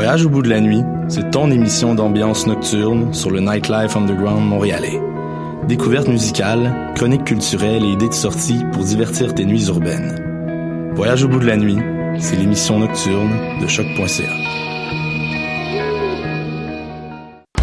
Voyage au bout de la nuit, c'est ton émission d'ambiance nocturne sur le Nightlife Underground montréalais. Découvertes musicales, chroniques culturelles et idées de sortie pour divertir tes nuits urbaines. Voyage au bout de la nuit, c'est l'émission nocturne de choc.ca.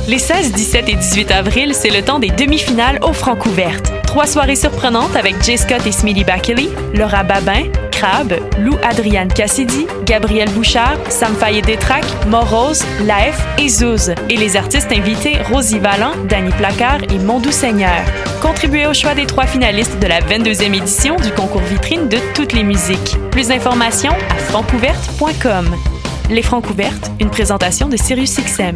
Les 16, 17 et 18 avril, c'est le temps des demi-finales aux Francouvertes. Trois soirées surprenantes avec Jay Scott et Smitty Bakley, Laura Babin, Crab, Lou Adriane Cassidy, Gabriel Bouchard, Sam Fayet Détrac, Morose, Laef et Zouz. Et les artistes invités Rosie Vallant, Danny Placard et Mondou Seigneur. Contribuez au choix des trois finalistes de la 22e édition du concours vitrine de toutes les musiques. Plus d'informations à francouverte.com. Les Francouvertes, une présentation de SiriusXM.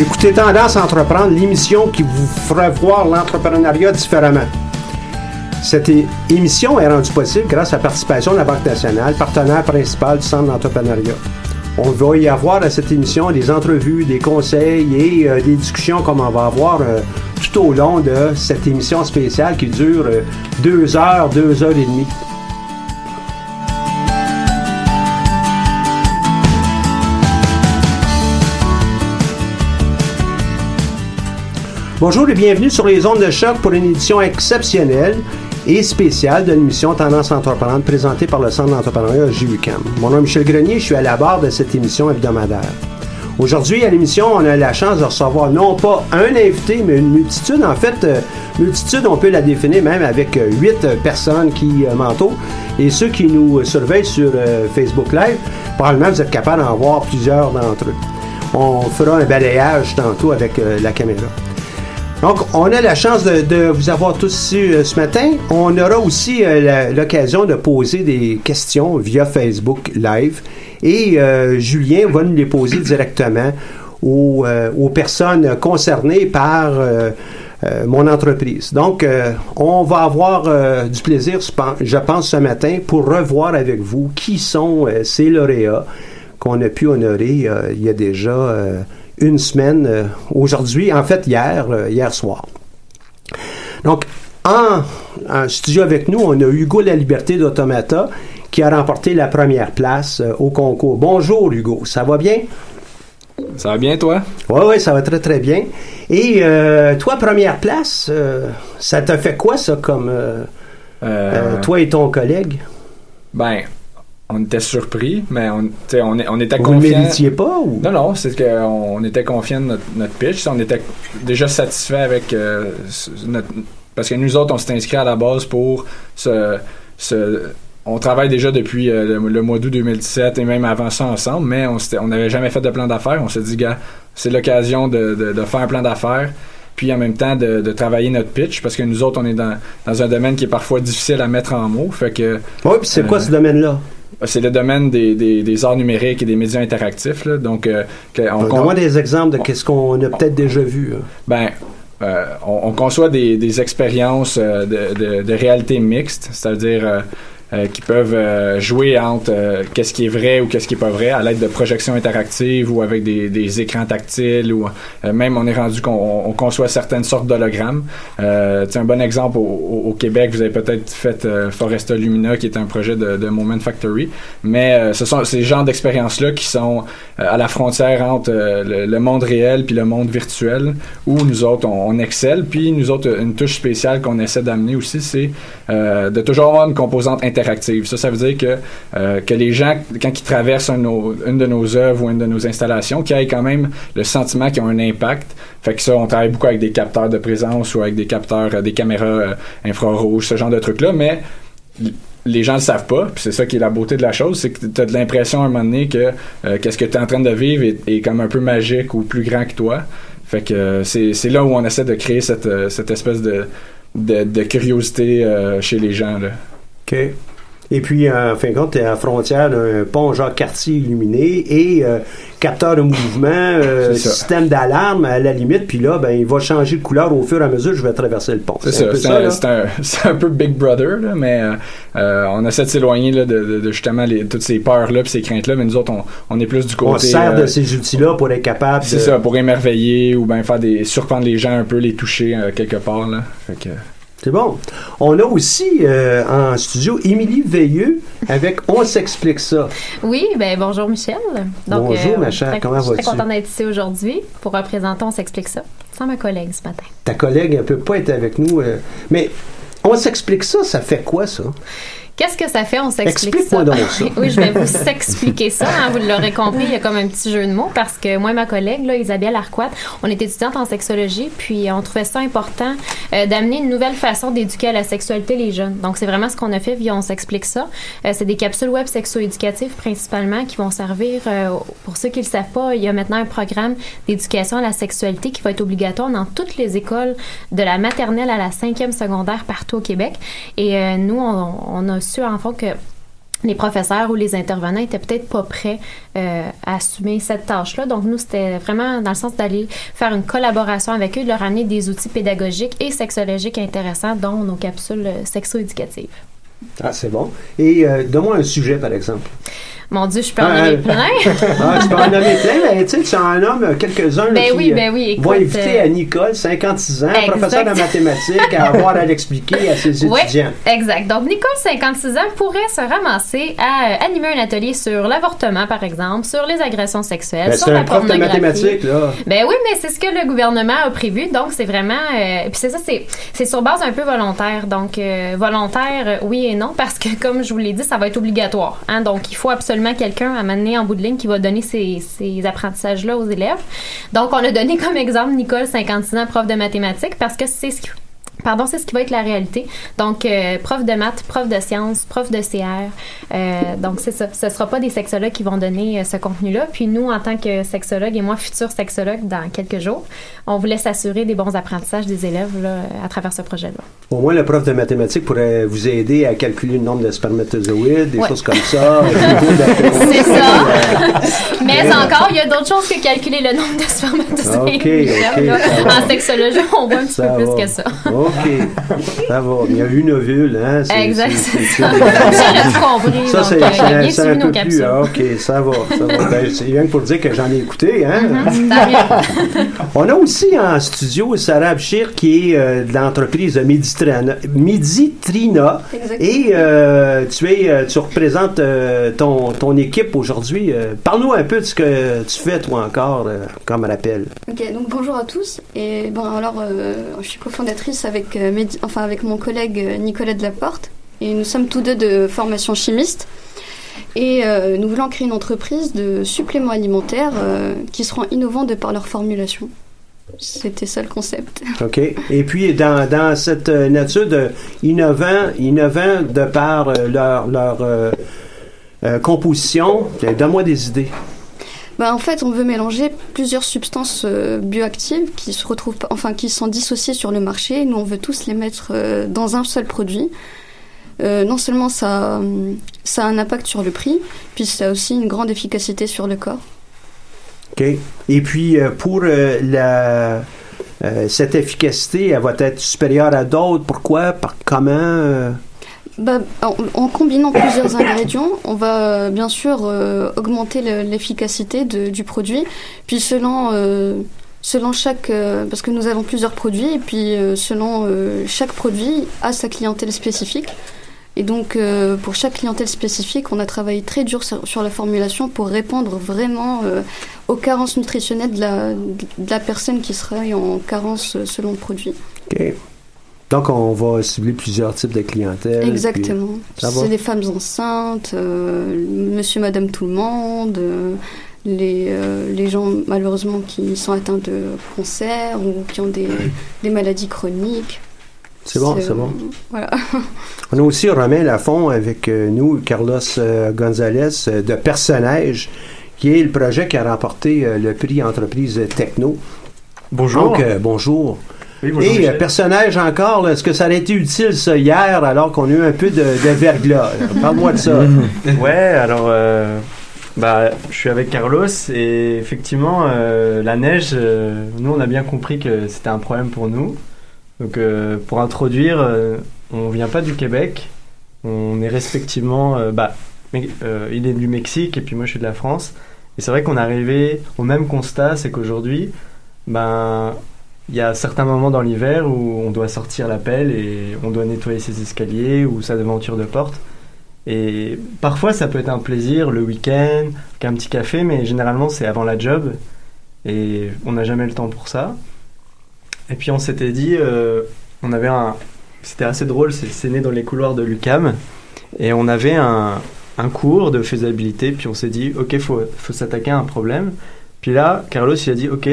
Écoutez Tendance Entreprendre, l'émission qui vous fera voir l'entrepreneuriat différemment. Cette émission est rendue possible grâce à la participation de la Banque nationale, partenaire principal du Centre d'entrepreneuriat. On va y avoir à cette émission des entrevues, des conseils et euh, des discussions comme on va avoir euh, tout au long de cette émission spéciale qui dure euh, deux heures, deux heures et demie. Bonjour et bienvenue sur les ondes de choc pour une édition exceptionnelle et spéciale de l'émission Tendance entreprenante présentée par le Centre d'entrepreneuriat JUCAM. Mon nom est Michel Grenier, je suis à la barre de cette émission hebdomadaire. Aujourd'hui, à l'émission, on a la chance de recevoir non pas un invité, mais une multitude. En fait, euh, multitude, on peut la définir même avec euh, huit personnes qui euh, m'entourent. Et ceux qui nous surveillent sur Facebook Live, probablement vous êtes capable d'en voir plusieurs d'entre eux. On fera un balayage tantôt avec la caméra. Donc, on a la chance de, vous avoir tous ici euh, ce matin. On aura aussi euh, l'occasion de poser des questions via Facebook Live. Et euh, Julien va nous les poser directement aux, personnes concernées par mon entreprise. Donc, on va avoir du plaisir, je pense- ce matin pour revoir avec vous qui sont ces lauréats qu'on a pu honorer il y a déjà une semaine, euh, aujourd'hui, en fait hier, euh, hier soir. Donc, en, en studio avec nous, on a Hugo La Liberté d'Automata qui a remporté la première place euh, au concours. Bonjour Hugo, ça va bien? Ça va bien, toi? Oui, oui, ça va très très bien. Et toi, première place, ça t'a fait quoi ça comme toi et ton collègue? Ben, on était surpris, mais on, était Vous ne méritiez pas ou? Non, non, c'est qu'on on était confiant de notre, notre pitch. On était déjà satisfait avec euh, notre. Parce que nous autres, on s'est inscrit à la base pour ce. ce- on travaille déjà depuis euh, le, le mois d'août 2017 et même avant ça ensemble, mais on n'avait jamais fait de plan d'affaires. On s'est dit, gars, c'est l'occasion de, de- de faire un plan d'affaires, puis en même temps de, de travailler notre pitch, parce que nous autres, on est dans, dans un domaine qui est parfois difficile à mettre en mots. Fait que. Oui, puis c'est quoi Euh, ce domaine-là? C'est le domaine des, des- des arts numériques et des médias interactifs. Là. Donc, euh, on, Donne-moi des exemples de qu'est-ce qu'on a peut-être déjà vu. hein. ben, euh, on, on conçoit des, des expériences euh, de, de- de réalité mixte, c'est-à-dire euh, qui peuvent euh, jouer entre euh, qu'est-ce qui est vrai ou qu'est-ce qui est pas vrai à l'aide de projections interactives ou avec des, des écrans tactiles ou euh, même on est rendu qu'on on conçoit certaines sortes d'hologrammes. Euh, un bon exemple au, au- Québec, vous avez peut-être fait euh, Foresta Lumina qui est un projet de, de Moment Factory, mais ce sont ces genres d'expériences-là qui sont à la frontière entre le, le monde réel puis le monde virtuel où nous autres on, on excelle puis nous autres une touche spéciale qu'on essaie d'amener aussi c'est de toujours avoir une composante interactive ça ça veut dire que euh, que les gens quand ils traversent une de nos œuvres ou une de nos installations qu'ils aient quand même le sentiment qu'ils ont un impact fait que ça on travaille beaucoup avec des capteurs de présence ou avec des capteurs euh, des caméras euh, infrarouges ce genre de trucs là mais les gens le savent pas, puis c'est ça qui est la beauté de la chose, c'est que tu as de l'impression à un moment donné que qu'est-ce que tu es en train de vivre est, comme un peu magique ou plus grand que toi. Fait que c'est là où on essaie de créer cette, cette espèce de, de, curiosité chez les gens. OK. Et puis, en fin de compte, tu es à la frontière d'un pont Jacques-Cartier illuminé et euh, capteur de mouvement, euh, système d'alarme à la limite. Puis là, ben, il va changer de couleur au fur et à mesure que je vais traverser le pont. C'est un ça, peu c'est ça, un, là? c'est un, c'est un peu Big Brother, là, mais euh, euh, on essaie de s'éloigner de, de, de justement les, toutes ces peurs-là puis ces craintes-là, mais nous autres, on, on est plus du côté... On se sert euh, de ces outils-là pour être capable C'est de... ça, pour émerveiller ou bien faire des surprendre les gens un peu, les toucher euh, quelque part. Là. Fait que, C'est bon. On a aussi euh, en studio Émilie Veilleux avec On s'explique ça. Oui, ben bonjour Michel. Donc, Bonjour, ma chère, très- comment Je suis vas-tu? très contente d'être ici aujourd'hui pour représenter On s'explique ça sans ma collègue ce matin. Ta collègue ne peut pas être avec nous. euh, mais On s'explique ça, ça fait quoi ça? Qu'est-ce que ça fait? On s'explique Explique-moi ça. donc ça. oui, je vais vous expliquer ça. hein, vous l'aurez compris, il y a comme un petit jeu de mots parce que moi et ma collègue, là, Isabelle Arquette, on est étudiante en sexologie, puis on trouvait ça important euh, d'amener une nouvelle façon d'éduquer à la sexualité les jeunes. Donc, c'est vraiment ce qu'on a fait via On s'explique ça. Euh, c'est des capsules web sexo-éducatives principalement qui vont servir, euh, pour ceux qui ne le savent pas, il y a maintenant un programme d'éducation à la sexualité qui va être obligatoire dans toutes les écoles de la maternelle à la cinquième secondaire partout au Québec. Et euh, nous, on, on a en fond que les professeurs ou les intervenants étaient peut-être pas prêts euh, à assumer cette tâche-là. Donc, nous, c'était vraiment dans le sens d'aller faire une collaboration avec eux, de leur amener des outils pédagogiques et sexologiques intéressants, dont nos capsules euh, sexo-éducatives. Ah, c'est bon. Et euh, donne-moi un sujet, par exemple. Mon Dieu, je peux en nommer euh, plein. Ah, tu peux en nommer plein, mais tu sais, tu en nommes quelques-uns Ben qui oui, euh, ben oui, vont écoute, inviter euh, à Nicole, 56 ans, Exact. professeur de mathématiques, à avoir à l'expliquer à ses Oui, étudiants. exact. Donc, Nicole, 56 ans, pourrait se ramasser à euh, animer un atelier sur l'avortement, par exemple, sur les agressions sexuelles, Ben, sur la un prof de mathématiques, là. Ben oui, mais c'est ce que le gouvernement a prévu. Donc, c'est vraiment... euh, puis c'est ça, c'est, c'est sur base un peu volontaire. Donc, euh, volontaire, euh, oui et non, parce que, comme je vous l'ai dit, ça va être obligatoire. Hein? Donc, il faut absolument quelqu'un à mener en bout de ligne qui va donner ces, apprentissages-là aux élèves. Donc, on a donné comme exemple Nicole, 56 ans, prof de mathématiques, parce que c'est ce qui... Pardon, c'est ce qui va être la réalité. Donc, euh, prof de maths, prof de sciences, prof de CR. Euh, donc, c'est ça. Ce ne sera pas des sexologues qui vont donner euh, ce contenu-là. Puis nous, en tant que sexologue et moi, futur sexologue dans quelques jours, on voulait s'assurer des bons apprentissages des élèves là, à travers ce projet-là. Au moins, le prof de mathématiques pourrait vous aider à calculer le nombre de spermatozoïdes, des Ouais. choses comme ça. C'est ça. Mais encore, il y a d'autres choses que calculer le nombre de spermatozoïdes. Ok, Michel, ok, là. ça va. en sexologie, on voit un petit Ça peu plus que ça. OK. Ça va. Il y a une ovule, hein? c'est- Exact, c'est- ça. Compris. Ça, c'est un peu plus. ah, OK, ça va. Ça va. Ben, c'est rien que pour dire que j'en ai écouté. Hein? Mhm. On a aussi en studio Sarah Abchir qui est euh, de l'entreprise Meditrina Exact. et euh, tu es euh, tu représentes euh, ton, ton équipe aujourd'hui. Euh, Parle-nous un peu de ce que tu fais toi encore euh, comme rappel. Ok, donc bonjour à tous. Et ben alors, euh, je suis cofondatrice avec, euh, enfin, avec mon collègue euh, Nicolas Delaporte. Et nous sommes tous deux de formation chimiste. Et euh, nous voulons créer une entreprise de suppléments alimentaires qui seront innovants de par leur formulation. C'était ça le concept. OK. Et puis, dans, dans cette nature de innovant, innovant de par leur, leur composition, euh, donne-moi des idées. Ben, en fait, on veut mélanger plusieurs substances euh, bioactives qui se retrouvent, enfin, qui sont dissociées sur le marché. Nous, on veut tous les mettre euh, dans un seul produit. Euh, non seulement ça, a un impact sur le prix, puis ça a aussi une grande efficacité sur le corps. OK. Et puis, pour la, cette efficacité, elle va être supérieure à d'autres. Pourquoi? Par comment? Bah, en, combinant plusieurs ingrédients, on va euh, bien sûr euh, augmenter le- l'efficacité du produit. Puis selon, euh, chaque... parce que nous avons plusieurs produits, et puis selon chaque produit a sa clientèle spécifique. Et donc pour chaque clientèle spécifique, on a travaillé très dur sur, la formulation pour répondre vraiment aux carences nutritionnelles de la, personne qui serait en carence selon le produit. OK. Donc, on va cibler plusieurs types de clientèle. Exactement. C'est les femmes enceintes, euh, monsieur, madame, tout le monde, euh, les, euh, les gens malheureusement qui sont atteints de cancer ou qui ont des, des maladies chroniques. C'est bon, c'est bon. Voilà. On a aussi Romain Lafont avec euh, nous, Carlos euh, Gonzalez, euh, de Personnage, qui est le projet qui a remporté euh, le prix Entreprise Techno. Bonjour. Donc, euh, bonjour. Oui, bonjour, Et euh. Personnage encore, est-ce que ça aurait été utile ça hier alors qu'on a eu un peu de, de verglas? Parle-moi de ça. ouais, alors, euh, bah, je suis avec Carlos et effectivement, euh, la neige, euh, nous, on a bien compris que c'était un problème pour nous. Donc, euh, pour introduire, euh, on vient pas du Québec, on est respectivement, euh, bah, mais, euh, il est du Mexique et puis moi, je suis de la France. Et c'est vrai qu'on est arrivé au même constat, c'est qu'aujourd'hui, ben, il y a certains moments dans l'hiver où on doit sortir la pelle et on doit nettoyer ses escaliers ou sa devanture de porte. Et parfois, ça peut être un plaisir le week-end, avec un petit café, mais généralement, c'est avant la job. Et on n'a jamais le temps pour ça. Et puis, on s'était dit, euh, on avait un. C'était assez drôle, c'est né dans les couloirs de l'UCAM. Et on avait un, un cours de faisabilité. Puis, on s'est dit, OK, faut, faut s'attaquer à un problème. Puis là, Carlos, il a dit, OK,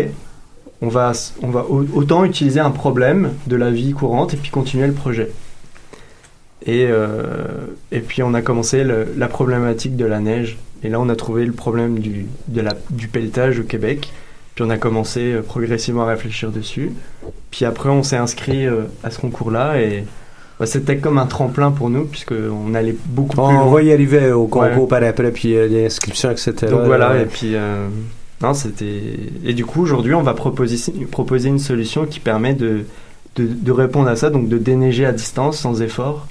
on va, on va au- autant utiliser un problème de la vie courante et puis continuer le projet. Et, euh, et puis on a commencé le- la problématique de la neige. Et là, on a trouvé le problème du, de la, du pelletage au Québec. Puis on a commencé euh, progressivement à réfléchir dessus. Puis après, on s'est inscrit euh, à ce concours-là. Et bah, c'était comme un tremplin pour nous, puisqu'on allait beaucoup plus On loin. va y arriver au concours Ouais. par après, puis les inscriptions, etc. Donc voilà, Là, et puis euh, non, c'était et du coup aujourd'hui on va proposer proposer une solution qui permet de, de de répondre à ça, donc de déneiger à distance sans effort.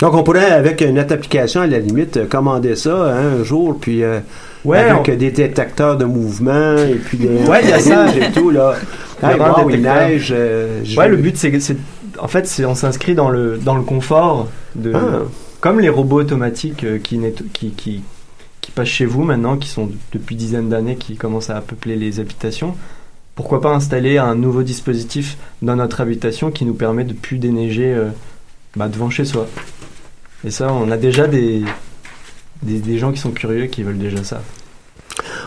Donc, on pourrait, avec notre application, à la limite, euh, commander ça hein, un jour, puis euh, Ouais, avec on- des détecteurs de mouvement, et puis des... Ouais, il y a ça. et tout, là. Wow, il détecteur. neige. euh, ouais, vais- le but c'est c'est en fait c'est on s'inscrit dans le dans le confort de Ah. comme les robots automatiques euh, qui netto- qui qui qui passent chez vous maintenant, qui sont depuis dizaines d'années, qui commencent à peupler les habitations. Pourquoi pas installer un nouveau dispositif dans notre habitation qui nous permet de plus déneiger euh, bah, devant chez soi. Et ça, on a déjà des, des, gens qui sont curieux qui veulent déjà ça.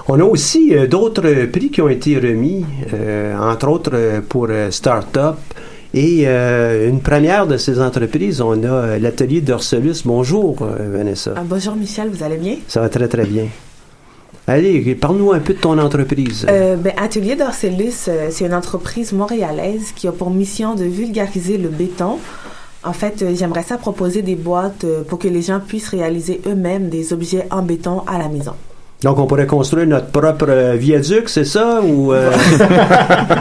On a aussi euh, d'autres prix qui ont été remis, euh, entre autres pour Startup. Et euh, une première de ces entreprises, on a euh, l'atelier d'Orcelus. Bonjour, euh, Vanessa. Ah, bonjour Michel, vous allez bien? Ça va très, très bien. Allez, parle-nous un peu de ton entreprise. Euh, ben, Atelier d'Orcellus, euh, c'est une entreprise montréalaise qui a pour mission de vulgariser le béton. En fait, euh, j'aimerais ça proposer des boîtes pour que les gens puissent réaliser eux-mêmes des objets en béton à la maison. Donc, on pourrait construire notre propre viaduc, c'est ça? Ou,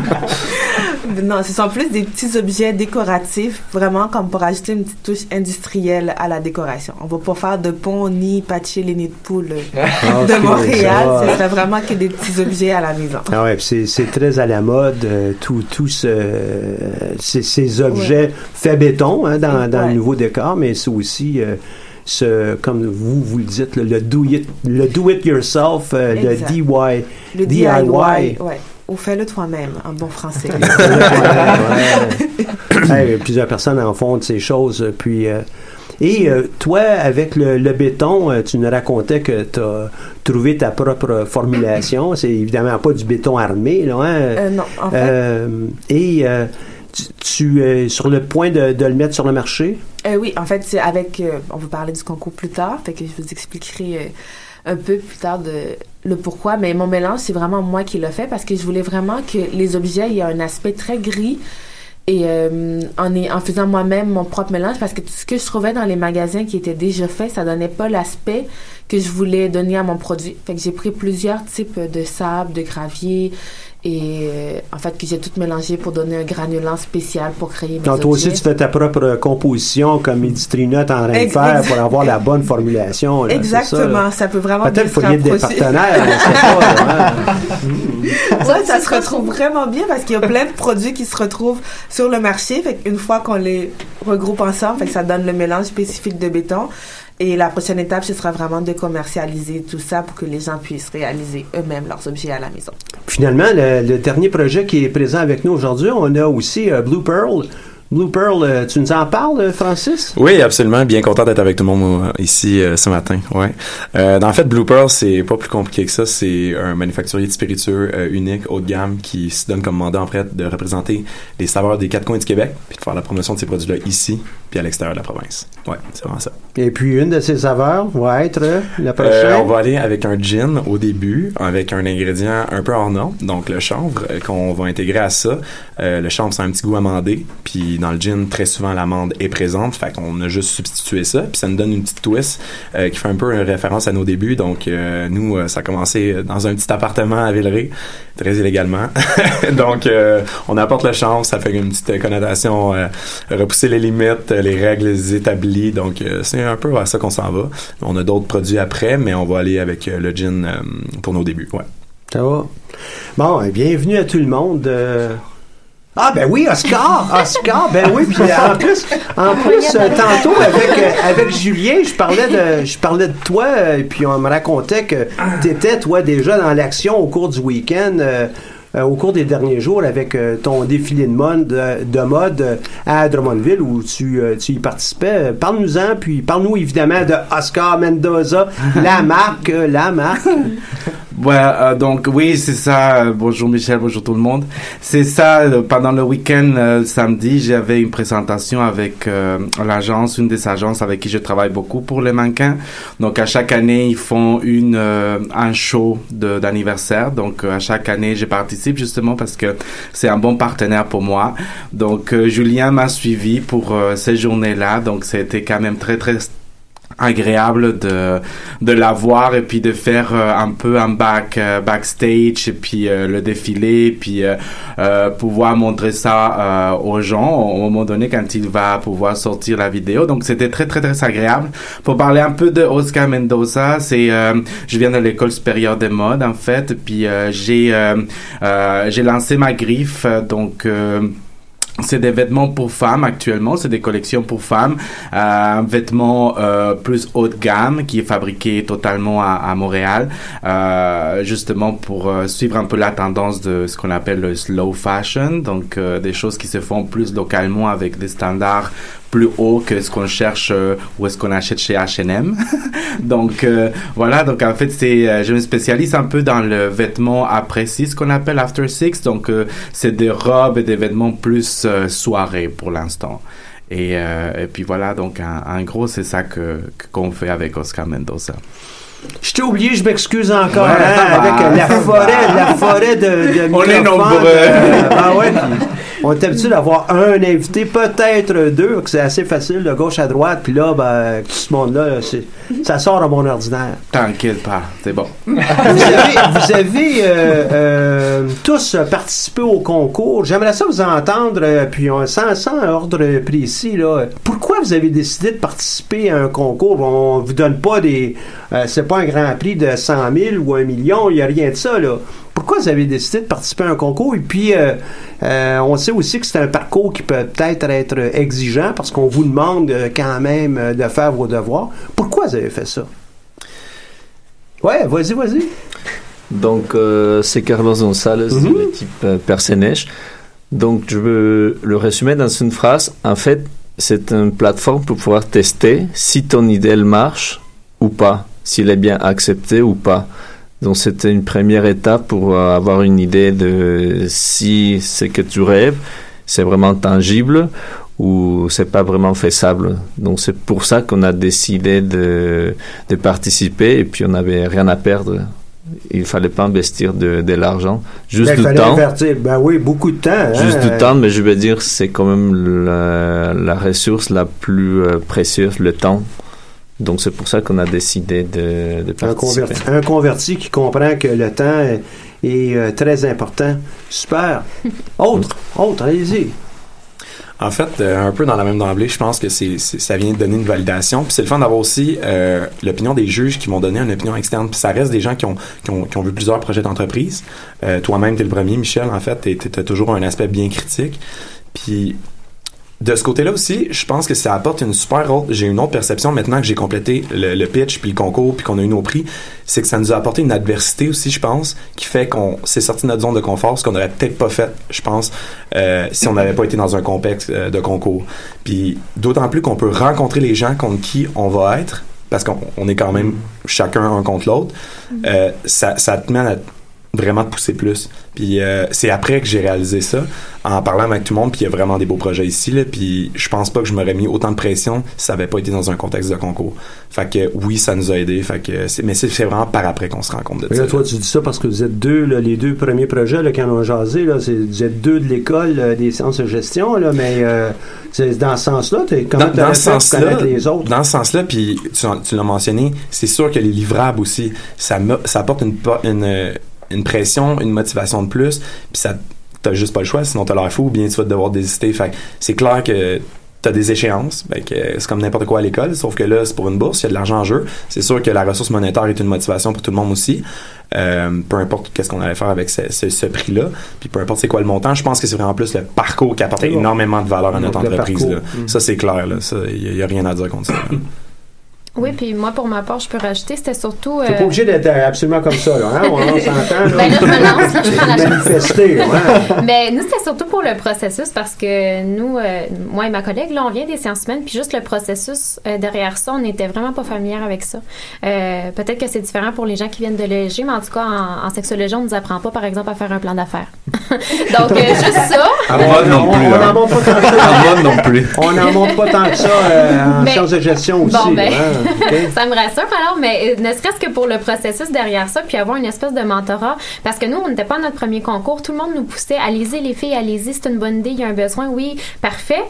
non, ce sont plus des petits objets décoratifs, vraiment comme pour ajouter une petite touche industrielle à la décoration. On va pas faire de pont ni patcher les nids de poules euh, Ah, de Montréal. Ce serait vraiment que des petits objets à la maison. Ah ouais, puis c'est, c'est très à la mode, euh, tout ce, euh, ces, ces objets faits béton hein, dans, dans le nouveau décor, mais c'est aussi, euh, ce, comme vous, vous le dites, le, le do it, le do it yourself, euh, le. DIY. Le DIY, ouais. Ou fais-le toi-même, en bon français. Hey, plusieurs personnes en font de ces choses. Puis, euh, et euh, toi, avec le, le béton, euh, tu nous racontais que tu as trouvé ta propre formulation. C'est évidemment pas du béton armé, là. Hein? Non, en fait- et tu, tu es sur le point de, de le mettre sur le marché? Oui, en fait, c'est avec. on va parler du concours plus tard, fait que je vous expliquerai un peu plus tard de, le pourquoi. Mais mon mélange, c'est vraiment moi qui l'ai fait parce que je voulais vraiment que les objets aient un aspect très gris. Et euh, en, en faisant moi-même mon propre mélange, parce que tout ce que je trouvais dans les magasins qui étaient déjà faits, ça donnait pas l'aspect que je voulais donner à mon produit. Fait que j'ai pris plusieurs types de sable, de gravier et euh, en fait que j'ai tout mélangé pour donner un granulant spécial pour créer mes Donc, toi aussi, tu fais ta propre composition comme Edistrina est en train de faire pour avoir la bonne formulation. là, c'est ça, Exactement, ça, peut vraiment Peut-être qu'il faut y être des partenaires. Ouais, ça se retrouve vraiment bien parce qu'il y a plein de produits qui se retrouvent sur le marché. Fait qu'une fois qu'on les regroupe ensemble, fait que ça donne le mélange spécifique de béton. Et la prochaine étape, ce sera vraiment de commercialiser tout ça pour que les gens puissent réaliser eux-mêmes leurs objets à la maison. Finalement, le, le dernier projet qui est présent avec nous aujourd'hui, on a aussi euh, Blue Pearl. Blue Pearl, euh, tu nous en parles, Francis? Oui, absolument. Bien content d'être avec tout le monde euh, ici euh, ce matin. Ouais. Euh, en fait, Blue Pearl, c'est pas plus compliqué que ça. C'est un manufacturier de spiritueux euh, unique, haut de gamme, qui se donne comme mandat en fait de représenter les saveurs des quatre coins du Québec, puis de faire la promotion de ces produits-là ici, puis à l'extérieur de la province. Ouais, c'est vraiment ça. Et puis, une de ces saveurs va être euh, la Euh, prochaine. on va aller avec un gin au début, avec un ingrédient un peu hors norme, donc le chanvre euh, qu'on va intégrer à ça. Euh, le chanvre, c'est un petit goût amandé, puis dans le gin, très souvent l'amande est présente, fait qu'on a juste substitué ça, puis ça nous donne une petite twist euh, qui fait un peu une référence à nos débuts. Donc euh, nous, euh, ça a commencé dans un petit appartement à Villeray, très illégalement. donc euh, on apporte le chanvre, ça fait une petite connotation, euh, repousser les limites, euh, les règles établies. Donc euh, c'est un peu vers ça qu'on s'en va. On a d'autres produits après, mais on va aller avec euh, le gin euh, pour nos débuts. Ouais. Ça va? Bon, eh, bienvenue à tout le monde. euh. Ah ben oui, Oscar, Oscar, ben oui, puis en plus, en plus euh, tantôt avec euh, avec Julien, je parlais de je parlais de toi, euh, et puis on me racontait que t'étais toi déjà dans l'action au cours du week-end. Euh, au cours des derniers jours avec euh, ton défilé de mode, de, de mode euh, à Drummondville où tu, euh, tu y participais. Parle-nous-en, puis parle-nous évidemment de Oscar Mendoza, la marque, la marque. Ouais, euh, donc oui, c'est ça. Bonjour Michel, bonjour tout le monde. C'est ça, euh, pendant le week-end, euh, samedi, j'avais une présentation avec euh, l'agence, une des agences avec qui je travaille beaucoup pour les mannequins. Donc à chaque année, ils font une euh, un show d'anniversaire. Donc à chaque année, je participe justement parce que c'est un bon partenaire pour moi. Donc Julien m'a suivi pour ces journées-là. Donc c'était quand même très très agréable de de la voir et puis de faire euh, un peu un back euh, backstage et puis euh, le défilé et puis pouvoir montrer ça aux gens au moment donné quand il va pouvoir sortir la vidéo. Donc c'était très très très agréable. Pour parler un peu de Oscar Mendoza c'est je viens de l'école supérieure des modes en fait. Puis j'ai j'ai lancé ma griffe donc c'est des vêtements pour femmes actuellement, c'est des collections pour femmes, euh, un euh, plus haut de gamme qui est fabriqué totalement à, à Montréal, euh, justement pour euh, suivre un peu la tendance de ce qu'on appelle le slow fashion, donc euh, des choses qui se font plus localement avec des standards plus hauts que ce qu'on cherche euh, ou est-ce qu'on achète chez H&M. donc euh, voilà, donc en fait c'est, euh, je me spécialise un peu dans le vêtement après six, ce qu'on appelle after six, donc c'est des robes et des vêtements plus soirée pour l'instant. Et, et puis voilà, donc en, gros c'est ça que qu'on fait avec Oscar Mendoza. Je t'ai oublié, je m'excuse encore, Ouais, hein, va, la forêt, la forêt de, de On est nombreux. ah ouais, on est habitué d'avoir un invité, peut-être deux, que c'est assez facile de gauche à droite, puis là, ben, tout ce monde-là, ça sort à mon ordinaire. T'inquiète pas, c'est bon. Vous avez, vous avez, euh, euh, tous participé au concours. J'aimerais ça vous entendre, euh, puis on, sans, sans ordre précis, là, pourquoi vous avez décidé de participer à un concours? On vous donne pas des... euh, c'est pas un grand prix de 100 000 ou un million, il n'y a rien de ça, là. Pourquoi vous avez décidé de participer à un concours? Et puis, euh, euh, on sait aussi que c'est un parcours qui peut peut-être être exigeant parce qu'on vous demande euh, quand même de faire vos devoirs. Pourquoi vous avez fait ça? Ouais, vas-y, vas-y. Donc, euh, c'est Carlos González de l'équipe Persénèche. Donc, je veux le résumer dans une phrase. En fait, c'est une plateforme pour pouvoir tester si ton idée elle marche ou pas, s'il est bien accepté ou pas. Donc, c'était une première étape pour euh, avoir une idée de si ce que tu rêves, c'est vraiment tangible ou c'est pas vraiment faisable. Donc, c'est pour ça qu'on a décidé de, de participer et puis on n'avait rien à perdre il fallait pas investir de, de l'argent, juste Ben, il du fallait temps. invertir. Ben oui, beaucoup de temps. hein. Juste du temps, mais je veux dire, c'est quand même la, la ressource la plus euh, précieuse, le temps. Donc c'est pour ça qu'on a décidé de, de Un participer. converti, un converti qui comprend que le temps est, euh, très important. Super. Autre, autre, allez-y. En fait, euh, un peu dans la même d'emblée, je pense que c'est- ça vient de donner une validation. Puis c'est le fun d'avoir aussi euh, l'opinion des juges qui m'ont donné une opinion externe. Puis ça reste des gens qui ont, qui ont, qui ont vu plusieurs projets d'entreprise. Euh, toi-même, tu es le premier, Michel, en fait, tu as toujours un aspect bien critique. Puis de ce côté-là aussi, je pense que ça apporte une super autre. J'ai une autre perception maintenant que j'ai complété le, le pitch puis le concours puis qu'on a eu nos prix, c'est que ça nous a apporté une adversité aussi, je pense, qui fait qu'on s'est sorti de notre zone de confort, ce qu'on n'aurait peut-être pas fait, je pense, euh, si on n'avait pas été dans un contexte euh, de concours. Puis d'autant plus qu'on peut rencontrer les gens contre qui on va être, parce qu'on on est quand même chacun un contre l'autre. euh, ça, ça te met à vraiment pousser plus. Puis euh, c'est après que j'ai réalisé ça, en parlant avec tout le monde, puis il y a vraiment des beaux projets ici, là, puis je pense pas que je m'aurais mis autant de pression si ça avait pas été dans un contexte de concours. Fait que oui, ça nous a aidé, fait que c'est- mais c'est c'est vraiment par après qu'on se rend compte de ça. là, toi, tu dis ça parce que vous êtes deux, là, les deux premiers projets là, qui en ont jasé, là, c'est, vous êtes deux de l'école euh, des sciences de gestion, là, mais euh, c'est dans ce sens-là, t'es, comment dans, dans ce sens-là, connaître les autres? dans ce sens-là, puis tu, l'as mentionné, c'est sûr que les livrables aussi, ça, me- ça apporte une, une, euh, une pression, une motivation de plus, puis ça, t'as juste pas le choix, sinon t'as l'air fou, ou bien tu vas devoir désister. Fait que c'est clair que t'as des échéances, ben que c'est comme n'importe quoi à l'école, sauf que là, c'est pour une bourse, il y a de l'argent en jeu. C'est sûr que la ressource monétaire est une motivation pour tout le monde aussi. Euh, peu importe qu'est-ce qu'on allait faire avec ce, ce- ce prix-là, puis peu importe c'est quoi le montant, je pense que c'est vraiment plus le parcours qui apporte énormément de valeur à notre Donc, entreprise. là. Mm. Ça, c'est clair. Là. Ça, il n'y a, rien à dire contre ça. Oui, puis moi, pour ma part, je peux rajouter, c'était surtout. T'es euh, pas obligé d'être absolument comme ça, là, hein? On, on s'entend, là. Ben là, je me lance, là, je prends la chance. Manifester, ouais. Mais nous, c'était surtout pour le processus parce que nous, euh, moi et ma collègue, là, on vient des sciences humaines, puis juste le processus euh, derrière ça, on n'était vraiment pas familière avec ça. Euh, Peut-être que c'est différent pour les gens qui viennent de l'EG, mais en tout cas, en, en sexologie, on nous apprend pas, par exemple, à faire un plan d'affaires. Donc, euh, juste ça. À moi non plus. On hein. n'en montre pas tant que ça. À moi non plus. On n'en montre pas tant que ça euh, en Mais- sciences de gestion aussi. Bon, ben, hein, ça me rassure alors, mais euh, ne serait-ce que pour le processus derrière ça, puis avoir une espèce de mentorat, parce que nous, on n'était pas à notre premier concours, tout le monde nous poussait, allez-y les filles, allez-y, c'est une bonne idée, il y a un besoin, oui, parfait.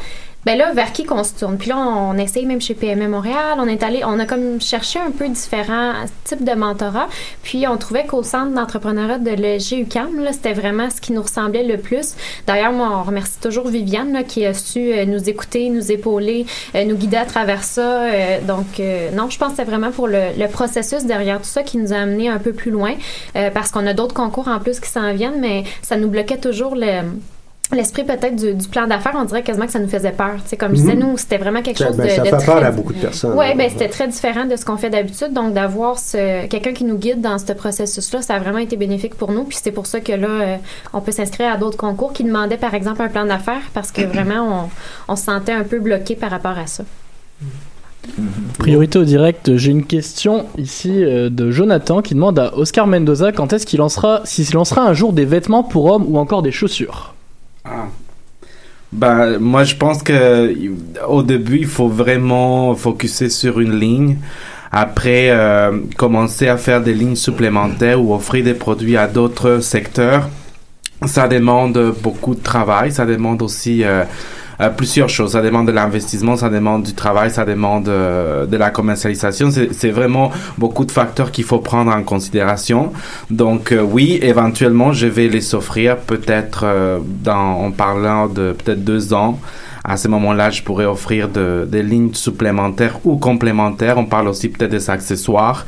Ben là, vers qui qu'on se tourne? Puis là, on essaye même chez PME Montréal, on est allé, on a comme cherché un peu différents types de mentorat, puis on trouvait qu'au centre d'entrepreneuriat de l'EG UQAM, là, c'était vraiment ce qui nous ressemblait le plus. D'ailleurs, moi, on remercie toujours Viviane, là, qui a su euh, nous écouter, nous épauler, euh, nous guider à travers ça. Euh, donc, non, je pense que c'est vraiment pour le, le processus derrière tout ça qui nous a amené un peu plus loin, parce qu'on a d'autres concours en plus qui s'en viennent, mais ça nous bloquait toujours le l'esprit peut-être du, du plan d'affaires, on dirait quasiment que ça nous faisait peur. Tu sais, comme je disais, Mhm. nous, c'était vraiment quelque Ça- chose ben, de, ça de fait peur très- à beaucoup de personnes, Ouais, là. ben c'était très différent de ce qu'on fait d'habitude. Donc d'avoir ce quelqu'un qui nous guide dans ce processus-là, ça a vraiment été bénéfique pour nous. Puis c'est pour ça que là, euh, on peut s'inscrire à d'autres concours qui demandaient par exemple un plan d'affaires parce que vraiment on, on se sentait un peu bloqué par rapport à ça. Priorité au direct, j'ai une question ici euh, de Jonathan qui demande à Oscar Mendoza quand est-ce qu'il lancera, s'il lancera un jour des vêtements pour hommes ou encore des chaussures. Ben, moi, je pense que au début, il faut vraiment focuser sur une ligne. Après, euh, commencer à faire des lignes supplémentaires ou offrir des produits à d'autres secteurs. Ça demande beaucoup de travail. Ça demande aussi euh, plusieurs choses. Ça demande de l'investissement, ça demande du travail, ça demande euh, de la commercialisation. C'est vraiment beaucoup de facteurs qu'il faut prendre en considération. Donc euh, oui, éventuellement, je vais les offrir peut-être euh, en parlant de peut-être deux ans. À ce moment-là, je pourrais offrir de, des lignes supplémentaires ou complémentaires. On parle aussi peut-être des accessoires.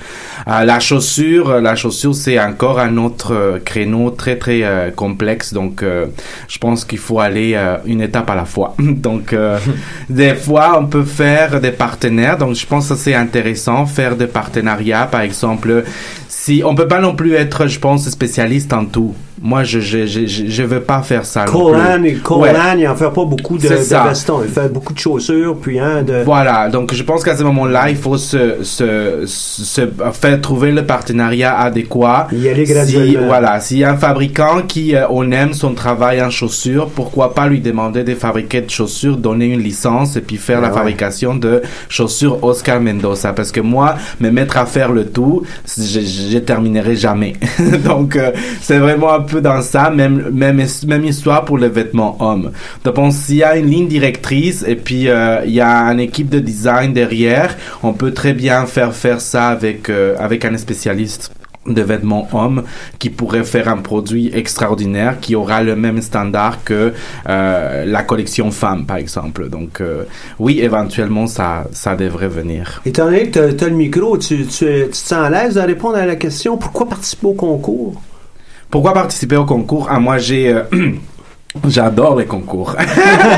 Euh, la chaussure, euh, la chaussure, c'est encore un autre euh, créneau très très euh, complexe. Donc, euh, je pense qu'il faut aller euh, une étape à la fois. Donc, euh, des fois, on peut faire des partenaires. Donc, je pense que c'est intéressant faire des partenariats. Par exemple, si on peut pas non plus être, je pense, spécialiste en tout. Moi, je je je je, je veux pas faire ça. Colan, et Colan, Ouais. il en fait pas beaucoup de, de vestons. Il fait beaucoup de chaussures, puis hein, de... Voilà, donc je pense qu'à ce moment-là, il faut se, se, se faire trouver le partenariat adéquat. Y aller Si, graduellement. voilà, s'il y a un fabricant qui euh, on aime son travail en chaussures, pourquoi pas lui demander de fabriquer de chaussures, donner une licence et puis faire Ah la ouais. fabrication de chaussures Oscar Mendoza. Parce que moi, me mettre à faire le tout, je, je terminerai jamais. donc euh, c'est vraiment un dans ça, même même même histoire pour les vêtements hommes. Donc s'il y a une ligne directrice et puis euh, il y a une équipe de design derrière, on peut très bien faire faire ça avec euh, avec un spécialiste. de vêtements hommes qui pourrait faire un produit extraordinaire qui aura le même standard que euh, la collection femmes par exemple donc oui éventuellement ça ça devrait venir Étant donné que tu as, le micro, tu, tu, tu te sens à l'aise de répondre à la question pourquoi participer au concours? Pourquoi participer au concours? Ah moi j'ai euh, J'adore les concours.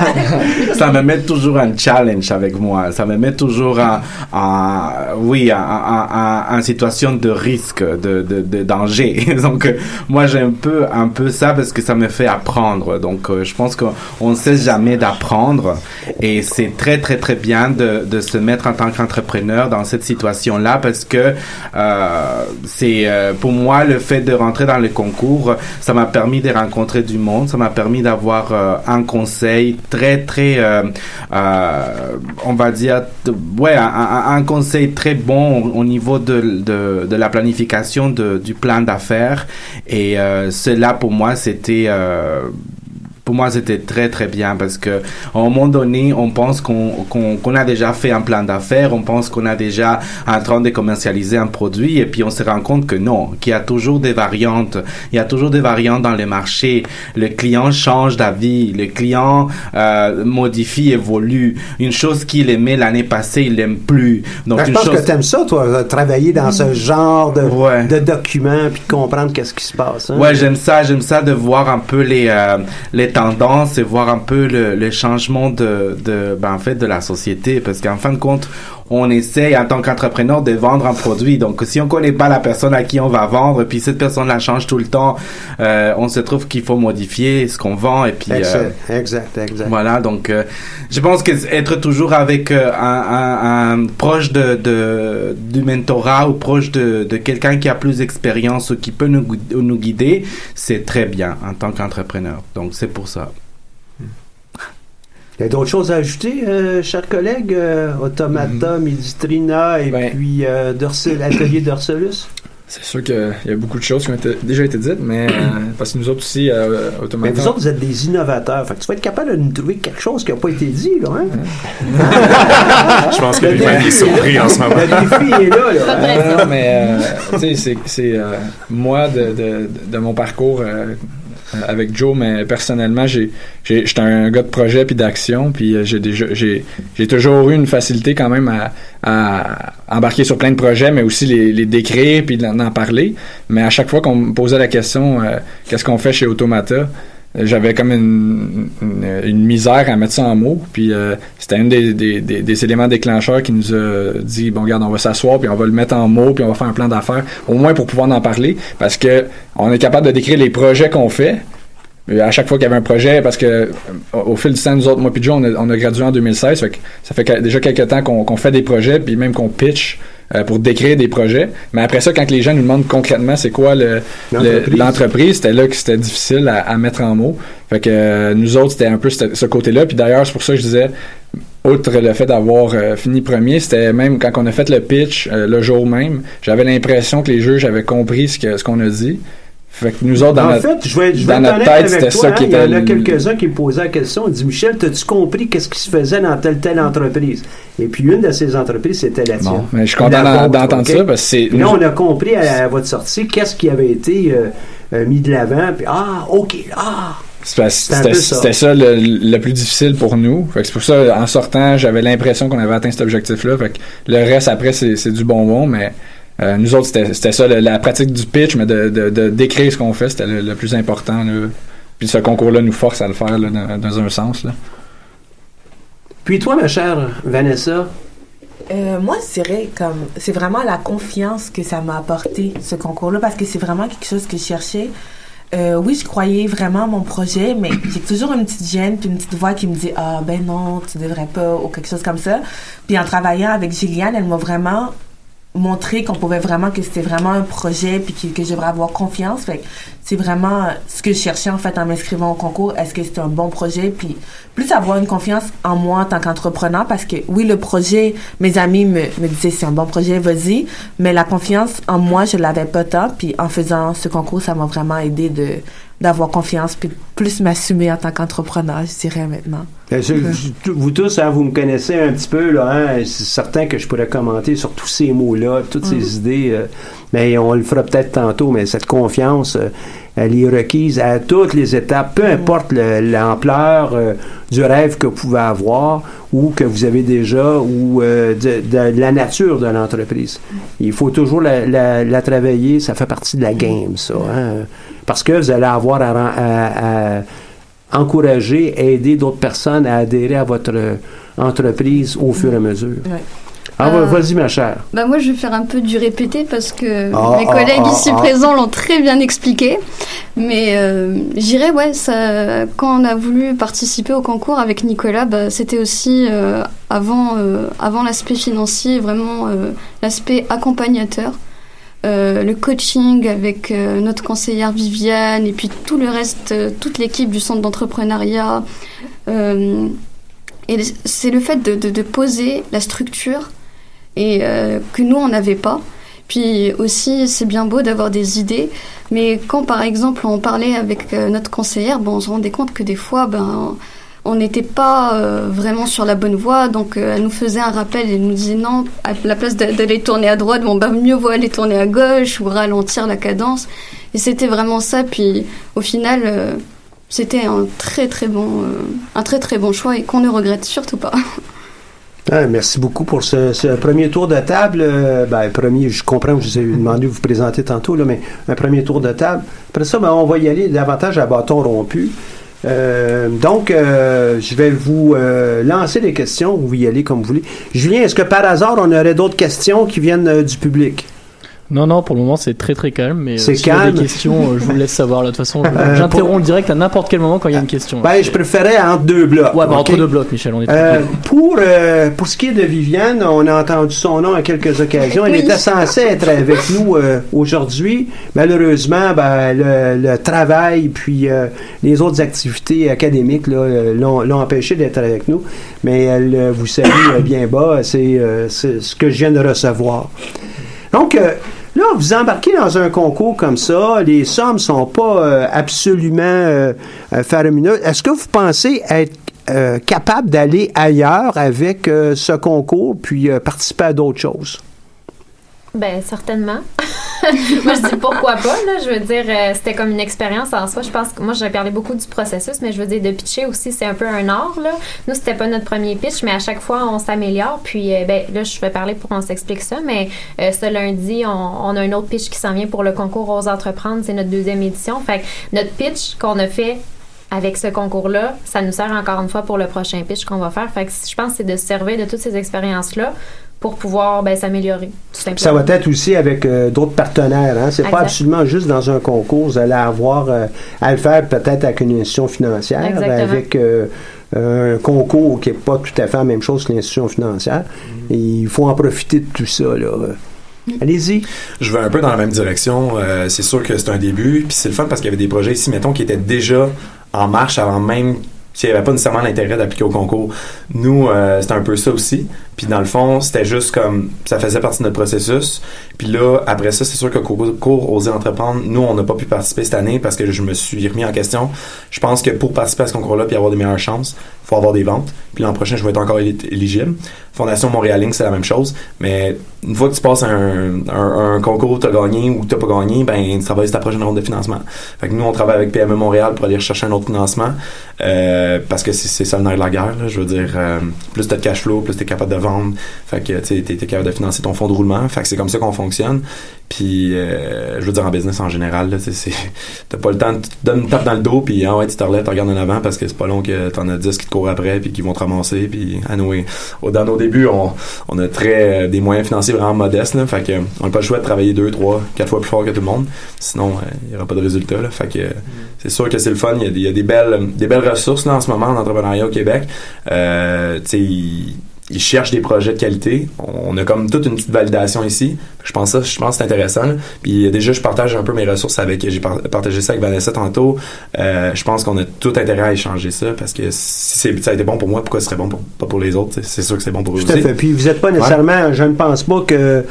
ça me met toujours un challenge avec moi. Ça me met toujours en, en oui, en, en, en, situation de risque, de, de, de danger. Donc, moi, j'ai un peu, un peu ça parce que ça me fait apprendre. Donc, euh, je pense qu'on ne sait jamais d'apprendre. Et c'est très, très, très bien de, de se mettre en tant qu'entrepreneur dans cette situation-là parce que euh, c'est, euh, pour moi, le fait de rentrer dans les concours, ça m'a permis de rencontrer du monde. Ça m'a permis d'avoir euh, un conseil très très euh, euh, on va dire ouais un, conseil très bon au, au niveau de, de, de, la planification de, du plan d'affaires. Et cela pour moi c'était pour moi, c'était très, très bien parce que, à un moment donné, on pense qu'on qu'on qu'on a déjà fait un plan d'affaires, on pense qu'on a déjà en train de commercialiser un produit et puis on se rend compte que non, qu'il y a toujours des variantes. Il y a toujours des variantes dans le marché. Le client change d'avis, le client euh, modifie, évolue. Une chose qu'il aimait l'année passée, il l'aime plus. Donc, ben, je une pense chose... que t'aimes ça, toi, travailler dans ce genre de, ouais. de documents puis de comprendre qu'est-ce qui se passe. Hein? Ouais, j'aime ça. J'aime ça de voir un peu les, euh, les tendance et voir un peu le, le changement de, de ben, en fait de la société. Parce qu'en fin de compte on essaye en tant qu'entrepreneur de vendre un produit. Donc si on connaît pas la personne à qui on va vendre puis cette personne la change tout le temps euh, on se trouve qu'il faut modifier ce qu'on vend et puis exact euh, exact, exact, voilà. Donc euh, je pense que être toujours avec un, un, un, proche de, de du mentorat ou proche de, de quelqu'un qui a plus d'expérience ou qui peut nous, nous guider c'est très bien en tant qu'entrepreneur. Donc c'est pour ça il y a d'autres choses à ajouter, euh, chers collègues? Euh, Automata, mm. Medistrina et ben, puis euh, l'atelier d'Orsolus? C'est sûr qu'il y a beaucoup de choses qui ont été, déjà été dites, mais euh, parce que nous autres aussi, euh, Automata... Mais vous autres, vous êtes des innovateurs. Fait que tu vas être capable de nous trouver quelque chose qui n'a pas été dit, là, hein? Je pense que le est surpris en ce moment. Le défi est là, là. Non, mais, euh, tu sais, c'est moi, de, de, de, mon parcours avec Joe, mais personnellement, j'ai, j'étais un gars de projet puis d'action, puis j'ai déjà, j'ai, j'ai toujours eu une facilité quand même à, à, embarquer sur plein de projets, mais aussi les, les décrire puis d'en parler. Mais à chaque fois qu'on me posait la question, euh, qu'est-ce qu'on fait chez Automata, j'avais comme une, une, une, misère à mettre ça en mots. Puis euh, c'était un des, des, des, éléments déclencheurs qui nous a dit bon, regarde, on va s'asseoir, puis on va le mettre en mots, puis on va faire un plan d'affaires, au moins pour pouvoir en parler, parce que on est capable de décrire les projets qu'on fait. À chaque fois qu'il y avait un projet, parce que au fil du temps, nous autres, moi puis Joe, on a, on a gradué en 2016, fait que ça fait déjà quelques temps qu'on qu fait des projets, puis même qu'on pitch euh, pour décrire des projets. Mais après ça, quand les gens nous demandent concrètement c'est quoi l'entreprise, le, c'était là que c'était difficile à, à, mettre en mots. Fait que euh, nous autres, c'était un peu ce côté-là. Puis d'ailleurs, c'est pour ça que je disais, outre le fait d'avoir euh, fini premier, c'était même quand on a fait le pitch le jour même, j'avais l'impression que les juges avaient compris ce qu'on ce qu'on a dit. Fait que nous autres, dans en notre, fait, je vais, je vais dans notre tête, c'était ça qui était. Il y en a quelques-uns qui me posaient la question. Ils disent Michel, as-tu compris qu'est-ce qui se faisait dans telle telle entreprise? Et puis une de ces entreprises, c'était la tienne. Bon, mais je suis content d'entendre okay? ça parce que c'est. Là, on a compris à, à votre sortie qu'est-ce qui avait été euh, mis de l'avant. Puis ah, ok, ah. C'était ça, ça le, le, plus difficile pour nous. C'est pour ça, en sortant, j'avais l'impression qu'on avait atteint cet objectif-là. Fait que le reste, après, c'est du bonbon, mais euh, nous autres, c'était ça, la, la, pratique du pitch, mais de, de, de décrire ce qu'on fait, c'était le, le, plus important. Là. Puis ce concours-là nous force à le faire là, dans, dans, un sens. Là. Puis toi, ma chère Vanessa, euh, moi, je dirais comme c'est vraiment la confiance que ça m'a apporté ce concours-là parce que c'est vraiment quelque chose que je cherchais. Euh, oui, je croyais vraiment à mon projet, mais j'ai toujours une petite gêne puis une petite voix qui me dit ah ben non, tu devrais pas ou quelque chose comme ça. Puis en travaillant avec Gilliane, elle m'a vraiment montrer qu'on pouvait vraiment que c'était vraiment un projet puis que, je devrais avoir confiance. Fait c'est vraiment ce que je cherchais en fait en m'inscrivant au concours. Est-ce que c'était un bon projet? Puis plus avoir une confiance en moi en tant qu'entrepreneur parce que oui le projet mes amis me, me disaient c'est un bon projet vas-y. Mais la confiance en moi je l'avais pas tant. Puis en faisant ce concours ça m'a vraiment aidé de d'avoir confiance puis plus m'assumer en tant qu'entrepreneur, je dirais maintenant. Ben, je- je- vous tous, hein, vous me connaissez un petit peu, là, hein, c'est certain que je pourrais commenter sur tous ces mots-là, toutes ces Mhm. idées, euh, mais on le fera peut-être tantôt, mais cette confiance, euh, elle est requise à toutes les étapes, peu importe le- l'ampleur euh, du rêve que vous pouvez avoir ou que vous avez déjà ou euh, de, de la nature de l'entreprise. Il faut toujours la, la- la travailler, ça fait partie de la game, ça. hein, parce que vous allez avoir à, à- à encourager, aider d'autres personnes à adhérer à votre entreprise au fur et à mesure. Ah, Euh, vas-y, ma chère. Bah moi je vais faire un peu du répété parce que Ah, mes ah, collègues ah, ici présents l'ont très bien expliqué. Mais euh, j'irais ouais ça quand on a voulu participer au concours avec Nicolas, bah, c'était aussi euh, avant euh, avant l'aspect financier, vraiment euh, l'aspect accompagnateur. Le coaching avec notre conseillère Viviane et puis tout le reste, toute l'équipe du centre d'entrepreneuriat. Et c'est le fait de, de- de poser la structure et euh, que nous on n'avait pas. Puis aussi c'est bien beau d'avoir des idées, mais quand par exemple on parlait avec euh, notre conseillère, bon, on se rendait compte que des fois ben on n'était pas euh, vraiment sur la bonne voie, donc euh, elle nous faisait un rappel et nous disait non, à la place d'a- d'aller tourner à droite, bon ben mieux vaut aller tourner à gauche ou ralentir la cadence. Et c'était vraiment ça. Puis au final, euh, c'était un très très bon, euh, un très très bon choix et qu'on ne regrette surtout pas. Ah, merci beaucoup pour ce, premier tour de table. Euh, ben, premier, je comprends je vous ai demandé de vous présenter tantôt, là, mais un premier tour de table. Après ça, ben, on va y aller davantage à bâton rompu. Euh, donc, euh, je vais vous euh, lancer des questions. Vous y allez comme vous voulez. Julien, est-ce que par hasard, on aurait d'autres questions qui viennent euh, du public? Non, non, pour le moment, c'est très très calme. Mais euh, C'est s'il y a calme. des questions, euh, je vous laisse savoir. là. De toute façon, Euh, j'interromps pour- le direct à n'importe quel moment quand il y a une question. Ben, je préférais entre deux blocs. Ouais, bah, entre deux blocs, Michel, on est Euh, tranquille. pour, euh, pour ce qui est de Viviane, on a entendu son nom à quelques occasions. Elle Oui. était censée être avec nous euh, aujourd'hui. Malheureusement, ben, le, le travail puis euh, les autres activités académiques l'ont, empêché d'être avec nous. Mais elle vous salue bien bas. C'est, euh, c'est ce que je viens de recevoir. Donc, euh, là, vous embarquez dans un concours comme ça. Les sommes sont pas euh, absolument euh, euh, faramineuses. Est-ce que vous pensez être euh, capable d'aller ailleurs avec ce concours puis participer à d'autres choses? Ben certainement. moi je dis pourquoi pas là. Je veux dire euh, c'était comme une expérience en soi. Je pense que moi j'ai parlé beaucoup du processus, mais je veux dire de pitcher aussi c'est un peu un art là. Nous c'était pas notre premier pitch, mais à chaque fois on s'améliore. Puis euh, ben là je vais parler pour qu'on s'explique ça, mais euh, ce lundi on, on a un autre pitch qui s'en vient pour le concours Ose entreprendre. C'est notre deuxième édition. Fait que notre pitch qu'on a fait avec ce concours-là, ça nous sert encore une fois pour le prochain pitch qu'on va faire. Fait que je pense que c'est de se servir de toutes ces expériences-là pour pouvoir ben, s'améliorer. Ça va être aussi avec euh, d'autres partenaires. Hein? C'est pas absolument juste dans un concours. Vous allez avoir euh, à le faire peut-être avec une institution financière, Exactement. avec euh, un concours qui n'est pas tout à fait la même chose que l'institution financière. Et il faut en profiter de tout ça. Là. Allez-y. Je vais un peu dans la même direction. Euh, c'est sûr que c'est un début, puis c'est le fun parce qu'il y avait des projets ici, mettons, qui étaient déjà en marche avant même s'il n'y avait pas nécessairement l'intérêt d'appliquer au concours. Nous, euh, c'était un peu ça aussi. Puis dans le fond, c'était juste comme ça faisait partie de notre processus. Puis là, après ça, c'est sûr que concours Oser entreprendre, nous, on n'a pas pu participer cette année parce que je me suis remis en question. Je pense que pour participer à ce concours-là puis avoir des meilleures chances, il faut avoir des ventes. Puis l'an prochain, je vais être encore éli- éligible. Fondation Montréal Inc, c'est la même chose. Mais une fois que tu passes un, concours, tu as gagné ou tu pas gagné, ben tu travailles sur ta prochaine ronde de financement. Fait que nous, on travaille avec PME Montréal pour aller chercher un autre financement. Euh, parce que c'est ça le nerf de la guerre. Je veux dire, euh, plus tu as de cash flow, plus tu es capable de vendre. Fait que tu es, capable de financer ton fonds de roulement. Fait que c'est comme ça qu'on fonctionne. Puis, euh, je veux dire, en business en général, t'as pas le temps, tu te donnes une tape dans le dos, puis ah ouais, tu te relèves, tu regardes en avant parce que c'est pas long que t'en as 10 qui te courent après, puis qui vont te ramasser. Puis, anyway, au- dans nos débuts, on, on a très, euh, des moyens financiers vraiment modestes, là. Fait on n'a pas le choix de travailler deux, trois, quatre fois plus fort que tout le monde. Sinon, euh, il y aura pas de résultat. Fait que, c'est sûr que c'est le fun. Il y a, des- belles, des belles ressources, là, en ce moment, en entrepreneuriat au Québec. Tu ils- cherchent des projets de qualité. On a comme toute une petite validation ici. Je pense ça, je pense que c'est intéressant. là. Puis euh, déjà, je partage un peu mes ressources avec, j'ai par- partagé ça avec Vanessa tantôt. Euh, je pense qu'on a tout intérêt à échanger ça parce que si ça a été bon pour moi, pourquoi ce serait bon pour, pas pour les autres? C'est sûr que c'est bon pour eux Tout à aussi. fait. Puis vous n'êtes pas nécessairement, je ne pense pas que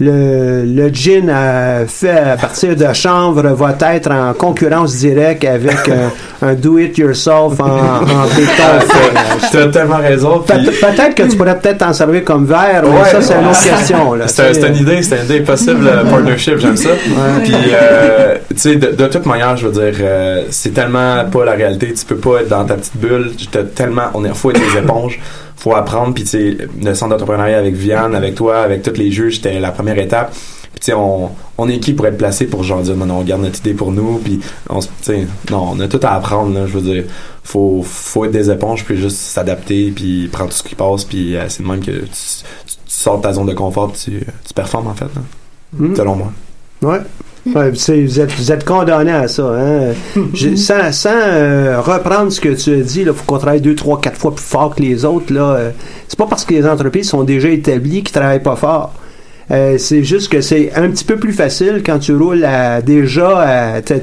le, le gin euh, fait à partir de chanvre va être en concurrence directe avec un, un do-it-yourself en, en béton. fait. Tu as tellement raison. Peut-être que tu pourrais peut-être t'en servir comme verre, mais ça, c'est une autre question. C'est un- c'est une idée, c'est une idée possible, euh, partnership, j'aime ça. Puis, euh, tu sais, de, de toute manière, je veux dire, euh, c'est tellement pas la réalité. Tu peux pas être dans ta petite bulle. T'as tellement, on est, faut être des éponges. Faut apprendre. Puis, tu sais, le centre d'entrepreneuriat avec Vianne, avec toi, avec tous les juges, c'était la première étape. Puis, tu sais, on, on est qui pour être placé pour genre dire, non, non, on garde notre idée pour nous. Puis, on, tu sais, non, on a tout à apprendre, là. Je veux dire, faut, faut être des éponges, puis juste s'adapter, puis prendre tout ce qui passe. Puis, euh, c'est de même que tu, tu, tu sors de ta zone de confort, tu, tu performes, en fait, là. Mhm. selon moi. Ouais. Ouais, tu sais, vous êtes, vous êtes condamné à ça. Hein? Sans sans euh, reprendre ce que tu as dit, il faut qu'on travaille deux, trois, quatre fois plus fort que les autres. Là, euh, c'est pas parce que les entreprises sont déjà établies qu'ils travaillent pas fort. Euh, c'est juste que c'est un petit peu plus facile quand tu roules à, déjà à, t'es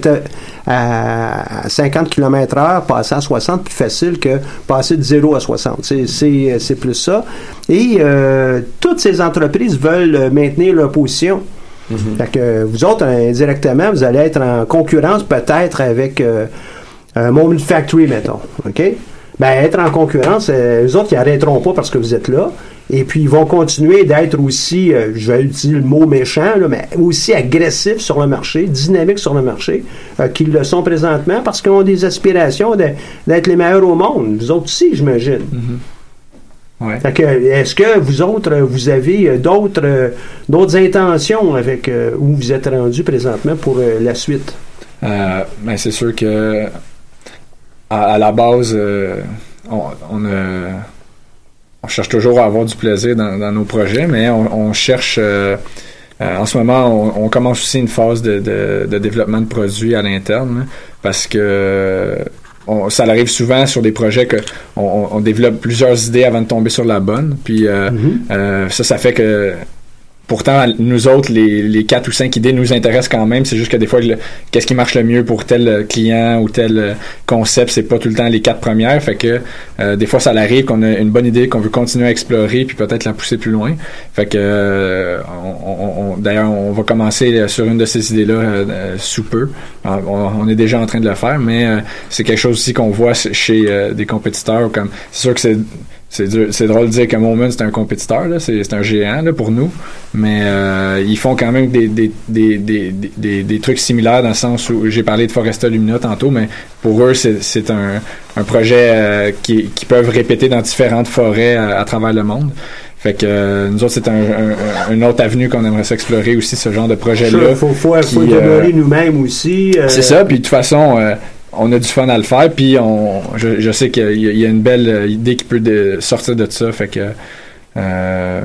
à 50 km heure, passer à 60, plus facile que passer de 0 à 60. C'est, plus ça. Et euh, toutes ces entreprises veulent maintenir leur position. Fait que vous autres, indirectement, vous allez être en concurrence peut-être avec euh, un Moment Factory, mettons. OK? Ben, être en concurrence, euh, eux autres, ils arrêteront pas parce que vous êtes là. Et puis, ils vont continuer d'être aussi, euh, je vais utiliser le mot méchant, là, mais aussi agressifs sur le marché, dynamiques sur le marché, euh, qu'ils le sont présentement parce qu'ils ont des aspirations d'être les meilleurs au monde. Vous autres aussi, j'imagine. Ouais. Fait que, est-ce que vous autres, euh, vous avez d'autres d'autres intentions avec euh, où vous êtes rendu présentement pour la suite? Ben, c'est sûr que à, à la base, on, on, euh, on cherche toujours à avoir du plaisir dans, dans nos projets, mais on, on cherche. euh, euh, en ce moment, on, on commence aussi une phase de, de- de développement de produits à l'interne là, parce que on- ça arrive souvent sur des projets que on, on- développe plusieurs idées avant de tomber sur la bonne. Puis euh, euh, ça, ça fait que Pourtant, nous autres, les, les quatre ou cinq idées nous intéressent quand même. C'est juste que des fois, qu'est-ce qui marche le mieux pour tel euh, client ou tel euh, concept, c'est pas tout le temps les quatre premières. Fait que euh, des fois, ça arrive qu'on a une bonne idée qu'on veut continuer à explorer puis peut-être la pousser plus loin. Fait que euh, on, on- d'ailleurs, on va commencer euh, sur une de ces idées-là euh, sous peu. Euh, On, on est déjà en train de le faire, mais c'est quelque chose aussi qu'on voit chez des compétiteurs. Comme c'est sûr que c'est c'est drôle de dire que Moment c'est un compétiteur, là, c'est un géant là, pour nous, mais euh, ils font quand même des, des, des, des, des- trucs similaires dans le sens où j'ai parlé de Foresta Lumina tantôt, mais pour eux c'est c'est un, un projet euh, qui, qui peuvent répéter dans différentes forêts à, à travers le monde. Fait que euh, nous autres, c'est un, un, un- une autre avenue qu'on aimerait s'explorer aussi, ce genre de projet-là. Il faut, faut, qui, faut euh, nous-mêmes aussi. euh, c'est ça, puis de toute façon, euh, on a du fun à le faire, puis on, je, je sais qu'il y, a- il y a une belle idée qui peut de- sortir de ça, fait que euh,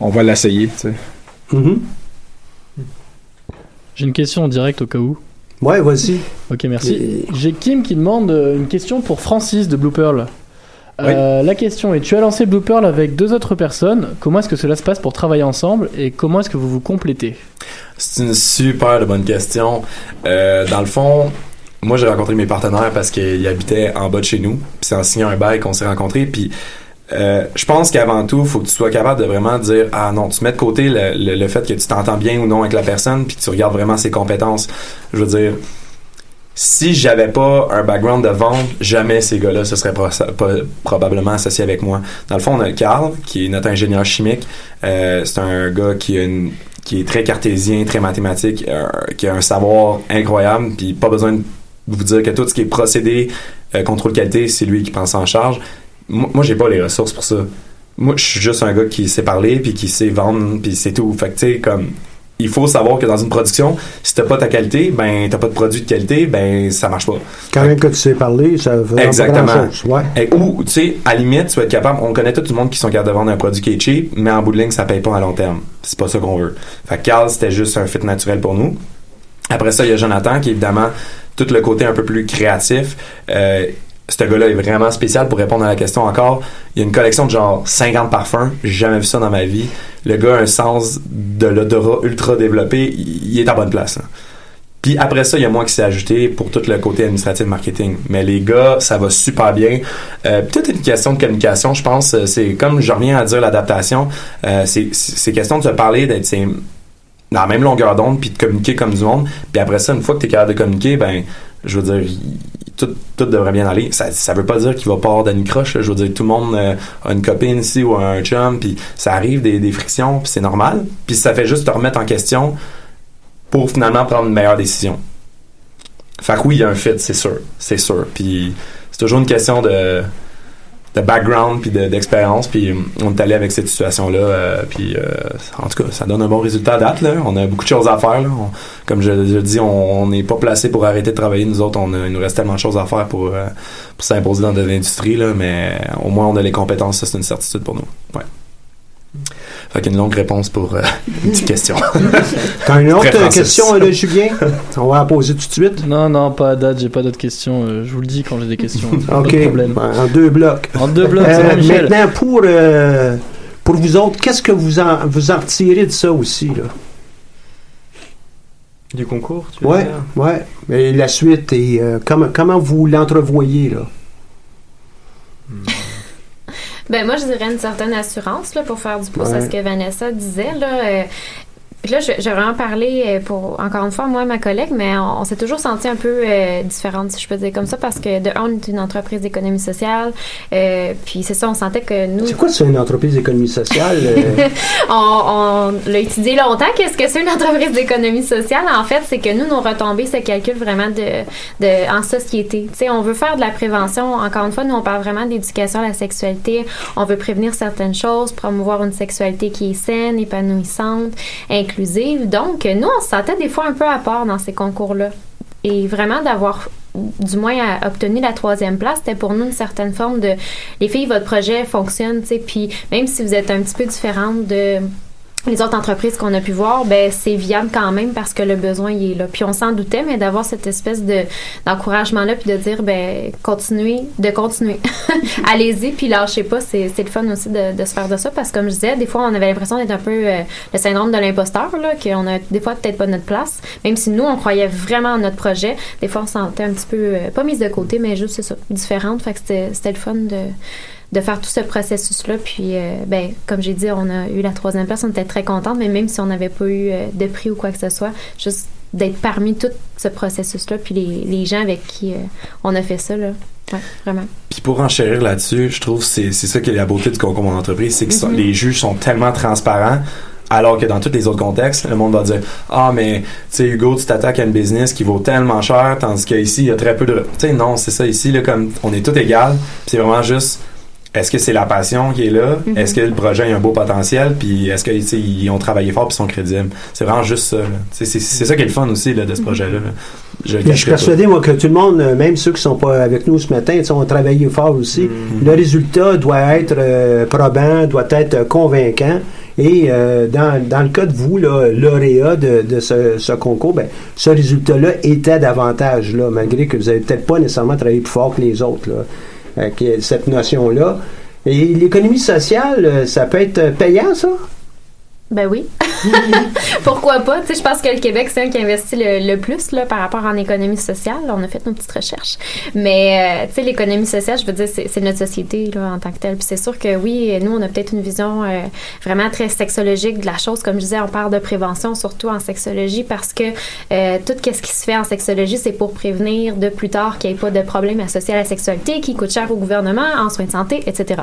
on va l'essayer, tu sais. Mhm. J'ai une question en direct au cas où. Ouais, vas-y. Ok, merci. J'ai Kim qui demande euh, une question pour Francis de Blue Pearl. Euh, La question est tu as lancé Blue Pearl avec deux autres personnes. Comment est-ce que cela se passe pour travailler ensemble et comment est-ce que vous vous complétez? C'est une super bonne question. Euh, dans le fond, moi j'ai rencontré mes partenaires parce qu'ils habitaient en bas de chez nous. Puis c'est en signant un bail qu'on s'est rencontrés. Puis euh, je pense qu'avant tout, faut que tu sois capable de vraiment dire ah non, tu mets de côté le, le- le fait que tu t'entends bien ou non avec la personne, puis que tu regardes vraiment ses compétences. Je veux dire, si j'avais pas un background de vente, jamais ces gars-là se seraient pro- probablement associés avec moi. Dans le fond, on a Carl, qui est notre ingénieur chimique. Euh, c'est un gars qui a une qui est très cartésien, très mathématique, euh, qui a un savoir incroyable, puis pas besoin de vous dire que tout ce qui est procédé, euh, contrôle qualité, c'est lui qui prend ça en charge. Moi, moi j'ai pas les ressources pour ça. Moi, je suis juste un gars qui sait parler, puis qui sait vendre, puis c'est tout. Fait que, tu sais, comme il faut savoir que dans une production, si t'as pas ta qualité, ben t'as pas de produit de qualité, ben ça marche pas. Quand même que tu sais parler, ça veut pas Exactement. grand-chose. Ouais. Et- Ou, tu sais, à la limite, tu vas être capable, on connaît tout le monde qui sont capables de vendre un produit qui est cheap, mais en bout de ligne, ça paye pas à long terme. C'est pas ça qu'on veut. Fait que Carl, c'était juste un fit naturel pour nous. Après ça, il y a Jonathan, qui évidemment tout le côté un peu plus créatif. Euh, ce gars-là est vraiment spécial pour répondre à la question encore. Il a une collection de genre 50 parfums. J'ai jamais vu ça dans ma vie. Le gars a un sens de l'odorat ultra développé. Il est à bonne place. là. Puis après ça, il y a moi qui s'est ajouté pour tout le côté administratif marketing. Mais les gars, ça va super bien. Euh, tout est une question de communication, je pense. Euh, C'est comme je reviens à dire l'adaptation. euh, c'est question de se parler, d'être dans la même longueur d'onde, puis de communiquer comme du monde. Puis après ça, une fois que tu es capable de communiquer, ben, je veux dire, tout, tout devrait bien aller. Ça, ça veut pas dire qu'il va pas avoir d'anicroche. là. Je veux dire, tout le monde euh, a une copine ici ou un chum, puis ça arrive des, des frictions, puis c'est normal. Puis ça fait juste te remettre en question pour finalement prendre une meilleure décision. Fait que oui, il y a un fit, c'est sûr. C'est sûr. Puis c'est toujours une question de, de background puis de- d'expérience. puis euh, on est allé avec cette situation-là. euh, puis euh, en tout cas, ça donne un bon résultat à date. Là. On a beaucoup de choses à faire. Là. Comme je, je dis, on n'est pas placé pour arrêter de travailler. Nous autres, on a- il nous reste tellement de choses à faire pour, euh, pour s'imposer dans de l'industrie. Mais au moins, on a les compétences. Ça, c'est une certitude pour nous. Ouais. Fait qu'une longue réponse pour euh, une petite question. T'as une autre question, là, Julien? On va la poser tout de suite. Non, non, pas à date, j'ai pas d'autres questions. euh, je vous le dis quand j'ai des questions. Pas OK. de problème. En deux blocs. En deux blocs, c'est Euh, bon, Michel. Maintenant, pour, euh, pour vous autres, qu'est-ce que vous en, vous en retirez de ça aussi? Là? Du concours, tu veux Ouais, dire? ouais. Et la suite, et euh, comment, comment vous l'entrevoyez, là? Ben moi, je dirais une certaine assurance là, pour faire du pouce à ce que Vanessa disait. Là, Euh, puis là, j'ai vraiment parlé euh, pour, encore une fois, moi et ma collègue, mais on, on s'est toujours senti un peu euh, différentes, si je peux dire comme ça, parce que de un, on est une entreprise d'économie sociale, euh, puis c'est ça, on sentait que nous... C'est quoi ça, une entreprise d'économie sociale? euh? on, on l'a étudié longtemps. Qu'est-ce que c'est une entreprise d'économie sociale? En fait, c'est que nous, nos retombées se calculent vraiment de, de, en société. Tu sais, on veut faire de la prévention. Encore une fois, nous, on parle vraiment d'éducation à la sexualité. On veut prévenir certaines choses, promouvoir une sexualité qui est saine, épanouissante, Donc, nous, on se sentait des fois un peu à part dans ces concours-là. Et vraiment d'avoir du moins obtenu la troisième place, c'était pour nous une certaine forme de les filles, votre projet fonctionne, tu sais, puis même si vous êtes un petit peu différente de les autres entreprises qu'on a pu voir, ben c'est viable quand même parce que le besoin il est là. Puis on s'en doutait, mais d'avoir cette espèce de d'encouragement là, puis de dire ben continuez, de continuer, allez-y, puis lâchez pas, c'est c'est le fun aussi de, de se faire de ça parce que comme je disais, des fois on avait l'impression d'être un peu euh, le syndrome de l'imposteur là, qu'on a des fois peut-être pas notre place, même si nous on croyait vraiment en notre projet, des fois on se sentait un petit peu euh, pas mise de côté, mais juste c'est ça, différente. Fait que c'était c'était le fun de de faire tout ce processus-là. Puis, euh, ben, comme j'ai dit, on a eu la troisième place, on était très contente, mais même si on n'avait pas eu euh, de prix ou quoi que ce soit, juste d'être parmi tout ce processus-là, puis les, les gens avec qui euh, on a fait ça, là. Ouais, vraiment. Puis pour enchérir là-dessus, je trouve que c'est c'est ça qui est la beauté du concours Mon entreprise, c'est que Mhm. les juges sont tellement transparents. Alors que dans tous les autres contextes, le monde va dire Ah, mais tu sais, Hugo, tu t'attaques à une business qui vaut tellement cher, tandis qu'ici, il y a très peu de. Tu sais, non, c'est ça, ici, là, comme on est tous égal, puis c'est vraiment juste est-ce que c'est la passion qui est là? Mhm. Est-ce que le projet a un beau potentiel? Puis est-ce que tu sais, ils ont travaillé fort puis sont crédibles? C'est vraiment juste ça. C'est c'est ça qui est le fun aussi là, de ce projet-là. là. Je, je suis pas. persuadé, moi, que tout le monde, euh, même ceux qui sont pas avec nous ce matin, ont travaillé fort aussi. Mm-hmm. Le résultat doit être euh, probant, doit être euh, convaincant. Et euh, dans, dans le cas de vous, là, lauréat de, de ce, ce concours, ben, ce résultat-là était davantage, là, malgré que vous n'avez peut-être pas nécessairement travaillé plus fort que les autres, là, cette notion-là. Et l'économie sociale, euh, ça peut être euh, payant, ça? Ben oui. Pourquoi pas? Tu sais, je pense que le Québec, c'est un qui investit le, le plus là, par rapport en économie sociale. On a fait nos petites recherches. Mais, euh, tu sais, l'économie sociale, je veux dire, c'est notre société là, en tant que telle. Puis c'est sûr que oui, nous, on a peut-être une vision euh, vraiment très sexologique de la chose. Comme je disais, on parle de prévention, surtout en sexologie, parce que euh, tout ce qui se fait en sexologie, c'est pour prévenir de plus tard qu'il n'y ait pas de problème associé à la sexualité qui coûte cher au gouvernement, en soins de santé, etc.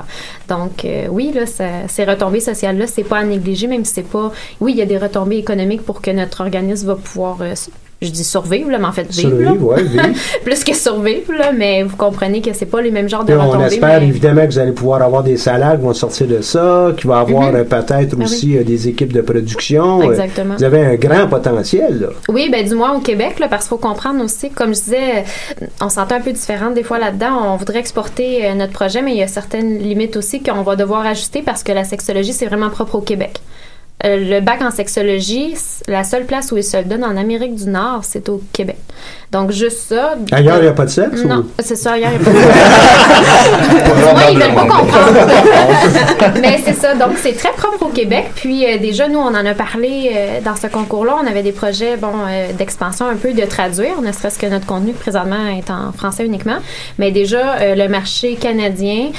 Donc, oui, là, ces retombées sociales-là, c'est pas à négliger, même si c'est pas. Oui, il y a des retombées économiques pour que notre organisme va pouvoir. euh, je dis survivre, là, mais en fait vivre. là. Survivre, ouais, vivre. Plus que survivre, là, mais vous comprenez que c'est pas les mêmes genres de Puis on retombées. espère mais- évidemment que vous allez pouvoir avoir des salaires qui vont sortir de ça, qu'il va y avoir Mhm. euh, peut-être Ah aussi euh, des équipes de production. Exactement. Vous avez un grand potentiel. Là. Oui, ben du moins au Québec, là, parce qu'il faut comprendre aussi, comme je disais, on se sentait un peu différente des fois là-dedans. On voudrait exporter notre projet, mais il y a certaines limites aussi qu'on va devoir ajuster parce que la sexologie, c'est vraiment propre au Québec. Euh, le bac en sexologie, la seule place où il se le donne en Amérique du Nord, c'est au Québec. Donc, juste ça. Ailleurs, il n'y a pas de sexe? Non, c'est ça, ailleurs, il n'y a pas de sexe. Moi, ils veulent pas comprendre. Mais c'est ça. Donc, c'est très propre au Québec. Puis, euh, déjà, nous, on en a parlé euh, dans ce concours-là. On avait des projets, bon, euh, d'expansion un peu de traduire, ne serait-ce que notre contenu présentement est en français uniquement. Mais déjà, euh, le marché canadien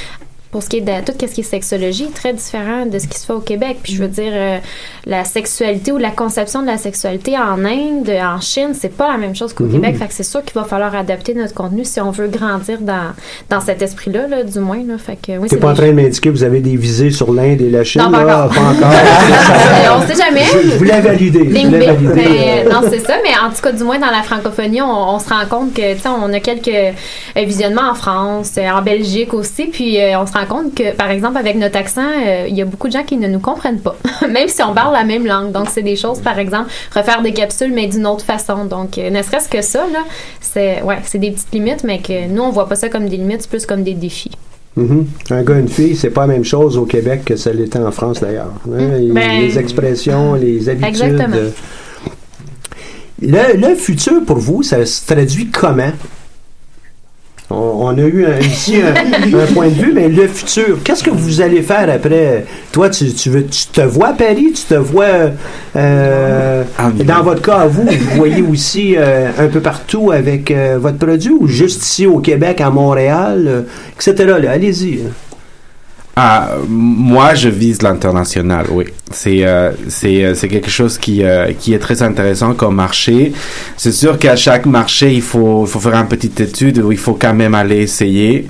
pour ce qui est de tout ce qui est sexologie, très différent de ce qui se fait au Québec. Puis je veux dire, euh, la sexualité ou la conception de la sexualité en Inde, en Chine, c'est pas la même chose qu'au Mhm. Québec. Fait que c'est sûr qu'il va falloir adapter notre contenu si on veut grandir dans, dans cet esprit-là, là, du moins. Là. Fait que, oui, T'es c'est pas en train de m'indiquer que vous avez des visées sur l'Inde et la Chine? Non, pas là? encore. Pas encore. On sait jamais. Je voulais B. valider. Mais, non, c'est ça. Mais en tout cas, du moins dans la francophonie, on, on se rend compte que, tu sais, on a quelques euh, visionnements en France, euh, en Belgique aussi. Puis euh, on se rend compte que, par exemple, avec notre accent, euh, il y a beaucoup de gens qui ne nous comprennent pas, même si on parle la même langue. Donc, c'est des choses, par exemple, refaire des capsules, mais d'une autre façon. Donc, euh, ne serait-ce que ça, là, c'est, ouais, des petites limites, mais que nous, on voit pas ça comme des limites, c'est plus comme des défis. Mhm. Un gars, une fille, c'est pas la même chose au Québec que ça l'était en France d'ailleurs. Hein, les- Ben, les expressions, les habitudes. Exactement. Le, le futur pour vous, ça se traduit comment? On, a eu un- ici un, un point de vue, mais le futur, qu'est-ce que vous allez faire après? Toi, tu, tu, veux, tu te vois à Paris, tu te vois euh, dans votre cas à vous, vous voyez aussi euh, un peu partout avec euh, votre produit ou juste ici au Québec, à Montréal, euh, etc. Allez-y. Ah, moi, je vise l'international, oui. C'est euh, c'est euh, c'est quelque chose qui euh, qui est très intéressant comme marché. C'est sûr qu'à chaque marché, il faut il faut faire une petite étude où il faut quand même aller essayer.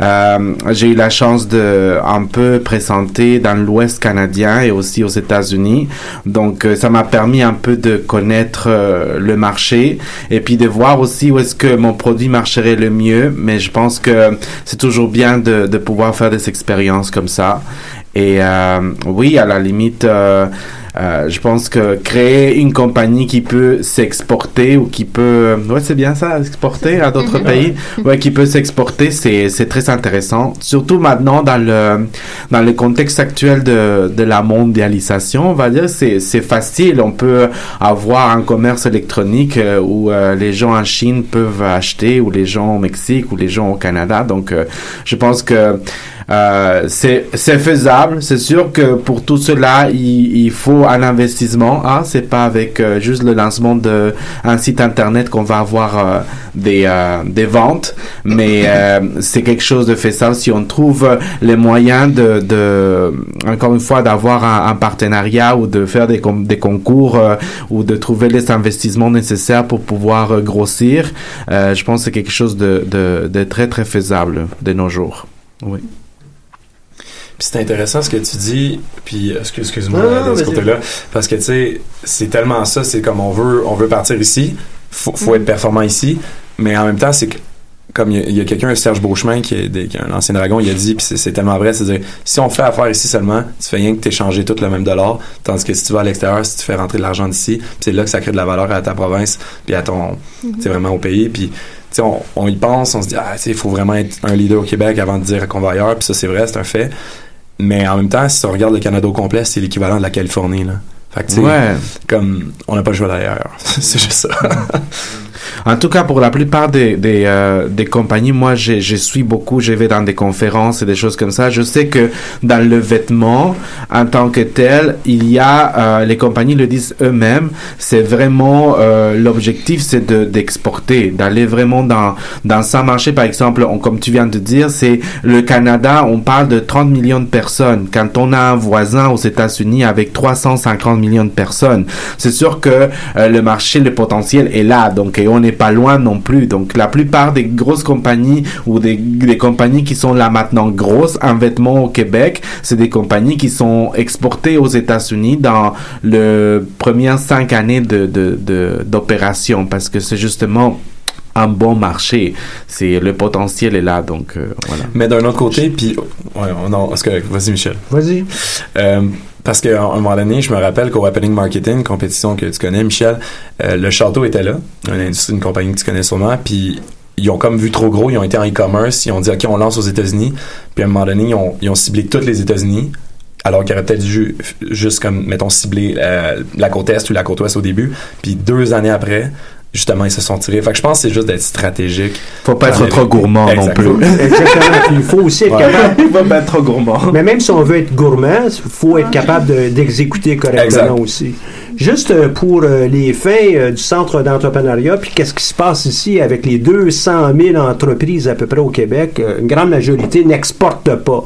Euh, J'ai eu la chance de un peu présenter dans l'Ouest canadien et aussi aux États-Unis. Donc, euh, ça m'a permis un peu de connaître le marché et puis de voir aussi où est-ce que mon produit marcherait le mieux. Mais je pense que c'est toujours bien de, de pouvoir faire des expériences comme ça. Et euh, oui, à la limite, euh, euh, je pense que créer une compagnie qui peut s'exporter ou qui peut, ouais, c'est bien ça, exporter à d'autres pays, ouais, qui peut s'exporter, c'est c'est très intéressant. Surtout maintenant dans le dans le contexte actuel de de la mondialisation, on va dire, c'est c'est facile. On peut avoir un commerce électronique où les gens en Chine peuvent acheter, ou les gens au Mexique, ou les gens au Canada. Donc, je pense que euh, c'est faisable. C'est sûr que pour tout cela, il, il faut un investissement. Ah, c'est pas avec euh, juste le lancement de un site internet qu'on va avoir euh, des euh, des ventes, mais c'est quelque chose de faisable si on trouve les moyens de, de encore une fois d'avoir un, partenariat ou de faire des des concours ou de trouver les investissements nécessaires pour pouvoir grossir. Je pense que c'est quelque chose de, de de très très faisable de nos jours. Oui. Puis c'est intéressant ce que tu dis, puis euh, excuse- excuse-moi euh, de ce côté-là, parce que tu sais, c'est tellement ça, c'est comme on veut, on veut partir ici, faut, faut être performant ici, mais en même temps, c'est que comme il y a, quelqu'un, Serge Beauchemin, qui est, des- qui est un ancien dragon, il a dit, puis c'est, tellement vrai, c'est-à-dire, si on fait affaire ici seulement, tu fais rien que t'échanger tout le même dollar, tandis que si tu vas à l'extérieur, si tu fais rentrer de l'argent d'ici, c'est là que ça crée de la valeur à ta province, puis à ton, tu sais, vraiment au pays, puis tu sais, on, on y pense, on se dit, ah, tu sais, il faut vraiment être un leader au Québec avant de dire qu'on va ailleurs, puis ça, c'est vrai, c'est un fait. Mais en même temps, si on regarde le Canada au complet, c'est l'équivalent de la Californie, là. Fait que, tu sais, Ouais. comme, on n'a pas le choix d'ailleurs. c'est juste ça. En tout cas, pour la plupart des, des, euh, compagnies, moi, je, suis beaucoup, je vais dans des conférences et des choses comme ça. Je sais que dans le vêtement, en tant que tel, il y a, euh, les compagnies le disent eux-mêmes, c'est vraiment, euh, l'objectif, c'est de, d'exporter, d'aller vraiment dans, dans marché, par exemple, comme tu viens de dire, c'est le Canada, on parle de 30 millions de personnes. Quand on a un voisin aux États-Unis avec 350 millions de personnes, c'est sûr que le marché, le potentiel est là. Donc, n'est pas loin non plus. Donc, la plupart des grosses compagnies ou des, compagnies qui sont là maintenant grosses en vêtements au Québec, c'est des compagnies qui sont exportées aux États-Unis dans le premières cinq années d'opération parce que c'est justement un bon marché. C'est le potentiel est là, donc euh, voilà. Mais d'un autre côté, puis ouais, on- non, parce que vas-y Michel. Vas-y. Euh, parce qu'à un moment donné, je me rappelle qu'au Happening Marketing, compétition que tu connais, Michel, euh, le château était là, une industrie, une compagnie que tu connais sûrement, puis ils ont comme vu trop gros, ils ont été en e-commerce, ils ont dit ok, on lance aux États-Unis, puis à un moment donné, ils ont, ils ont ciblé toutes les États-Unis alors qu'il aurait peut-être dû juste comme, mettons, cibler euh, la côte Est ou la côte Ouest au début. Puis deux années après, justement, ils se sont tirés. Fait que je pense que c'est juste d'être stratégique. Faut pas être trop gourmand non plus. Exactement. Il faut aussi être Ouais. capable. Faut pas être trop gourmand. Mais même si on veut être gourmand, il faut être capable de- d'exécuter correctement Exact. aussi. Juste euh, pour euh, les fins euh, du centre d'entrepreneuriat, puis qu'est-ce qui se passe ici avec les 200 000 entreprises à peu près au Québec, euh, une grande majorité n'exportent pas.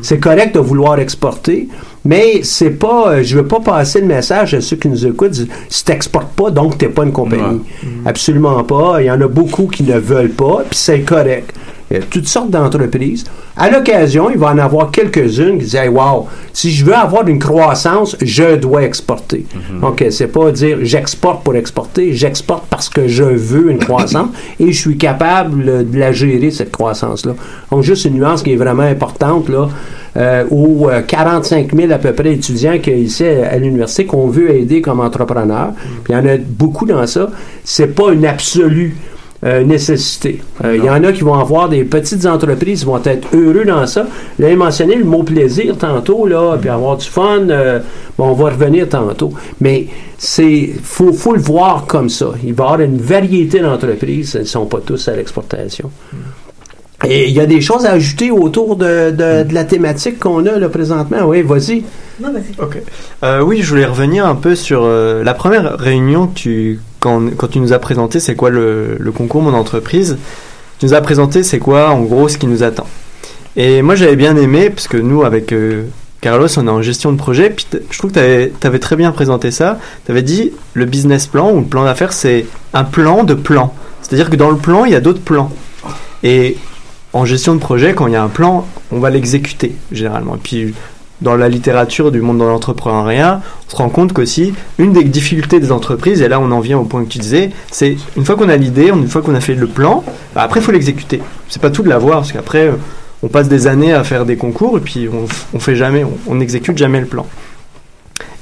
C'est correct de vouloir exporter, mais c'est pas. euh, je veux pas passer le message à ceux qui nous écoutent. Si t'exportes pas, donc t'es pas une compagnie. Absolument pas. Il y en a beaucoup qui ne veulent pas, puis c'est correct. Il y a toutes sortes d'entreprises. À l'occasion, il va en avoir quelques-unes qui disent hey, Wow, si je veux avoir une croissance, je dois exporter. Donc, euh, c'est pas dire j'exporte pour exporter, j'exporte parce que je veux une croissance et je suis capable de la gérer, cette croissance-là. Donc, juste une nuance qui est vraiment importante, là, euh, aux euh, 45 000 à peu près étudiants qu'il y a ici à, l'université qu'on veut aider comme entrepreneurs. Puis il y en a beaucoup dans ça. C'est pas une absolue euh, nécessité. Euh, Il y en a qui vont avoir des petites entreprises qui vont être heureux dans ça. Là, il mentionné le mot plaisir tantôt, là, puis avoir du fun. euh, bon, on va revenir tantôt. Mais c'est faut, faut le voir comme ça. Il va y avoir une variété d'entreprises. Elles ne sont pas tous à l'exportation. Et il y a des choses à ajouter autour de, de- de la thématique qu'on a là, présentement? Oui, vas-y. Ok. Euh, oui, je voulais revenir un peu sur euh, la première réunion que tu, quand, tu nous as présenté c'est quoi le, concours Mon entreprise. Tu nous as présenté c'est quoi en gros ce qui nous attend. Et moi j'avais bien aimé parce que nous avec euh, Carlos on est en gestion de projet. Puis je trouve que tu avais très bien présenté ça. Tu avais dit le business plan ou le plan d'affaires c'est un plan de plan. C'est-à-dire que dans le plan il y a d'autres plans. Et en gestion de projet, quand il y a un plan, on va l'exécuter généralement. Puis dans la littérature du monde de l'entrepreneuriat, on se rend compte qu'aussi, une des difficultés des entreprises, et là on en vient au point que tu disais, c'est une fois qu'on a l'idée, une fois qu'on a fait le plan, bah, après il faut l'exécuter. C'est pas tout de l'avoir, parce qu'après on passe des années à faire des concours et puis on, on fait jamais, on, n'exécute jamais le plan.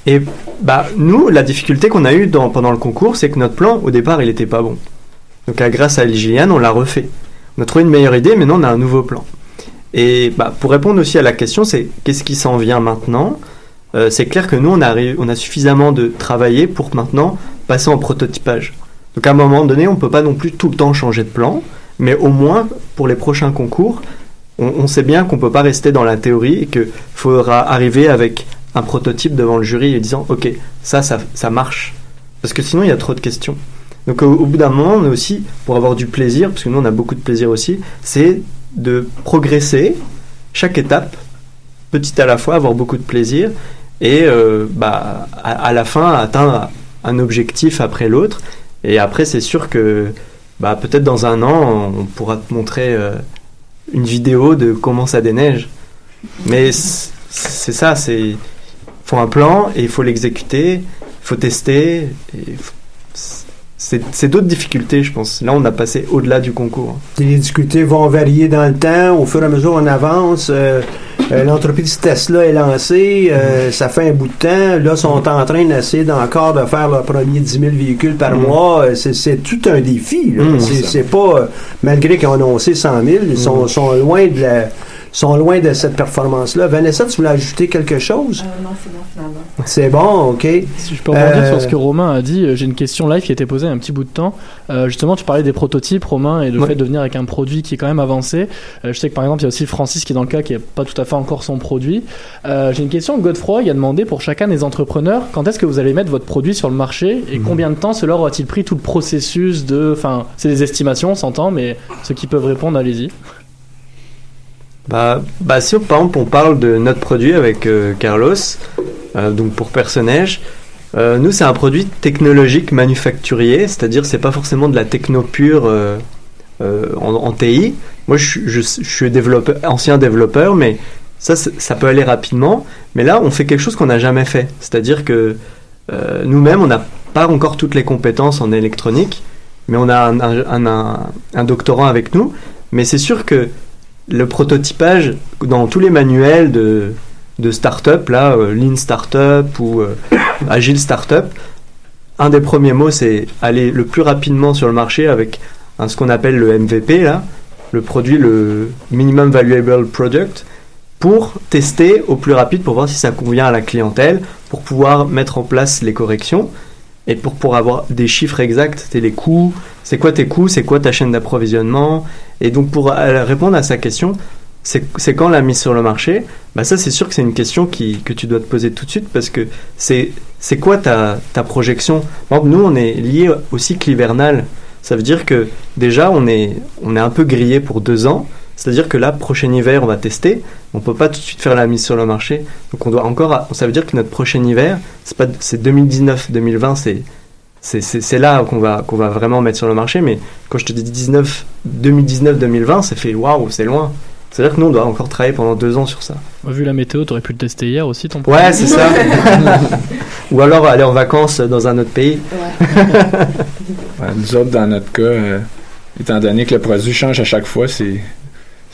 Et bah nous, la difficulté qu'on a eue pendant le concours, c'est que notre plan, au départ, il était pas bon. Donc à- grâce à Gillian, on l'a refait. On a trouvé une meilleure idée, maintenant on a un nouveau plan. Et bah, pour répondre aussi à la question, c'est qu'est-ce qui s'en vient maintenant? Euh, C'est clair que nous, on a, on a suffisamment de travailler pour maintenant passer en prototypage. Donc à un moment donné, on ne peut pas non plus tout le temps changer de plan, mais au moins pour les prochains concours, on, on sait bien qu'on ne peut pas rester dans la théorie et qu'il faudra arriver avec un prototype devant le jury et disant ok, ça, ça, ça marche. Parce que sinon, il y a trop de questions. Donc au, au bout d'un moment, on est aussi, pour avoir du plaisir, parce que nous on a beaucoup de plaisir aussi, c'est de progresser chaque étape, petit à la fois, avoir beaucoup de plaisir, et euh, bah, à, la fin atteindre un objectif après l'autre. Et après, c'est sûr que bah, peut-être dans un an, on pourra te montrer euh, une vidéo de comment ça déneige. Mais c'est ça, c'est faut un plan et il faut l'exécuter, il faut tester. Et faut- c'est d'autres difficultés, je pense. Là, on a passé au-delà du concours. Les difficultés vont varier dans le temps. Au fur et à mesure on avance, euh, euh, l'entreprise Tesla est lancée. euh, Ça fait un bout de temps. Là, ils sont en train d'essayer d'encore de faire leur premier 10 000 véhicules par Mm. mois. C'est- tout un défi. Mm, C'est pas, malgré qu'ils ont annoncé 100 000, ils sont, sont loin de la sont loin de cette performance-là. Vanessa, tu voulais ajouter quelque chose? non, c'est bon, finalement. C'est bon, OK. Si je peux rebondir Euh, sur ce que Romain a dit, euh, j'ai une question live qui a été posée il y a un petit bout de temps. Euh, justement, tu parlais des prototypes, Romain, et le fait de venir avec un produit qui est quand même avancé. Euh, je sais que par exemple, il y a aussi Francis qui est dans le cas qui n'a pas tout à fait encore son produit. Euh, j'ai une question. Godefroy il a demandé pour chacun des entrepreneurs quand est-ce que vous allez mettre votre produit sur le marché et Mhm. combien de temps cela aura-t-il pris tout le processus de. Enfin, c'est des estimations, on s'entend, mais ceux qui peuvent répondre, allez-y. Bah, bah si par exemple on parle de notre produit avec euh, Carlos, euh, donc pour personnage, euh, nous c'est un produit technologique manufacturier, c'est-à-dire c'est pas forcément de la techno pure en, TI. Moi je, je, suis développeur, ancien développeur, mais ça ça peut aller rapidement. Mais là on fait quelque chose qu'on n'a jamais fait, c'est-à-dire que nous-mêmes on n'a pas encore toutes les compétences en électronique, mais on a un doctorant avec nous. Mais c'est sûr que le prototypage dans tous les manuels de, de start-up, là, euh, Lean Startup ou euh, Agile Startup, un des premiers mots, c'est aller le plus rapidement sur le marché avec ce qu'on appelle le MVP, là, le produit, le Minimum Valuable Product, pour tester au plus rapide pour voir si ça convient à la clientèle, pour pouvoir mettre en place les corrections et pour, pour avoir des chiffres exacts, c'est les coûts, c'est quoi tes coûts, c'est quoi ta chaîne d'approvisionnement? Et donc pour répondre à sa question, c'est quand la mise sur le marché? Bah Ça c'est sûr que c'est une question qui, que tu dois te poser tout de suite parce que c'est quoi ta, ta projection? Nous on est lié au cycle hivernal. Ça veut dire que déjà on est, on est un peu grillé pour deux ans. C'est-à-dire que là, prochain hiver, on va tester. On peut pas tout de suite faire la mise sur le marché. Donc on doit encore. Ça veut dire que notre prochain hiver, c'est pas c'est 2019, 2020, c'est c'est- c'est c'est là qu'on va qu'on va vraiment mettre sur le marché. Mais quand je te dis 19, 2019, 2020, ça fait waouh, c'est loin. C'est-à-dire que nous, on doit encore travailler pendant deux ans sur ça. Vu la météo, t'aurais pu le tester hier aussi, ton Ouais, c'est ça. Ou alors aller en vacances dans un autre pays. Ouais, nous autres, dans notre cas, euh, étant donné que le produit change à chaque fois, c'est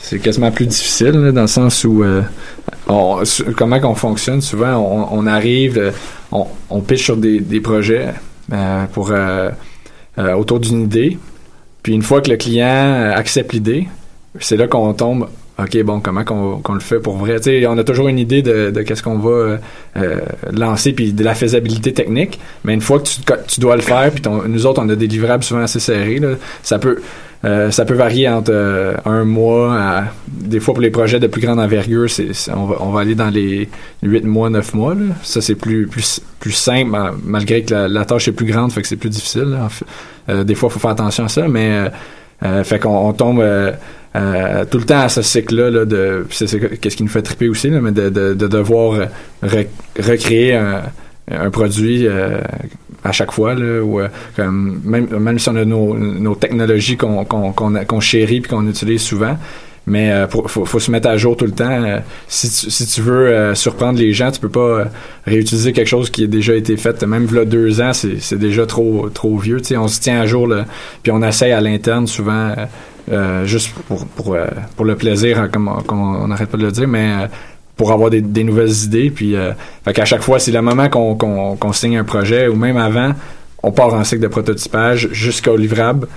c'est quasiment plus difficile, là, dans le sens où euh, on- comment qu'on fonctionne, souvent on, on arrive, euh, on, on sur des, des projets euh, pour euh, euh, autour d'une idée, puis une fois que le client euh, accepte l'idée, c'est là qu'on tombe. OK, bon, comment qu'on qu'on le fait pour vrai? Tu sais, on a toujours une idée de, de qu'est-ce qu'on va euh, lancer, puis de la faisabilité technique. Mais une fois que tu, tu dois le faire, puis nous autres, on a des livrables souvent assez serrés, là, ça peut euh, ça peut varier entre euh, un mois à... Des fois, pour les projets de plus grande envergure, c'est, on, va, on va aller dans les 8 mois, 9 mois. Là. Ça, c'est plus, plus, plus simple, ma- malgré que la, tâche est plus grande, fait que c'est plus difficile. Euh, des fois, il faut faire attention à ça, mais... fait qu'on on tombe tout le temps à ce cycle-là là, de c'est, qu'est-ce qui nous fait triper aussi, là, mais de, de, de devoir re- recréer un, un produit euh, à chaque fois euh, même même si on a nos, nos technologies qu'on chérit puis qu'on utilise souvent. Mais euh, faut, faut se mettre à jour tout le temps. Euh, si, tu, si tu veux surprendre les gens, tu peux pas réutiliser quelque chose qui a déjà été fait. Même là deux ans, c'est déjà trop trop vieux. On se tient à jour, puis on essaye à l'interne souvent, juste pour pour, pour le plaisir, hein, comme on- n'arrête pas de le dire, mais pour avoir des, nouvelles idées. Puis, euh, fait chaque fois, c'est le moment qu'on signe un projet ou même avant, on part en cycle de prototypage jusqu'au livrable.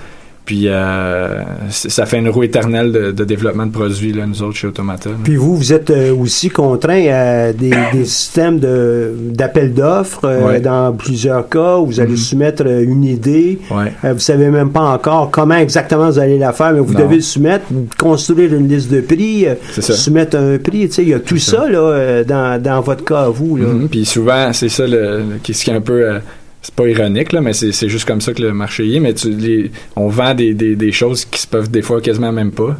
Puis euh, ça fait une roue éternelle de, de développement de produits, là, nous autres, chez Automata. là. Puis vous, vous êtes euh, aussi contraint à des, des systèmes de d'appel d'offres euh, Ouais. dans plusieurs cas où vous allez soumettre euh, une idée. Ouais. Euh, vous savez même pas encore comment exactement vous allez la faire, mais vous Non. devez le soumettre, construire une liste de prix, soumettre un prix. Il y a tout ça, là dans, dans votre cas à vous. Là. Mhm. Puis souvent, c'est ça le, le- qui ce qui est un peu c'est pas ironique là, mais c'est juste comme ça que le marché y est. Mais tu, les, on vend des, des, des choses qui se peuvent des fois quasiment même pas.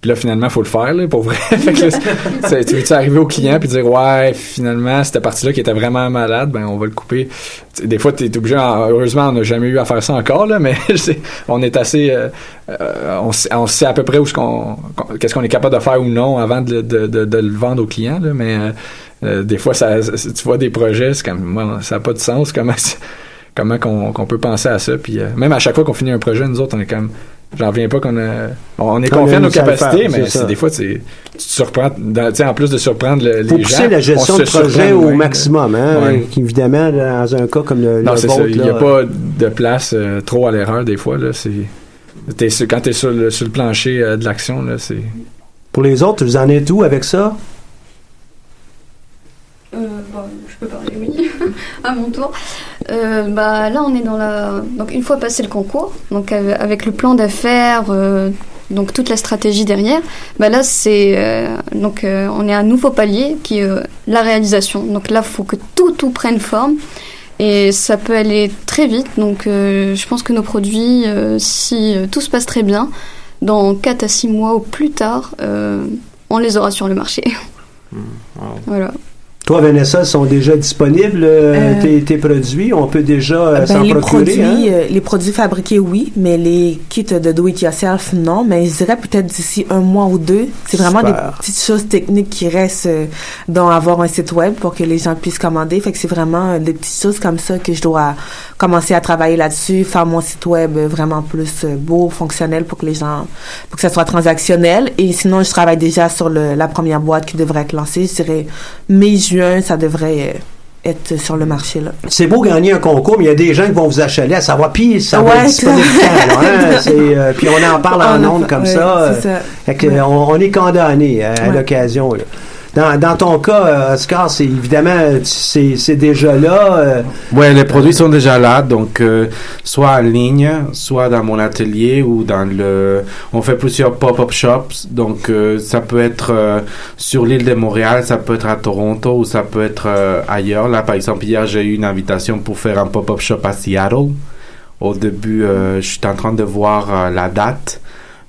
Puis là, finalement, faut le faire, là, pour vrai. Fait que là, tu veux-tu arriver au client puis dire, ouais, finalement, cette partie-là qui était vraiment malade, ben, on va le couper. Des fois, tu es obligé, en- heureusement, on n'a jamais eu à faire ça encore, là, mais on est assez, euh, euh, on, sait, on sait à peu près où ce qu'on, qu'on- qu'est-ce qu'on est capable de faire ou non avant de, de, de, de le vendre au client, là, mais euh, euh, des fois, ça, tu vois des projets, c'est comme, moi, ça n'a pas de sens, comment, comment qu'on, peut penser à ça, puis euh, même à chaque fois qu'on finit un projet, nous autres, on est comme, j'en reviens pas qu'on a, on est Qu'on a confiant de nos capacités, faire, mais c'est des fois, tu te surprends, dans- en plus de surprendre le- les Faut gens. pousser la gestion on de projet au maximum, hein, Ouais. évidemment, dans un cas comme le, Non, c'est ça. Il n'y a pas de place euh, trop à l'erreur des fois. Là, c'est, quand tu es sur le, sur le plancher euh, de l'action, là, c'est. Pour les autres, vous en êtes où avec ça? Je peux parler, oui, à mon tour. Euh, bah, là, on est dans la. Donc, une fois passé le concours, donc avec le plan d'affaires, euh, donc toute la stratégie derrière, bah là, c'est. euh, donc, on est à un nouveau palier qui est la réalisation. Donc là, il faut que tout, tout prenne forme. Et ça peut aller très vite. Donc, je pense que nos produits, si tout se passe très bien, dans 4 à 6 mois ou plus tard, on les aura sur le marché. Voilà. Toi, Vanessa, sont déjà disponibles, euh, Euh, tes, tes produits? On peut déjà euh, Ben, s'en procurer? produits, hein? les produits fabriqués, oui, mais les kits de do-it-yourself, non. Mais je dirais peut-être d'ici un mois ou deux. C'est vraiment des petites choses techniques qui restent dans avoir un site web pour que les gens puissent commander. Fait que c'est vraiment des petites choses comme ça que je dois commencer à travailler là-dessus, faire mon site web vraiment plus beau, fonctionnel pour que les gens, pour que ça soit transactionnel. Et sinon, je travaille déjà sur le, la première boîte qui devrait être lancée. Je dirais mai-juin, ça devrait euh, être sur le marché, là. C'est beau gagner un concours, mais il y a des gens qui vont vous achaler à savoir, puis ça va être disponible quand, hein? Euh, puis on en parle en par- comme ça. c'est euh, ça. fait que Ouais. on, on est condamné à, l'occasion. Dans, ton cas, euh, Oscar, c'est évidemment, c'est déjà là. euh, Ouais, les produits sont déjà là, donc euh, soit en ligne, soit dans mon atelier ou dans le. On fait plusieurs pop-up shops, donc ça peut être sur l'île de Montréal, ça peut être à Toronto ou ça peut être ailleurs. Là, par exemple, hier j'ai eu une invitation pour faire un pop-up shop à Seattle. Au début, je suis en train de voir la date.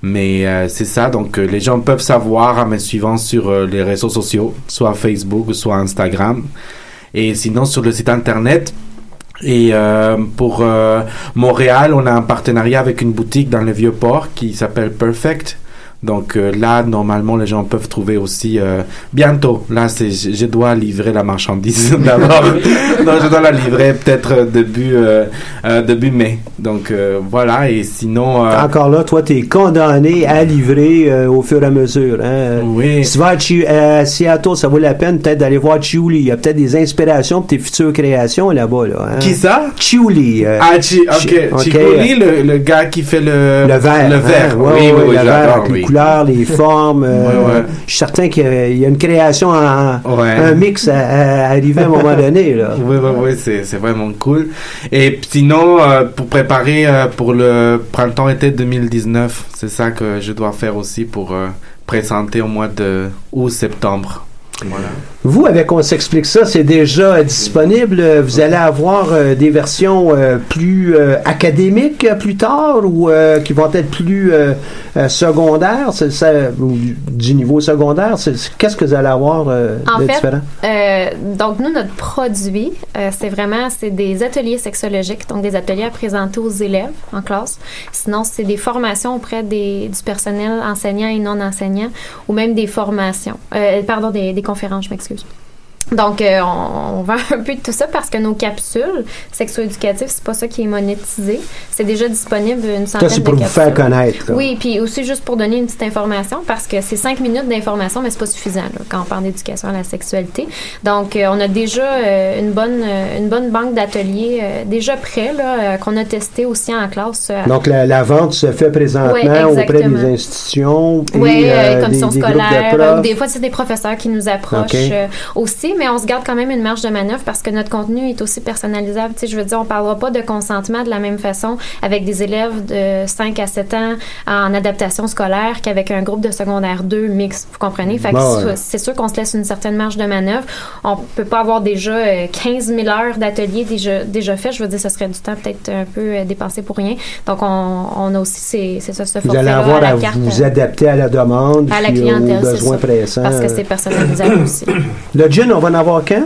Mais euh, c'est ça, donc euh, les gens peuvent savoir en me suivant sur euh, les réseaux sociaux, soit Facebook, soit Instagram. Et sinon, sur le site internet, et pour Montréal, on a un partenariat avec une boutique dans le Vieux-Port qui s'appelle Perfect. Donc euh, là, normalement, les gens peuvent trouver aussi euh, bientôt. Là, c'est je, je dois livrer la marchandise d'abord. Donc je dois la livrer peut-être euh, début euh, début mai. Donc voilà. Et sinon, Encore là, toi, tu es condamné à livrer au fur et à mesure. Hein? Oui. Si tu vas à, Seattle, ça vaut la peine peut-être d'aller voir Chiuli. Il y a peut-être des inspirations pour tes futures créations là-bas. Là, hein? Qui ça? Chiuli. Ah, Chi- ok. le, le gars qui fait le, Le verre. Le verre. hein? oui, Ouais, oui, oui, verre oui. Couleurs, les formes. euh, Ouais, ouais. Je suis certain qu'il y a, une création, en, Ouais. un mix à, à arriver à un moment donné. Là. Oui, oui, oui, c'est, vraiment cool. Et sinon, euh, pour préparer euh, pour le printemps-été 2019, c'est ça que je dois faire aussi pour présenter au mois de août-septembre. Voilà. Vous, avec On s'explique ça, c'est déjà disponible. Vous allez avoir euh, des versions euh, plus euh, académiques plus tard ou qui vont être plus secondaires, c'est ça, ou du- niveau secondaire. C'est- Qu'est-ce que vous allez avoir En de fait, différent? donc nous, notre produit, c'est vraiment c'est des ateliers sexologiques, donc des ateliers à présenter aux élèves en classe. Sinon, c'est des formations auprès des, du personnel enseignant et non enseignant, ou même des formations, pardon, des, des conférences, je m'excuse. excuse me. Donc, euh, on, on vend un peu de tout ça parce que nos capsules sexo-éducatives, c'est pas ça qui est monétisé. C'est déjà disponible une centaine Ça, c'est de pour vous capsules. faire connaître. là. Oui, puis aussi juste pour donner une petite information, parce que c'est cinq minutes d'information, mais c'est pas suffisant là, quand on parle d'éducation à la sexualité. Donc, euh, on a déjà euh, une bonne euh, une bonne banque d'ateliers euh, déjà prêts là, euh, qu'on a testé aussi en classe. Donc, la, la vente se fait présentement Ouais, auprès des institutions oui, euh, les commissions des, de ou des fois c'est des professeurs qui nous approchent aussi, mais on se garde quand même une marge de manœuvre parce que notre contenu est aussi personnalisable. Tu sais, je veux dire, on parlera pas de consentement de la même façon avec des élèves de 5 à 7 ans en adaptation scolaire qu'avec un groupe de secondaire 2 mix. Vous comprenez? Fait Bon, c'est- ouais. c'est sûr qu'on se laisse une certaine marge de manœuvre. On peut pas avoir déjà euh, 15 000 heures d'atelier déjà, déjà fait. Je veux dire, ce serait du temps peut-être un peu euh, dépensé pour rien. Donc, on, on a aussi ces, c'est ça, ce Vous allez avoir à la carte. vous euh, adapter à la demande à la clientèle, aux besoins pressants. Parce que c'est personnalisable aussi. Le gin, on va en avoir quand?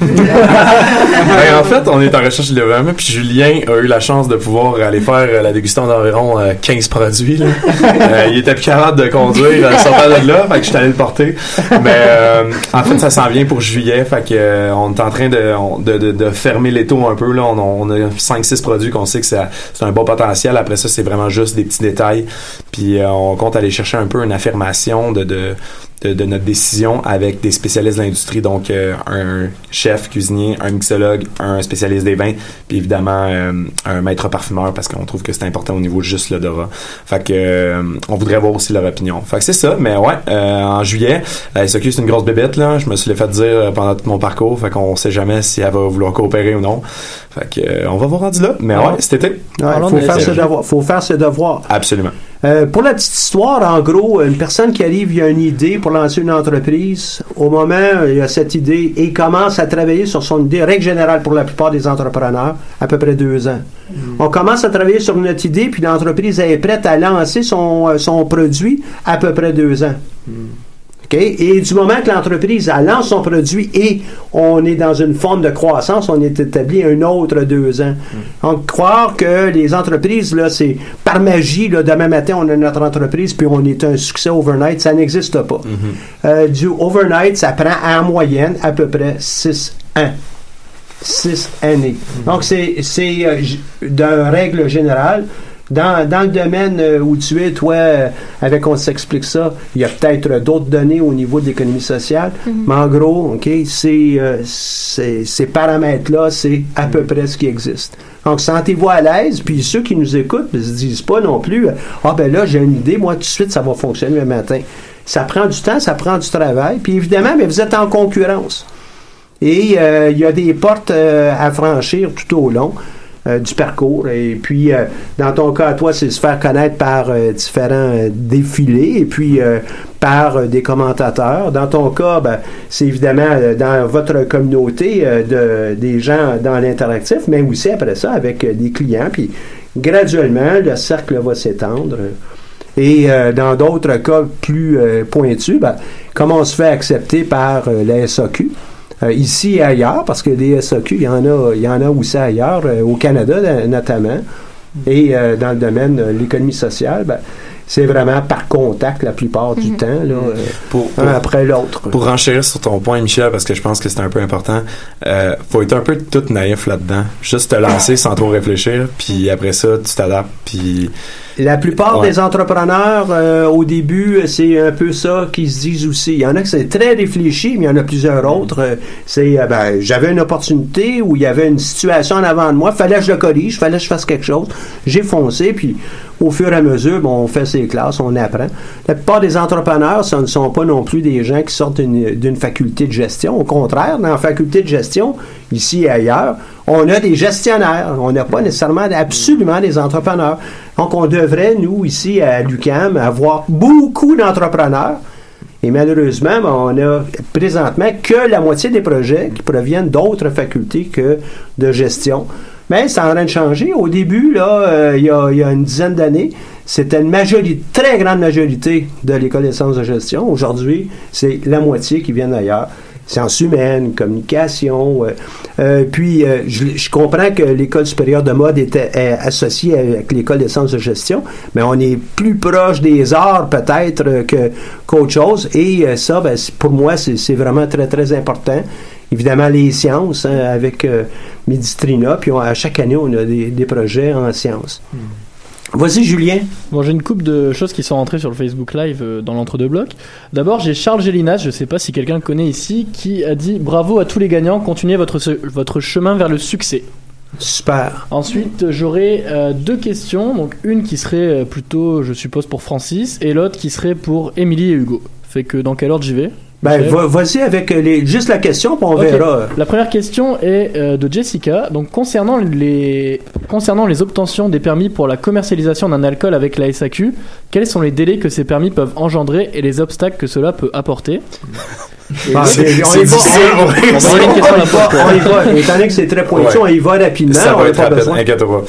Ben, en fait, on est en recherche de développement, puis Julien a eu la chance de pouvoir aller faire euh, la dégustation d'environ euh, 15 produits. là. Euh, il était plus capable de conduire euh, sortant de là, fait que je suis allé le porter. Mais euh, en fait, ça s'en vient pour juillet, fait que euh, on est en train de, on- de, de, de fermer les taux un peu. Là. On, on a 5-6 produits qu'on sait que ça- c'est un bon potentiel. Après ça, c'est vraiment juste des petits détails. Puis euh, on compte aller chercher un peu une affirmation de, de de, de notre décision avec des spécialistes de l'industrie, donc euh, un chef cuisinier, un mixologue, un spécialiste des vins, puis évidemment euh, un maître parfumeur parce qu'on trouve que c'est important au niveau de juste l'odorat. Fait que euh, on voudrait voir aussi leur opinion. Fait que c'est ça, mais ouais, euh, en juillet, la SOQ c'est une grosse bébête là, je me suis fait dire euh, pendant tout mon parcours, fait qu'on sait jamais si elle va vouloir coopérer ou non. Fait que euh, on va voir rendu là, mais ouais, cet été. Il faut, faire ses devoirs, faut faire ses devoirs. Absolument. Euh, pour la petite histoire, en gros, une personne qui arrive, il y a une idée pour lancer une entreprise. Au moment, il y a cette idée et il commence à travailler sur son idée. Règle générale pour la plupart des entrepreneurs, à peu près deux ans. On commence à travailler sur notre idée, puis l'entreprise est prête à lancer son, euh, son produit à peu près deux ans. Et du moment que l'entreprise lance son produit et on est dans une forme de croissance, on est établi un autre deux ans. Donc, croire que les entreprises, là, c'est par magie, là, demain matin, on a notre entreprise puis on est un succès overnight, ça n'existe pas. Euh, du overnight, ça prend en moyenne à peu près six ans. Six années. Donc, c'est euh, d'une règle générale. Dans, dans le domaine euh, où tu es, toi, euh, avec on s'explique ça, il y a peut-être d'autres données au niveau de l'économie sociale, mais en gros, OK, c'est, euh, ces paramètres-là, c'est à peu près ce qui existe. Donc, sentez-vous à l'aise, puis ceux qui nous écoutent ne se disent pas non plus, ah ben là, j'ai une idée, moi, tout de suite, ça va fonctionner le matin. ça prend du temps, ça prend du travail. Puis évidemment, mais vous êtes en concurrence. Et euh, il y a des portes euh, à franchir tout au long. Euh, du parcours. Et puis, euh, dans ton cas, toi, c'est se faire connaître par euh, différents euh, défilés et puis par des commentateurs. Dans ton cas, ben, c'est évidemment dans votre communauté de, des gens dans l'interactif, mais aussi après ça avec des clients. Puis, graduellement, le cercle va s'étendre. Et dans d'autres cas plus pointus, ben, comment on se fait accepter par la SAQ? Euh, ici et ailleurs, parce que des SAQ, il y en a, il y en a aussi ailleurs, euh, au Canada notamment, et euh, dans le domaine de l'économie sociale, ben, c'est vraiment par contact la plupart du temps, là, euh, Pour- un après l'autre. Pour renchérir sur ton point, Michel, parce que je pense que c'est un peu important, euh, faut être un peu tout naïf là-dedans. Juste te lancer sans trop réfléchir, puis après ça, tu t'adaptes, puis... La plupart Ouais. des entrepreneurs, euh, au début, c'est un peu ça qu'ils se disent aussi. Il y en a que c'est très réfléchi, mais il y en a plusieurs autres. euh, c'est, euh, ben, j'avais une opportunité où il y avait une situation en avant de moi, fallait que je le corrige, fallait que je fasse quelque chose. J'ai foncé, puis au fur et à mesure, bon, on fait ses classes, on apprend. La plupart des entrepreneurs, ce ne sont pas non plus des gens qui sortent d'une d'une faculté de gestion. Au contraire, dans la faculté de gestion, ici et ailleurs, on a des gestionnaires. On n'a pas nécessairement absolument des entrepreneurs. Donc, on devrait, nous, ici à l'UCAM, avoir beaucoup d'entrepreneurs. Et malheureusement, ben, on a présentement que la moitié des projets qui proviennent d'autres facultés que de gestion. Mais c'est en train de changer. Au début, euh, il y, a, il une dizaine d'années, c'était une majorité, très grande majorité de l'école des sciences de gestion. Aujourd'hui, c'est la moitié qui viennent d'ailleurs. Sciences humaines, communication. euh, puis, euh, je, comprends que l'école supérieure de mode était associée avec l'école des sciences de gestion, mais on est plus proche des arts peut-être euh, que qu'autre chose. Et ça, ben, pour moi, c'est vraiment très, très important. Évidemment, les sciences, hein, avec euh, puis à chaque année, on a des, des projets en sciences. Vas-y, Julien. Bon, j'ai une coupe de choses qui sont rentrées sur le Facebook Live euh, dans l'entre-deux blocs. D'abord, j'ai Charles Gélinas, je sais pas si quelqu'un le connaît ici, qui a dit Bravo à tous les gagnants, continuez votre, votre chemin vers le succès. Super. Ensuite, j'aurai euh, deux questions. Donc, une qui serait euh, plutôt, je suppose, pour Francis, et l'autre qui serait pour Émilie et Hugo. Fait que dans quel ordre j'y vais? Ben, va- vas-y avec les, juste la question, puis on verra. La première question est euh, de Jessica. Donc concernant les concernant les obtentions des permis pour la commercialisation d'un alcool avec la SAQ, quels sont les délais que ces permis peuvent engendrer et les obstacles que cela peut apporter? C'est- on c'est y va, on- y on on y. Étant donné que c'est très pointu, Ouais. on y va rapidement. Ça va être pas rapide, besoin. inquiète pas.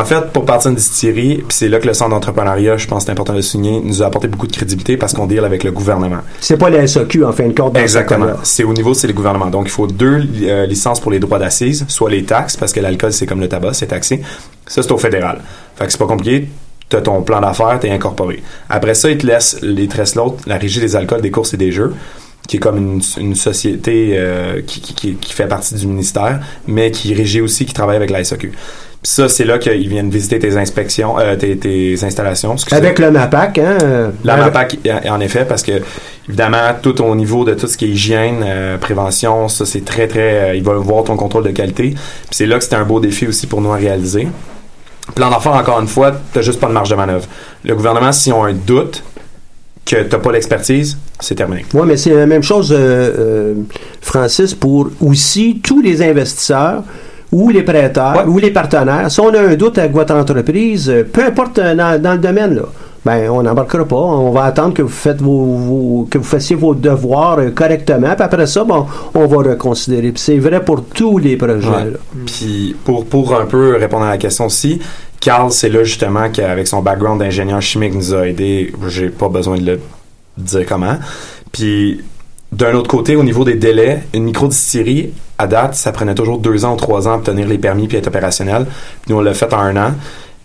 En fait, pour partir d'une distillerie, puis c'est là que le centre d'entrepreneuriat, je pense que c'est important de le souligner, nous a apporté beaucoup de crédibilité parce qu'on deal avec le gouvernement. C'est pas la SAQ, en fin de compte. Exactement. C'est au niveau, c'est le gouvernement. Donc, il faut deux euh, licences pour les droits d'assises, soit les taxes, parce que l'alcool, c'est comme le tabac, c'est taxé. Ça, c'est au fédéral. Fait que c'est pas compliqué. T'as ton plan d'affaires, t'es incorporé. Après ça, ils te laissent, laissent l'autre, la régie des alcools, des courses et des jeux, qui est comme une, une société euh, qui, qui, qui, qui fait partie du ministère, mais qui régit aussi, qui travaille avec la SAQ. Puis ça, c'est là qu'ils viennent visiter tes inspections, euh, tes, tes installations. Avec le MAPAC, hein? La MAPAC, en effet, parce que évidemment, tout au niveau de tout ce qui est hygiène, euh, prévention, ça c'est très très. euh, il va voir ton contrôle de qualité. Puis c'est là que c'était un beau défi aussi pour nous à réaliser. Plan d'affaires, encore une fois, t'as juste pas de marge de manœuvre. Le gouvernement, s'ils ont un doute que t'as pas l'expertise, c'est terminé. Oui, mais c'est la même chose, euh, euh, Francis, pour aussi tous les investisseurs ou les prêteurs ou les partenaires. Si on a un doute avec votre entreprise, euh, peu importe dans, dans le domaine, là, ben, on n'embarquera pas. On va attendre que vous faites vos, vos- que vous fassiez vos devoirs euh, correctement. Puis après ça, bon, on va reconsidérer. Puis c'est vrai pour tous les projets. Ouais. Puis pour, pour un peu répondre à la question aussi, Carl, c'est là justement qu'avec son background d'ingénieur chimique nous a aidé. J'ai pas besoin de le dire comment. Puis d'un autre côté, au niveau des délais, une microdistillerie, à date, ça prenait toujours deux ans ou trois ans à obtenir les permis puis être opérationnel. Puis nous, on l'a fait en un an.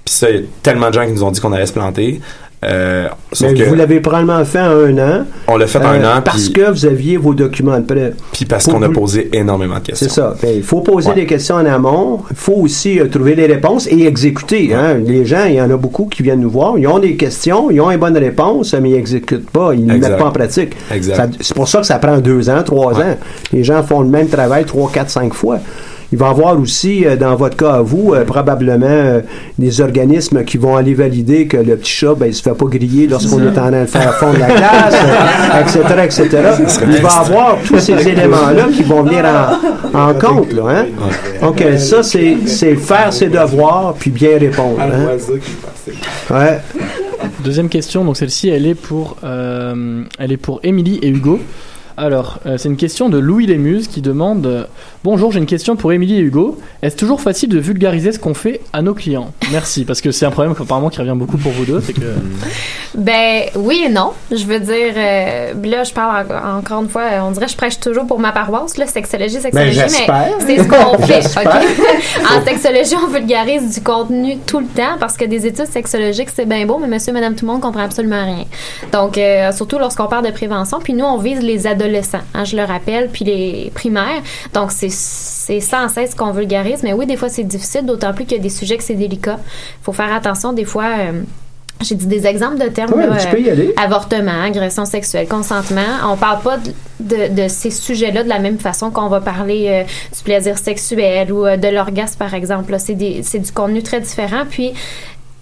Puis ça, il y a tellement de gens qui nous ont dit qu'on allait se planter. Euh, sauf Mais que vous l'avez probablement fait en un an. on l'a fait en euh, un an. Parce puis- que vous aviez vos documents de prêt. Puis parce qu'on a posé énormément de questions. C'est ça. Ben, il faut poser Ouais. des questions en amont. Il faut aussi euh, trouver des réponses et exécuter. hein. Les gens, il y en a beaucoup qui viennent nous voir. Ils ont des questions, ils ont une bonne réponse, mais ils n'exécutent pas. Ils ne mettent pas en pratique. C'est pour ça que ça prend deux ans, trois ans. Les gens font le même travail trois, quatre, cinq fois. Il va y avoir aussi, euh, dans votre cas à vous, euh, probablement euh, des organismes qui vont aller valider que le petit chat, ben, il se fait pas griller lorsqu'on est en train de faire fondre la glace, etc., etc. Il va y avoir tous ces éléments-là qui vont venir en, en compte, là, hein? Donc, euh, ça, c'est c'est faire ses devoirs puis bien répondre. hein? Ouais. Deuxième question, donc celle-ci, elle est pour, euh, elle est pour Émilie et Hugo. Alors, euh, c'est une question de Louis Lémuse qui demande euh, Bonjour, j'ai une question pour Émilie et Hugo. Est-ce toujours facile de vulgariser ce qu'on fait à nos clients? Merci, parce que c'est un problème apparemment qui revient beaucoup pour vous deux. C'est que Ben oui et non. Je veux dire, euh, là, je parle en- encore une fois, on dirait que je prêche toujours pour ma paroisse, là, sexologie, sexologie, Ben, j'espère. c'est ce qu'on fait. En sexologie, on vulgarise du contenu tout le temps parce que des études sexologiques, c'est bien beau, mais monsieur, madame, tout le monde comprend absolument rien. Donc, euh, surtout lorsqu'on parle de prévention, puis nous, on vise les adolescents, hein, je le rappelle, puis les primaires. Donc, c'est c'est sans cesse qu'on vulgarise, mais oui, des fois, c'est difficile, d'autant plus qu'il y a des sujets que c'est délicat. Il faut faire attention, des fois... euh, j'ai dit des exemples de termes. Ouais, là, tu peux y euh, aller. avortement, agression sexuelle, consentement. On parle pas de, de- de ces sujets-là de la même façon qu'on va parler euh, du plaisir sexuel ou euh, de l'orgasme, par exemple. c'est du contenu très différent. Puis,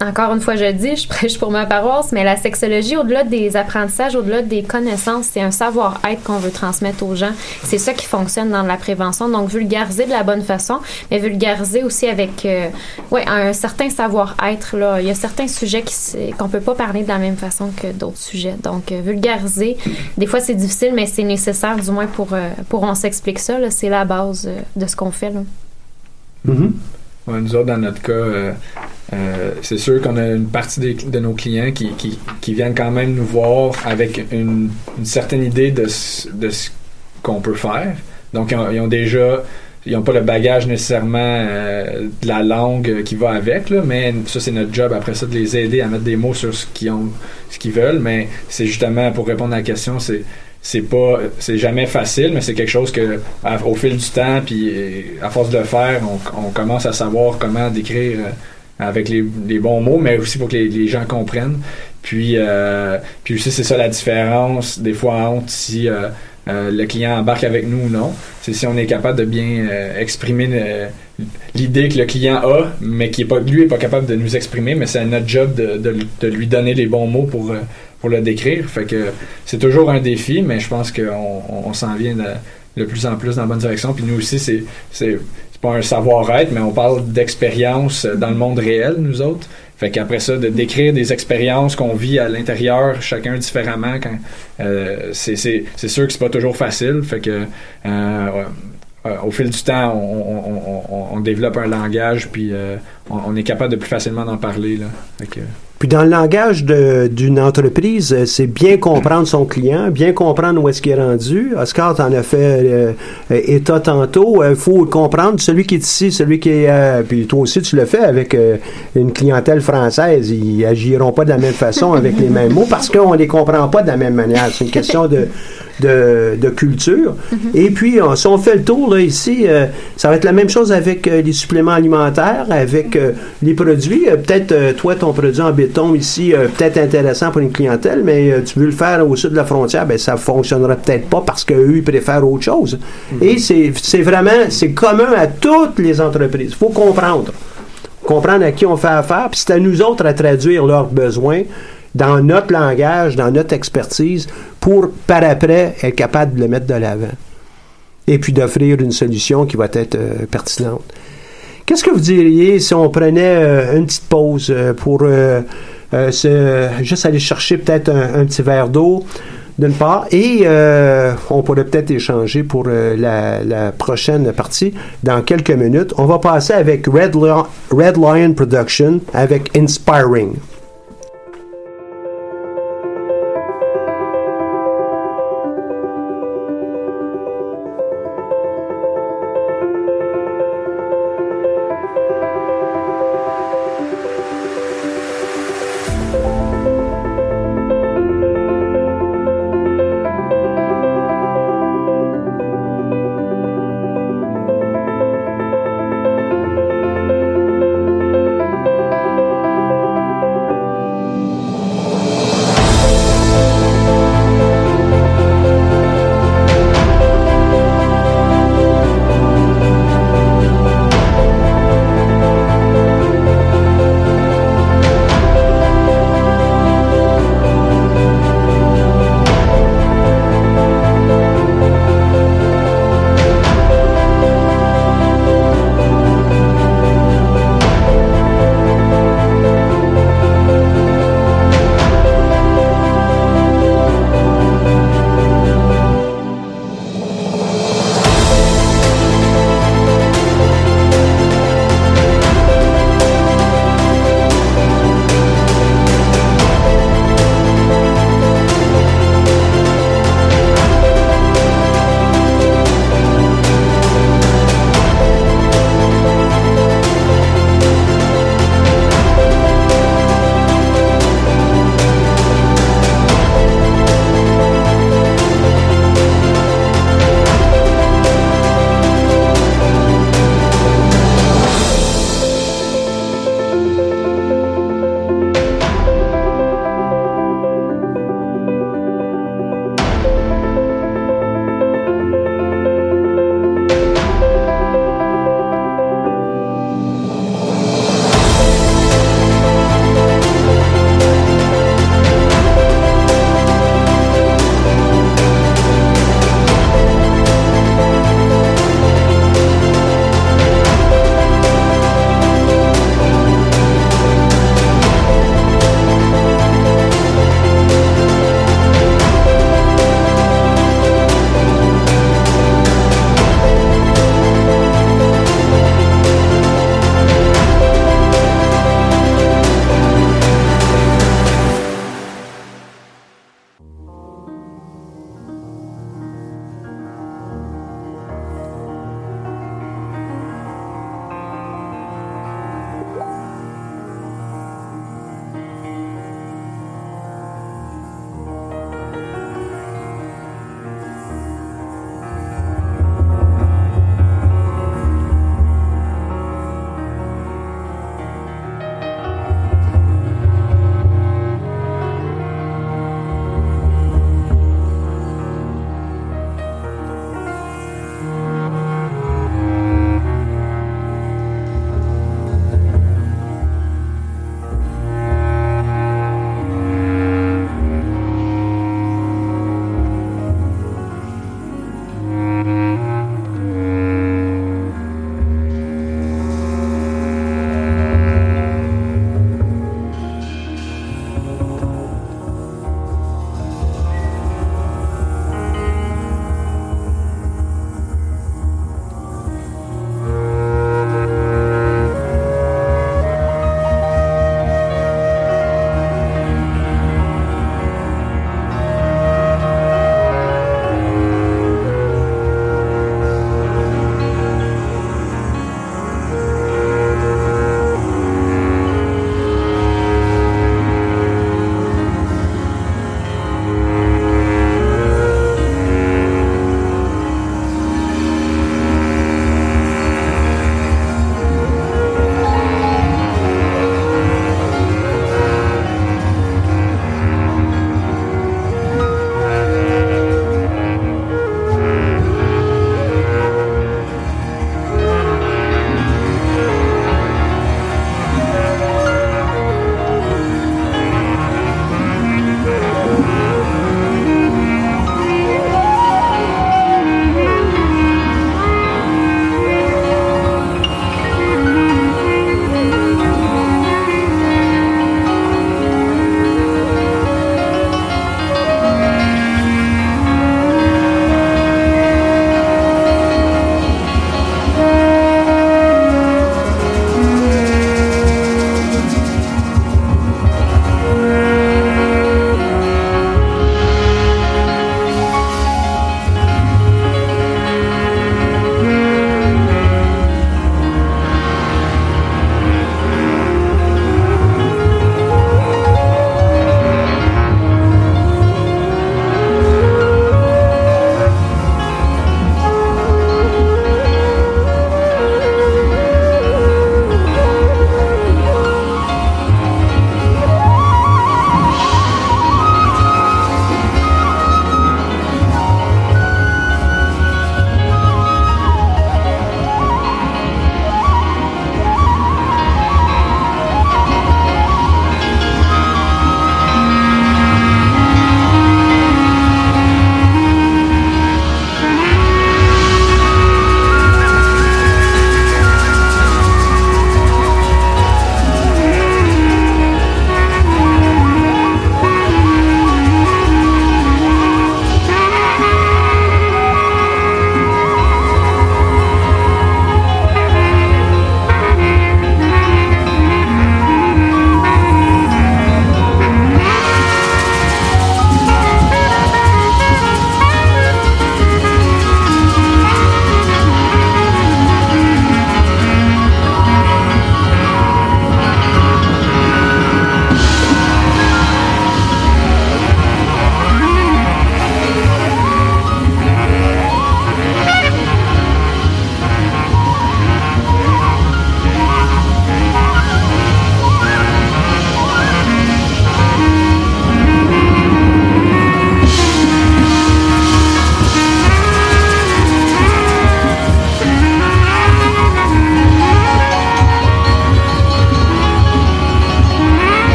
encore une fois, je le dis, je prêche pour ma paroisse, mais la sexologie, au-delà des apprentissages, au-delà des connaissances, c'est un savoir-être qu'on veut transmettre aux gens. C'est ça qui fonctionne dans la prévention. Donc, vulgariser de la bonne façon, mais vulgariser aussi avec euh, ouais, un certain savoir-être. Là. Il y a certains sujets qu'on peut pas parler de la même façon que d'autres sujets. Donc, euh, vulgariser, des fois, c'est difficile, mais c'est nécessaire, du moins, pour, euh, pour on s'explique ça. C'est la base euh, de ce qu'on fait. Là. Ouais, nous autres, dans notre cas, euh, c'est sûr qu'on a une partie de nos clients qui, qui, viennent quand même nous voir avec une, certaine idée de, ce- de ce qu'on peut faire. Donc, ils ont, déjà, ils n'ont pas le bagage nécessairement euh, de la langue qui va avec, là, mais ça, c'est notre job après ça de les aider à mettre des mots sur ce qu'ils ont, ce qu'ils veulent. Mais c'est justement pour répondre à la question, c'est c'est pas c'est jamais facile mais c'est quelque chose que au fil du temps puis à force de le faire on, on commence à savoir comment décrire euh, avec les, bons mots mais aussi pour que les, gens comprennent puis euh, puis aussi c'est ça la différence des fois entre si euh, euh, le client embarque avec nous ou non c'est si on est capable de bien euh, exprimer euh, l'idée que le client a mais qui est pas lui est pas capable de nous exprimer mais c'est notre job de, de, de lui donner les bons mots pour pour le décrire. Fait que c'est toujours un défi, mais je pense qu'on on, on s'en vient de, de plus en plus dans la bonne direction. Puis nous aussi, c'est c'est pas un savoir-être, mais on parle d'expérience dans le monde réel, nous autres. Fait qu'après ça, de décrire des expériences qu'on vit à l'intérieur, chacun différemment, quand euh, c'est sûr que c'est pas toujours facile. Fait que euh, euh, au fil du temps, on, développe un langage, puis euh, on, est capable de plus facilement d'en parler. Là. Puis dans le langage d'une entreprise, euh, c'est bien comprendre son client, bien comprendre où est-ce qu'il est rendu. Oscar, t'en as fait euh, euh, état tantôt. Il faut comprendre celui qui est ici, celui qui est... euh, puis toi aussi, tu le fais avec euh, une clientèle française. Ils agiront pas de la même façon avec les mêmes mots parce qu'on les comprend pas de la même manière. C'est une question de, de, de culture. Et puis, on- si on fait le tour, là, ici, euh, ça va être la même chose avec euh, les suppléments alimentaires, avec euh, les produits. Euh, peut-être, euh, toi, ton produit en béton ici, euh, peut-être intéressant pour une clientèle, mais euh, tu veux le faire au sud de la frontière, ben ça fonctionnera peut-être pas parce qu'eux, ils préfèrent autre chose. Et c'est c'est vraiment, c'est commun à toutes les entreprises. Il faut comprendre comprendre à qui on fait affaire, puis c'est à nous autres à traduire leurs besoins dans notre langage, dans notre expertise, pour par après être capable de le mettre de l'avant. Et puis d'offrir une solution qui va être euh, pertinente. Qu'est-ce que vous diriez si on prenait euh, une petite pause euh, pour euh, juste aller chercher peut-être un, petit verre d'eau d'une part, et on pourrait peut-être échanger pour la, prochaine partie dans quelques minutes. On va passer avec Red Lion Production avec Inspiring.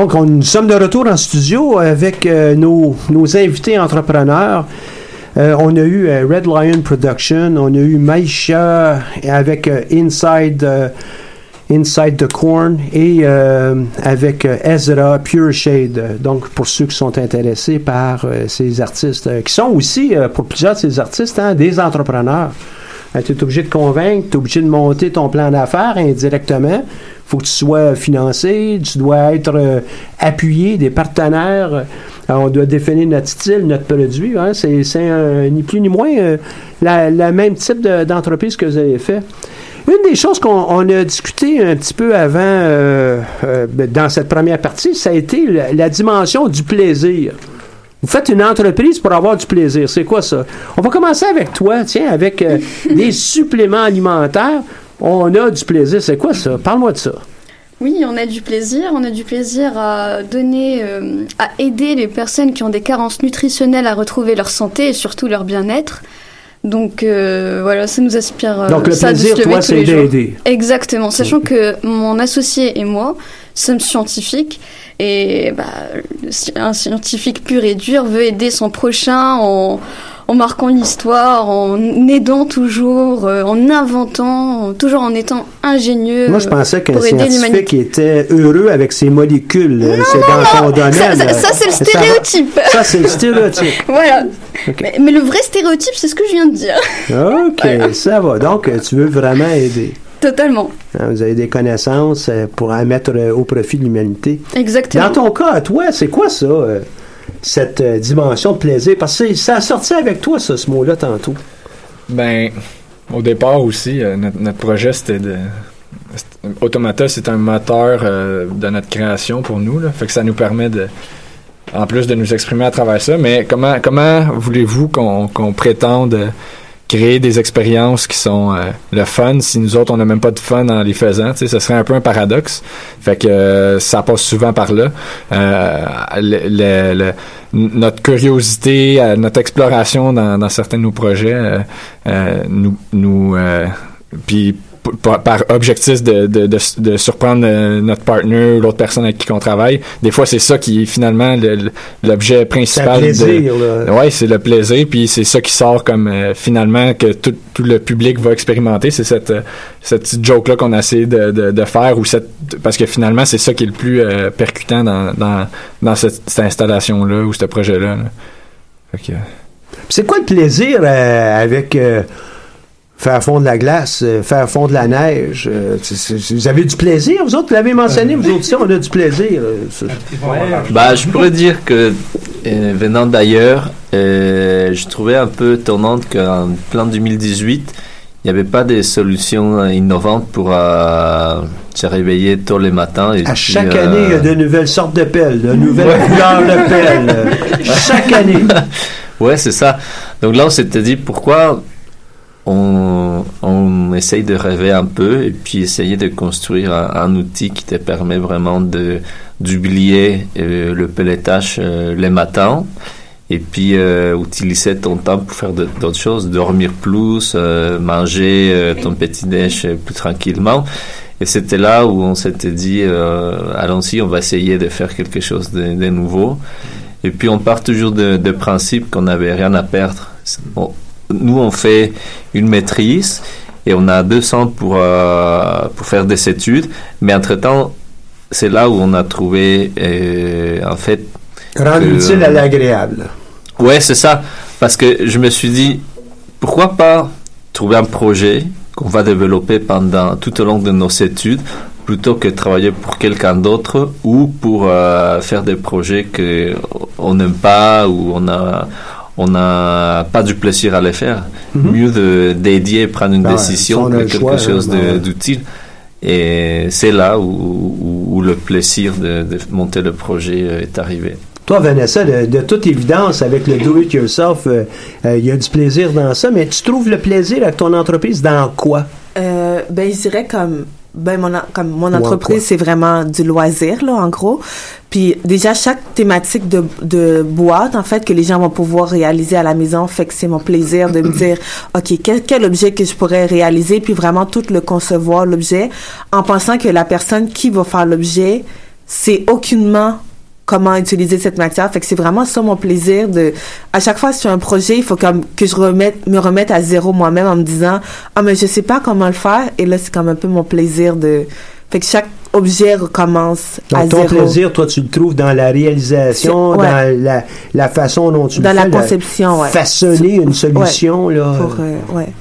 Donc, on, nous sommes de retour en studio avec euh, nos, invités entrepreneurs. Euh, on a eu euh, Red Lion Production, on a eu Maisha avec Inside, Inside the Corn et avec Ezra Pure Shade. Donc, pour ceux qui sont intéressés par ces artistes, qui sont aussi, pour plusieurs de ces artistes, hein, des entrepreneurs. tu es obligé de convaincre, tu es obligé de monter ton plan d'affaires indirectement. Faut que tu sois financé, tu dois être euh, appuyé des partenaires. Alors, on doit définir notre style, notre produit. Hein. C'est, ni plus ni moins euh, la même type de- d'entreprise que vous avez fait. Une des choses qu'on on a discuté un petit peu avant, euh, euh, dans cette première partie, ça a été la, la dimension du plaisir. Vous faites une entreprise pour avoir du plaisir. C'est quoi ça? On va commencer avec toi, tiens, avec euh, des suppléments alimentaires. On a du plaisir. C'est quoi ça? Parle-moi de ça. Oui, on a du plaisir. On a du plaisir à donner, euh, à aider les personnes qui ont des carences nutritionnelles à retrouver leur santé et surtout leur bien-être. Donc euh, voilà, ça nous aspire. euh, Donc, le ça de plaisir, se toi, c'est d'aider. Exactement, sachant que mon associé et moi sommes scientifiques et bah, un scientifique pur et dur veut aider son prochain en, en marquant l'histoire, en aidant toujours, euh, en inventant, toujours en étant ingénieux. Moi, je pensais qu'un scientifique était heureux avec ses molécules. C'est dans domaine. Ça, ça- ça, c'est le stéréotype. Ça, c'est le stéréotype. voilà. Mais, mais le vrai stéréotype, c'est ce que je viens de dire. OK, ça va. Donc, tu veux vraiment aider. Totalement. Hein, Vous avez des connaissances euh, pour en mettre euh, au profit de l'humanité. Exactement. Dans ton cas, toi, c'est quoi ça, cette euh, dimension de plaisir? Parce que ça a sorti avec toi, ça, ce mot-là, tantôt. Ben, au départ aussi, euh, notre, projet, c'était de. Automata, c'est un moteur euh, de notre création pour nous. Fait que ça nous permet de. En plus de nous exprimer à travers ça. Mais comment, comment voulez-vous qu'on prétende créer des expériences qui sont euh, le fun si nous autres, on n'a même pas de fun en les faisant? Tu sais, ce serait un peu un paradoxe. Fait que euh, ça passe souvent par là. Euh, le- le- notre curiosité, euh, notre exploration dans, dans certains de nos projets euh, euh, nous, nous par, par objectif de, de, de, de surprendre euh, notre partner ou l'autre personne avec qui on travaille. Des fois, c'est ça qui est finalement le- le- l'objet principal. C'est le plaisir, là. Ouais, c'est le plaisir, puis c'est ça qui sort comme euh, finalement que tout, tout le public va expérimenter. C'est cette, euh, cette petite joke-là qu'on a essayé de, de, faire, ou cette, parce que finalement, c'est ça qui est le plus euh, percutant dans, dans, dans cette, cette installation-là ou ce projet-là. là. Fait que, Puis C'est quoi le plaisir euh, avec faire fondre la glace, euh, faire fondre la neige? euh, vous avez du plaisir, vous autres? Vous l'avez mentionné, vous autres aussi, on a du plaisir. euh, Bah, je pourrais dire que euh, venant d'ailleurs, euh, je trouvais un peu étonnante qu'en plein 2018, il n'y avait pas de solutions euh, innovantes pour euh, se réveiller tôt le matin. Et À puis, chaque euh, année, il y a de nouvelles sortes de pelles, de nouvelles couleurs de pelles. chaque année. Ouais, c'est ça. Donc là, on s'était dit pourquoi on, on essaye de rêver un peu et puis essayer de construire un, outil qui te permet vraiment de d'oublier euh, le pelletage euh, les matins et puis euh, utiliser ton temps pour faire d'autres choses, dormir plus, euh, manger euh, ton petit déj plus tranquillement. Et c'était là où on s'était dit, allons-y, on va essayer de faire quelque chose de, de nouveau. Et puis on part toujours de, de principe qu'on n'avait rien à perdre. Nous, on fait une maîtrise et on a deux ans pour, euh, pour faire des études. Mais entre-temps, c'est là où on a trouvé, euh, en fait... Rendre que- utile à l'agréable? Ouais, c'est ça. Parce que je me suis dit, pourquoi pas trouver un projet qu'on va développer pendant tout au long de nos études plutôt que travailler pour quelqu'un d'autre ou pour euh, faire des projets que on n'aime pas ou on a on n'a pas du plaisir à les faire. Mieux de dédier et prendre une Ah décision que quelque choix, chose hein, ouais. d'utile. Et c'est là où, où- où le plaisir de, de monter le projet euh, est arrivé. Toi, Vanessa, de, de toute évidence, avec le do-it-yourself, euh, euh, il y a du plaisir dans ça, mais tu trouves le plaisir avec ton entreprise dans quoi? Euh, ben, je dirais comme, ben, mon, comme mon entreprise, c'est vraiment du loisir, là, en gros. Puis, déjà, chaque thématique de, de boîte, en fait, que les gens vont pouvoir réaliser à la maison, fait que c'est mon plaisir de me dire, OK, quel, quel objet que je pourrais réaliser, puis vraiment tout le concevoir, l'objet, en pensant que la personne qui va faire l'objet, c'est aucunement comment utiliser cette matière. Fait que c'est vraiment ça mon plaisir de, à chaque fois sur un projet, il faut comme que je remette, me remette à zéro moi-même en me disant, ah, mais je sais pas comment le faire. Et là, c'est comme un peu mon plaisir de, fait que chaque objet recommence à Donc, ton zéro. plaisir, toi, tu le trouves dans la réalisation, ouais. dans la, la façon dont tu Dans le la fais, conception, ouais. Façonner une solution, Ouais. là. Pour, euh, ouais.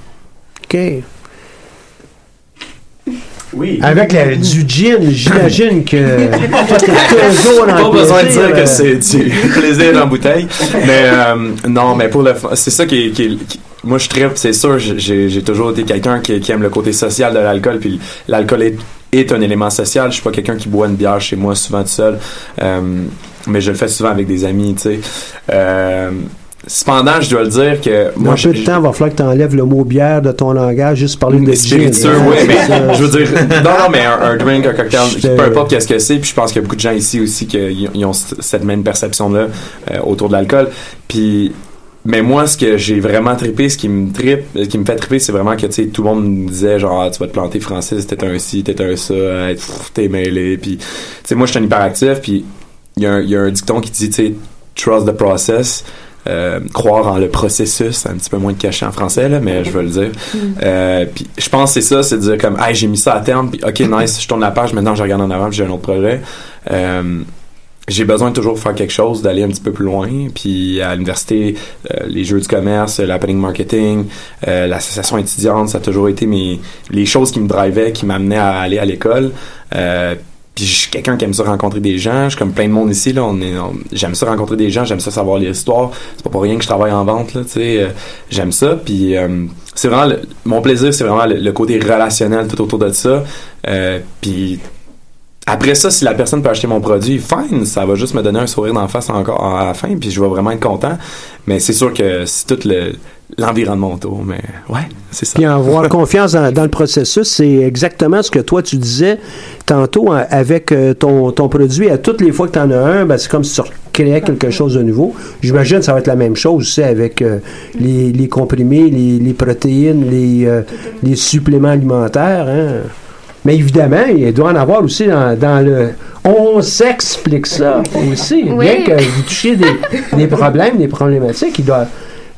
OK. Oui. Avec la- du gin, j'imagine que toujours dans Pas besoin de dire euh, que c'est du plaisir en bouteille. Mais euh, non, mais pour le c'est ça qui est, qui moi je tripe, c'est sûr, j'ai j'ai toujours été quelqu'un qui, qui aime le côté social de l'alcool, puis l'alcool est, est un élément social. Je suis pas quelqu'un qui boit une bière chez moi souvent tout seul, euh, mais je le fais souvent avec des amis, tu sais. Euh, cependant, je dois le dire que Dans moi, peu de temps, il va falloir que tu enlèves le mot bière de ton langage, juste parler de spiritueux, oui, mais je veux dire, non, non, mais un, un drink, un cocktail, peu importe qu'est-ce que c'est, puis je pense qu'il y a beaucoup de gens ici aussi qui ont cette même perception-là euh, autour de l'alcool. Puis, mais moi, ce que j'ai vraiment trippé, ce qui me trippe, ce qui me fait tripper, c'est vraiment que, tu sais, tout le monde me disait, genre, Ah, tu vas te planter, Francis, t'es un ci, t'es un ça, euh, t'es mêlé, puis, tu sais, moi, je suis un hyperactif, puis il y, y a un dicton qui dit, tu sais, trust the process. Euh, croire en le processus, un petit peu moins de cachet en français, là, mais je veux le dire. Euh, puis je pense que c'est ça, c'est de dire comme, hey, j'ai mis ça à terme, puis ok, nice, je tourne la page, maintenant je regarde en avant, puis j'ai un autre projet. Euh, j'ai besoin de toujours faire quelque chose, d'aller un petit peu plus loin. Puis à l'université, les jeux du commerce, l'happening marketing, l'association étudiante, ça a toujours été mes les choses qui me drivaient, qui m'amenaient à aller à l'école. Je suis quelqu'un qui aime ça rencontrer des gens. Je suis comme plein de monde ici j'aime ça rencontrer des gens. J'aime ça savoir les histoires. C'est pas pour rien que je travaille en vente là. Tu sais, euh, j'aime ça. Puis euh, c'est vraiment mon plaisir, c'est vraiment le, côté relationnel tout autour de ça. Euh, après ça, si la personne peut acheter mon produit, fine, ça va juste me donner un sourire d'en face encore à la fin, puis je vais vraiment être content. Mais c'est sûr que c'est tout le l'environnement autour. Mais ouais, c'est ça. Puis avoir confiance dans, dans le processus, c'est exactement ce que toi tu disais tantôt hein, avec euh, ton, ton produit. À toutes les fois que tu en as un, ben, c'est comme si tu créais quelque chose de nouveau. J'imagine que ça va être la même chose aussi avec euh, les, les comprimés, les, les protéines, les, euh, les suppléments alimentaires. hein. Mais évidemment, il doit en avoir aussi dans, dans le. On s'explique ça aussi. Oui. Bien que vous touchiez des, des problèmes, des problématiques, il doit.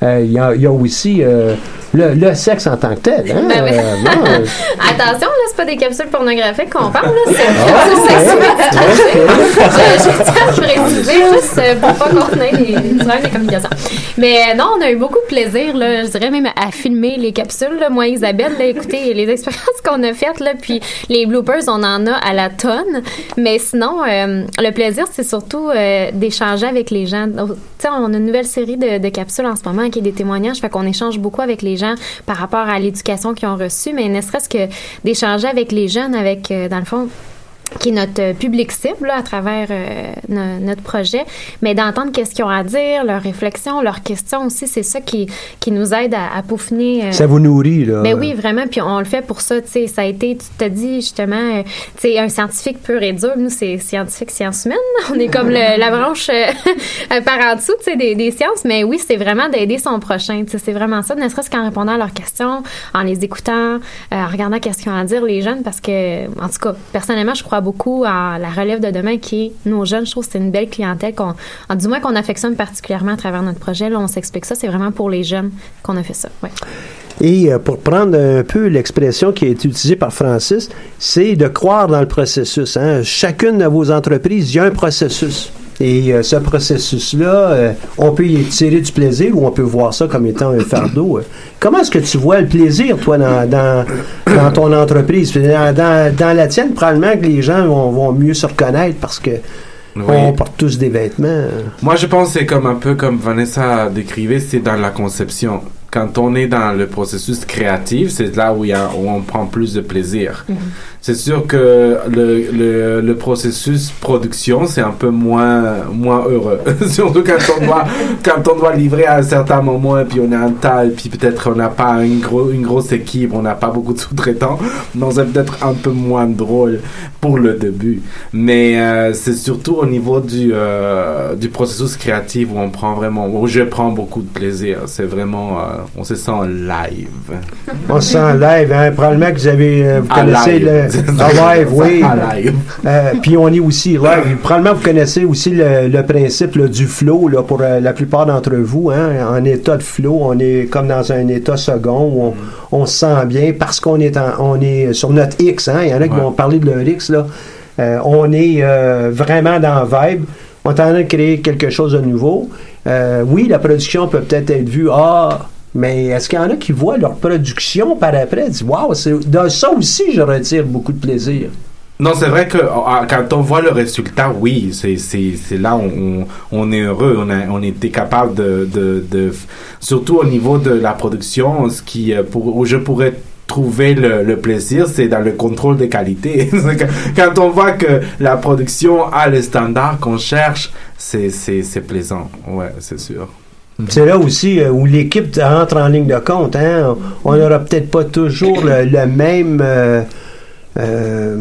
euh, il y, a, il y a aussi euh, le, le sexe en tant que tel. Hein? Ben. Euh, bon, euh, Attention, là, c'est pas des capsules pornographiques qu'on parle, là, c'est Ah. Je, préciser, juste euh, pour pas des des problèmes de communication. Mais euh, non, on a eu beaucoup de plaisir, là, je dirais même à filmer les capsules. Là. Moi, Isabelle, là, écoutez, les expériences qu'on a faites, là, puis les bloopers, on en a à la tonne. Mais sinon, euh, le plaisir, c'est surtout d'échanger avec les gens. Tu sais, on a une nouvelle série de, de capsules en ce moment qui est des témoignages, fait qu'on échange beaucoup avec les gens par rapport à l'éducation qu'ils ont reçue, mais ne serait-ce que d'échanger avec les jeunes, avec, euh, dans le fond, qui est notre euh, public cible là, à travers euh, no- notre projet, mais d'entendre qu'est-ce qu'ils ont à dire, leurs réflexions, leurs questions aussi, c'est ça qui, qui nous aide à, à peaufiner. euh, ça vous nourrit, là. ben oui, vraiment. Puis on le fait pour ça. Tu sais, ça a été, tu t'as dit justement, euh, tu sais, un scientifique pur et dur. Nous, c'est scientifique, sciences humaines. On est comme le- la branche par en dessous, tu sais, des, des sciences. Mais oui, c'est vraiment d'aider son prochain. Tu sais, c'est vraiment ça. Ne serait-ce qu'en répondant à leurs questions, en les écoutant, en regardant qu'est-ce qu'ils ont à dire les jeunes, parce que, en tout cas, personnellement, je crois beaucoup à la relève de demain qui est nos jeunes. Je trouve que c'est une belle clientèle qu'on, du moins qu'on affectionne particulièrement à travers notre projet. Là, on s'explique ça. C'est vraiment pour les jeunes qu'on a fait ça. Ouais. Et euh, pour prendre un peu l'expression qui a été utilisée par Francis, c'est de croire dans le processus. hein. Chacune de vos entreprises, il y a un processus. Et euh, ce processus-là, euh, on peut y tirer du plaisir ou on peut voir ça comme étant un fardeau. euh. Comment est-ce que tu vois le plaisir, toi, dans, dans, dans ton entreprise? Dans, dans, dans la tienne, probablement que les gens vont, vont mieux se reconnaître parce que Oui. on porte tous des vêtements. Moi, je pense que c'est comme un peu comme Vanessa décrivait, c'est dans la conception. Quand on est dans le processus créatif, c'est là où, il y a, où on prend plus de plaisir. C'est sûr que le, le, le processus production, c'est un peu moins, moins heureux. Surtout quand on, doit, quand on doit livrer à un certain moment et puis on a un tas et puis peut-être on n'a pas une, gros, une grosse équipe, on n'a pas beaucoup de sous-traitants. Donc c'est peut-être un peu moins drôle pour le début. Mais euh, c'est surtout au niveau du, euh, du processus créatif où on prend vraiment, où je prends beaucoup de plaisir. C'est vraiment, euh, on se sent live. On se sent live, hein? Probablement que vous avez, euh, vous À connaissez live. le, Ah ouais, oui. En live. Euh, puis on est aussi live. Probablement vous connaissez aussi le, le principe là, du flow là, pour euh, la plupart d'entre vous. Hein, en état de flow, on est comme dans un état second où on, on se sent bien parce qu'on est en- on est sur notre X. Hein, il y en a qui Ouais. vont parler de leur X là. Euh, on est vraiment dans la vibe. On est en train de créer quelque chose de nouveau. Oui, la production peut peut-être être vue. Ah, mais est-ce qu'il y en a qui voient leur production par après et disent Waouh, c'est- dans ça aussi, je retire beaucoup de plaisir. Non, c'est vrai que euh, quand on voit le résultat, oui, c'est là on, on est heureux, on a on était capable de, de de surtout au niveau de la production, ce qui euh, pour où je pourrais trouver le, le plaisir, c'est dans le contrôle de qualité. Quand on voit que la production a les standards qu'on cherche, c'est c'est c'est plaisant. Ouais, c'est sûr. C'est là aussi euh, où l'équipe entre en ligne de compte. Hein? On n'aura peut-être pas toujours le, le même euh, euh,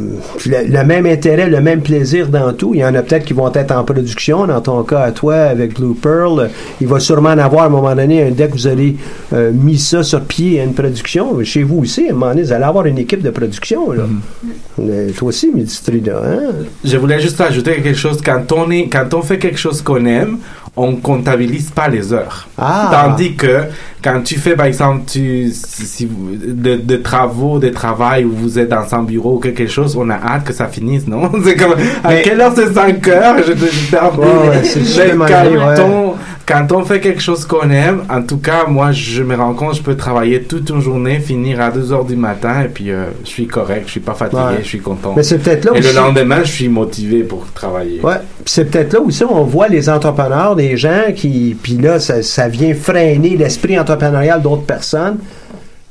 le, le même intérêt, le même plaisir dans tout. Il y en a peut-être qui vont être en production. Dans ton cas, à toi, avec Blue Pearl, il va sûrement en avoir à un moment donné, un dès que vous avez euh, mis ça sur pied à une production. Chez vous aussi, à un moment donné, vous allez avoir une équipe de production. Là. Euh, toi aussi, Midistrida, hein? Je voulais juste ajouter quelque chose. Quand on, est, quand on fait quelque chose qu'on aime, on comptabilise pas les heures. Ah. Tandis que quand tu fais, par exemple, tu, si, de, de travaux, de travail où vous êtes dans un bureau ou quelque chose, on a hâte que ça finisse, non? C'est comme, à Mais- quelle heure c'est 5 heures? Je te prie. Ouais, c'est quand, on, quand on fait quelque chose qu'on aime, en tout cas, moi, je me rends compte, je peux travailler toute une journée, finir à 2 heures du matin, et puis euh, je suis correct, je suis pas fatigué, Ouais. je suis content. Mais c'est peut-être là Et le lendemain, je suis motivé pour travailler. Ouais, c'est peut-être là aussi on voit les entrepreneurs, des gens qui, puis là ça, ça vient freiner l'esprit d'autres personnes.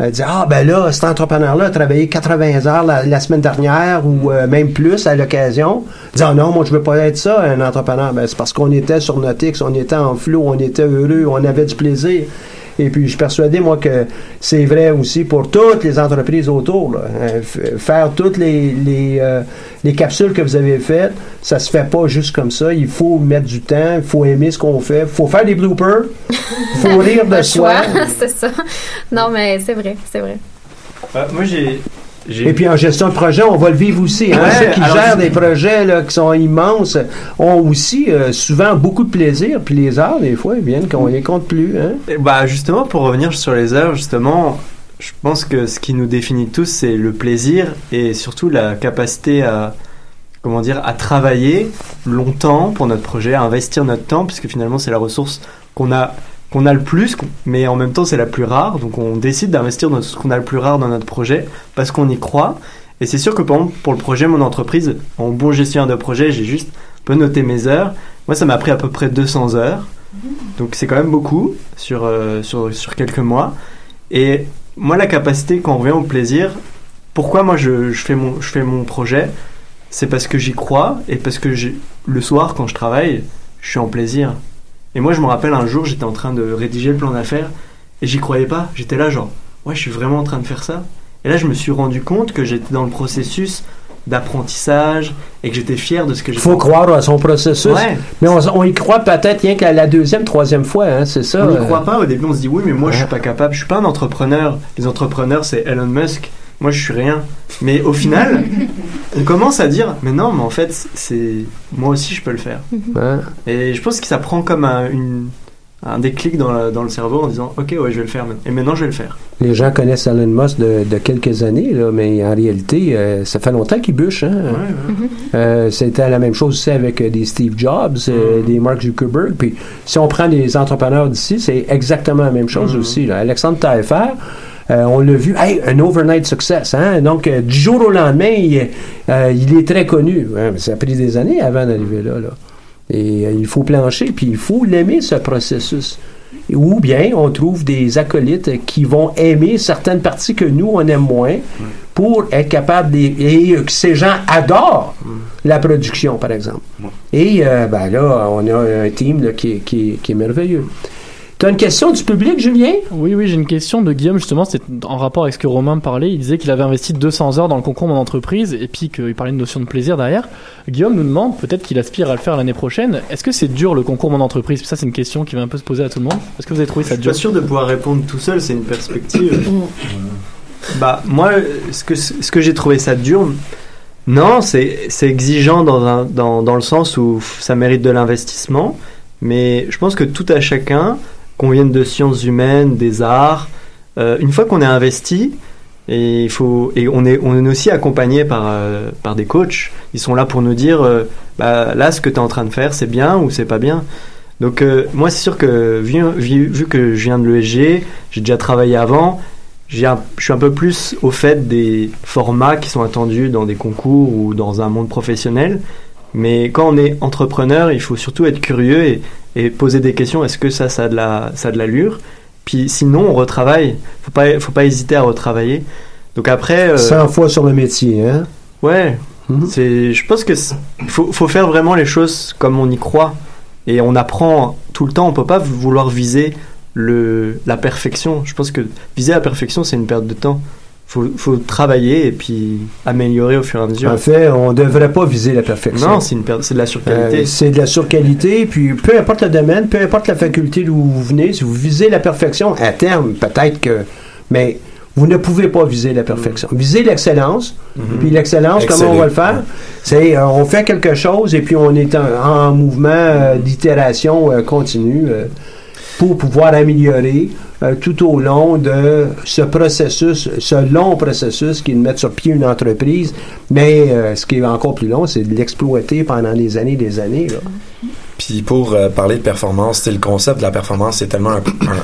Euh, dire ah ben là cet entrepreneur-là a travaillé 80 heures la, semaine dernière ou euh, même plus à l'occasion. Dire non moi je veux pas être ça un entrepreneur. Ben c'est parce qu'on était sur notre on était en flot, on était heureux, on avait du plaisir. Et puis, je suis persuadé, moi, que c'est vrai aussi pour toutes les entreprises autour. là. Euh, faire toutes les, les, euh, les capsules que vous avez faites, ça se fait pas juste comme ça. Il faut mettre du temps, il faut aimer ce qu'on fait, il faut faire des bloopers, il faut rire de soi. c'est ça. Non, mais c'est vrai, c'est vrai. moi, j'ai. Et puis en gestion de projet, on va le vivre aussi. hein. Ouais, Ceux qui alors, gèrent des projets là, qui sont immenses ont aussi euh, souvent beaucoup de plaisir. Puis les heures, des fois, ils viennent qu'on les compte plus. Hein? Et bah justement, pour revenir sur les heures, justement, je pense que ce qui nous définit tous, c'est le plaisir et surtout la capacité à, comment dire, à travailler longtemps pour notre projet, à investir notre temps, puisque finalement c'est la ressource qu'on a qu'on a le plus, mais en même temps c'est la plus rare. Donc on décide d'investir dans ce qu'on a le plus rare dans notre projet parce qu'on y croit. Et c'est sûr que pour le projet Mon entreprise, en bon gestionnaire de projet, j'ai juste un peu noté mes heures. Moi, ça m'a pris à peu près 200 heures. Donc c'est quand même beaucoup sur, euh, sur, sur quelques mois. Et moi, la capacité, quand on revient au plaisir, pourquoi moi je, je fais, mon, je fais mon projet C'est parce que j'y crois et parce que le soir, quand je travaille, je suis en plaisir. Et moi, je me rappelle un jour, j'étais en train de rédiger le plan d'affaires et j'y croyais pas. J'étais là, genre, ouais, je suis vraiment en train de faire ça. Et là, je me suis rendu compte que j'étais dans le processus d'apprentissage et que j'étais fier de ce que j'ai Il faut croire à son processus. Ouais. Mais on, on y croit peut-être rien qu'à la deuxième, troisième fois, hein, c'est ça? On n'y euh. croit pas. Au début, on se dit oui, mais moi, je Ouais. suis pas capable. Je suis pas un entrepreneur. Les entrepreneurs, c'est Elon Musk. Moi, je suis rien. Mais au final, on commence à dire, mais non, mais en fait, c'est moi aussi, je peux le faire. Hein? Et je pense que ça prend comme un, une- un déclic dans, la- dans le cerveau en disant, ok, ouais, je vais le faire. Et maintenant, je vais le faire. Les gens connaissent Elon Musk de, de quelques années, là, mais en réalité, euh, ça fait longtemps qu'il bûche. Hein? Euh, C'était la même chose aussi avec euh, des Steve Jobs, euh, des Mark Zuckerberg. Puis si on prend des entrepreneurs d'ici, c'est exactement la même chose aussi. là. Alexandre Taillefer, euh, on l'a vu, hey, un overnight success. Hein? Donc, euh, du jour au lendemain, il, euh, il est très connu. Mais ça a pris des années avant d'arriver là, là. Et euh, il faut plancher, puis il faut l'aimer, ce processus. Ou bien on trouve des acolytes qui vont aimer certaines parties que nous, on aime moins, pour être capable de... Et que ces gens adorent la production, par exemple. Et euh, ben là, on a un team là, qui, qui qui est merveilleux. Tu as une question du public, Julien? Oui, oui, j'ai une question de Guillaume, justement, c'est en rapport avec ce que Romain parlait. Il disait qu'il avait investi 200 heures dans le concours Mon entreprise et puis qu'il parlait de notion de plaisir derrière. Guillaume nous demande, peut-être qu'il aspire à le faire l'année prochaine, est-ce que c'est dur le concours Mon entreprise? Ça, c'est une question qui va un peu se poser à tout le monde. Est-ce que vous avez trouvé Je ça suis dur? pas sûr de pouvoir répondre tout seul. C'est une perspective. Bah, moi, ce que, ce que j'ai trouvé ça dur, non, c'est c'est exigeant dans, un, dans, dans le sens où ça mérite de l'investissement, mais je pense que tout à chacun, qu'on vienne de sciences humaines, des arts, euh, une fois qu'on est investi, et, il faut, et on, est, on est aussi accompagné par, euh, par des coachs, ils sont là pour nous dire, euh, bah, là, ce que tu es en train de faire, c'est bien ou c'est pas bien. Donc moi, c'est sûr que vu, vu, que je viens de l'ESG, j'ai déjà travaillé avant, je suis un peu plus au fait des formats qui sont attendus dans des concours ou dans un monde professionnel. Mais quand on est entrepreneur, il faut surtout être curieux et, et poser des questions. Est-ce que ça, ça a de la, ça a de l'allure? Puis sinon, on retravaille. Faut pas, faut pas hésiter à retravailler. Donc après. euh, 100 fois sur le métier, hein? Ouais. C'est, je pense que faut, faut faire vraiment les choses comme on y croit et on apprend tout le temps. On peut pas vouloir viser le la perfection. Je pense que viser la perfection c'est une perte de temps. Faut, faut travailler et puis améliorer au fur et à mesure. En fait, on devrait pas viser la perfection. Non, c'est une perte, c'est de la surqualité. Euh, c'est de la surqualité, puis peu importe le domaine, peu importe la faculté d'où vous venez, si vous visez la perfection, à terme, peut-être que. Mais vous ne pouvez pas viser la perfection. Visez l'excellence, puis l'excellence, comment on va le faire? C'est euh, on fait quelque chose et puis on est en, en mouvement euh, d'itération euh, continue pour pouvoir améliorer euh, tout au long de ce processus, ce long processus qui est de mettre sur pied une entreprise. Mais euh, ce qui est encore plus long, c'est de l'exploiter pendant des années et des années. Puis pour euh, parler de performance, le concept de la performance, c'est tellement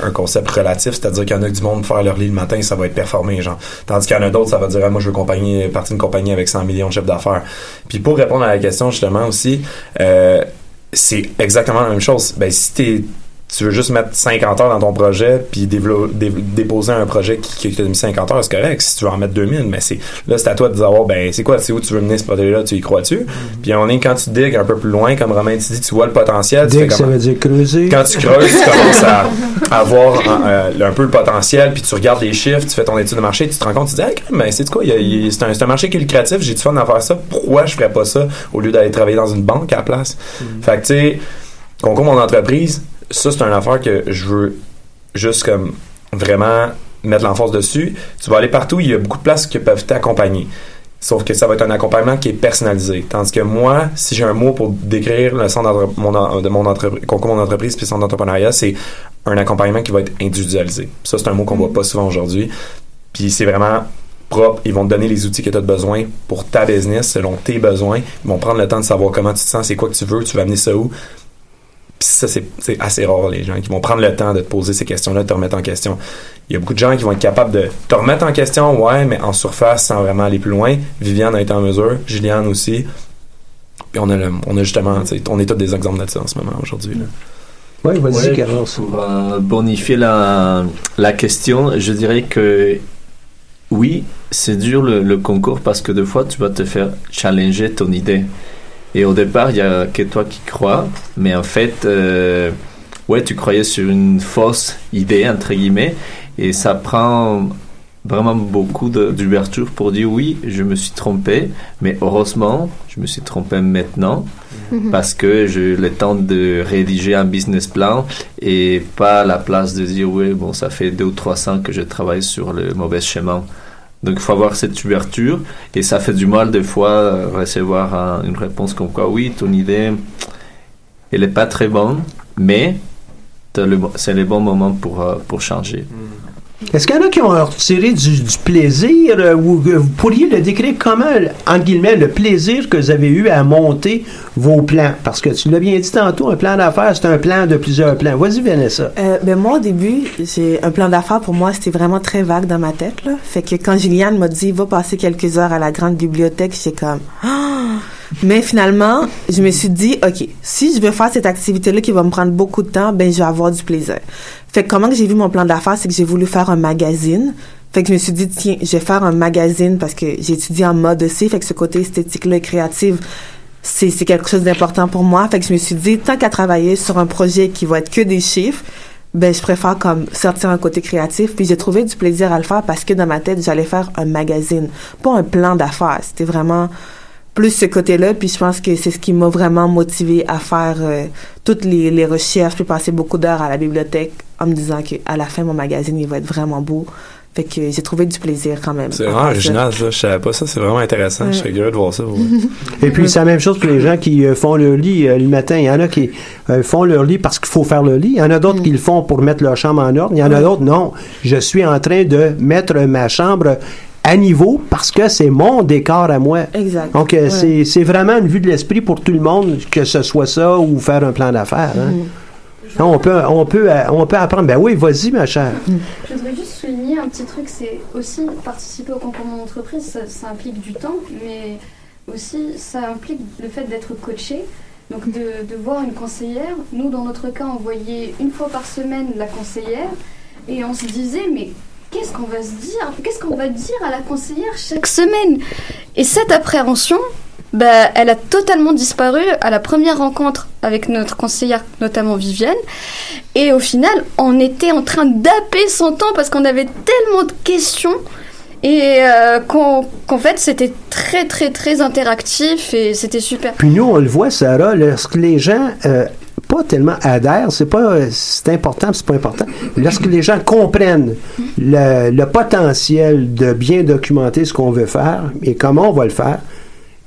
un, concept relatif, c'est-à-dire qu'il y en a du monde faire leur lit le matin, ça va être performé, genre. Tandis qu'il y en a d'autres, ça va dire, ah, moi je veux compagnie, partir d'une compagnie avec 100 millions de chiffre d'affaires. Puis pour répondre à la question justement aussi, euh, c'est exactement la même chose. Ben si t'es tu veux juste mettre 50 heures dans ton projet puis déposer un projet qui, qui t'a mis 50 heures, c'est correct. Si tu veux en mettre 2000, mais c'est là c'est à toi de savoir ben c'est quoi, c'est où tu veux mener ce projet-là, tu y crois-tu? Puis on est quand tu digues un peu plus loin, comme Romain tu dis, tu vois le potentiel. tu Dig, fais ça veut dire creuser. quand tu creuses, tu commences à, à voir euh, un peu le potentiel, puis tu regardes les chiffres, tu fais ton étude de marché, tu te rends compte, tu te dis, hey, mais c'est quoi, a- a- c'est un, c'est un marché qui est lucratif, j'ai du fun à faire ça, pourquoi je ferais pas ça au lieu d'aller travailler dans une banque à la place? Fait que tu sais, concours mon entreprise, ça c'est une affaire que je veux juste comme vraiment mettre l'emphase dessus. Tu vas aller partout, il y a beaucoup de places qui peuvent t'accompagner. Sauf que ça va être un accompagnement qui est personnalisé. Tandis que moi, si j'ai un mot pour décrire le centre d'entre- mon de mon entreprise, concours mon entreprise puis centre d'entrepreneuriat, c'est un accompagnement qui va être individualisé. Ça, c'est un mot qu'on voit pas souvent aujourd'hui. Puis c'est vraiment propre. Ils vont te donner les outils que tu as besoin pour ta business selon tes besoins. Ils vont prendre le temps de savoir comment tu te sens, c'est quoi que tu veux, tu veux amener ça où. Puis ça, c'est assez rare, les gens qui vont prendre le temps de te poser ces questions-là, de te remettre en question. Il y a beaucoup de gens qui vont être capables de te remettre en question, ouais, mais en surface sans vraiment aller plus loin. Viviane a été en mesure, Juliane aussi. Puis on a, le- on a justement, on est tous des exemples de ça en ce moment aujourd'hui. Oui, vas-y, Ouais, Carlos. Pour euh, bonifier la, la question, je dirais que oui, c'est dur le, le concours parce que des fois tu vas te faire challenger ton idée. Et au départ, il y a que toi qui crois, mais en fait, euh, ouais, tu croyais sur une fausse idée, entre guillemets, et ça prend vraiment beaucoup d'ouverture pour dire oui, je me suis trompé, mais heureusement, je me suis trompé maintenant Mhm. parce que j'ai le temps de rédiger un business plan et pas à la place de dire oui, bon, ça fait deux ou trois ans que je travaille sur le mauvais chemin. Donc, il faut avoir cette ouverture et ça fait du mal des fois euh, recevoir un- une réponse comme quoi oui, ton idée, elle est pas très bonne, mais c'est le bon moment pour, euh, pour changer. Est-ce qu'il y en a qui ont retiré du, plaisir euh, vous pourriez le décrire comment, en guillemets, le plaisir que vous avez eu à monter vos plans? Parce que tu l'as bien dit tantôt, un plan d'affaires, c'est un plan de plusieurs plans. Vas-y, Vanessa. Euh, ben moi, au début, j'ai un plan d'affaires pour moi, c'était vraiment très vague dans ma tête. Fait que quand Juliane m'a dit, va passer quelques heures à la grande bibliothèque, j'étais comme, Ah! Mais finalement, je me suis dit, ok, si je veux faire cette activité-là qui va me prendre beaucoup de temps, ben je vais avoir du plaisir. Fait que comment que j'ai vu mon plan d'affaires, c'est que j'ai voulu faire un magazine. Fait que je me suis dit, tiens, je vais faire un magazine parce que j'ai étudié en mode aussi. Fait que ce côté esthétique-là et créatif, c'est c'est quelque chose d'important pour moi. Fait que je me suis dit, tant qu'à travailler sur un projet qui va être que des chiffres, ben je préfère comme sortir un côté créatif. Puis j'ai trouvé du plaisir à le faire parce que dans ma tête, j'allais faire un magazine, pas un plan d'affaires. C'était vraiment plus ce côté-là. Puis je pense que c'est ce qui m'a vraiment motivé à faire euh, toutes les, les recherches, puis passer beaucoup d'heures à la bibliothèque en me disant que à la fin, mon magazine, il va être vraiment beau. Fait que j'ai trouvé du plaisir quand même. C'est vraiment original, ça. Je savais pas ça. C'est vraiment intéressant. Je serais curieux de voir ça. Et puis, c'est la même chose pour les gens qui euh, font leur lit euh, le matin. Il y en a qui euh, font leur lit parce qu'il faut faire le lit. Il y en a d'autres qui le font pour mettre leur chambre en ordre. Il y en a d'autres, non. Je suis en train de mettre ma chambre à niveau parce que c'est mon décor à moi. Exact. Donc, euh, c'est- c'est vraiment une vue de l'esprit pour tout le monde, que ce soit ça ou faire un plan d'affaires. hein. Non, on, peut, on, peut, euh, on peut apprendre. Ben oui, vas-y, ma chère. Je voudrais juste souligner un petit truc, c'est aussi participer au concours mon entreprise, ça, ça implique du temps, mais aussi ça implique le fait d'être coaché. Donc de, de voir une conseillère. Nous, dans notre cas, on voyait une fois par semaine la conseillère et on se disait, mais qu'est-ce qu'on va se dire Qu'est-ce qu'on va dire à la conseillère chaque semaine Et cette appréhension, bah, elle a totalement disparu à la première rencontre avec notre conseillère, notamment Viviane. Et au final, on était en train d'apper son temps parce qu'on avait tellement de questions et euh, qu'en fait, c'était très, très, très interactif et c'était super. Puis nous, on le voit, Sarah, lorsque les gens euh, pas tellement adhèrent, c'est pas c'est important, c'est pas important. Lorsque les gens comprennent le, le potentiel de bien documenter ce qu'on veut faire et comment on va le faire,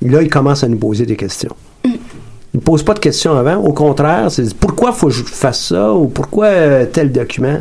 là, ils commencent à nous poser des questions. Ils ne posent pas de questions avant. Au contraire, c'est pourquoi faut que je fasse ça ou pourquoi euh, tel document?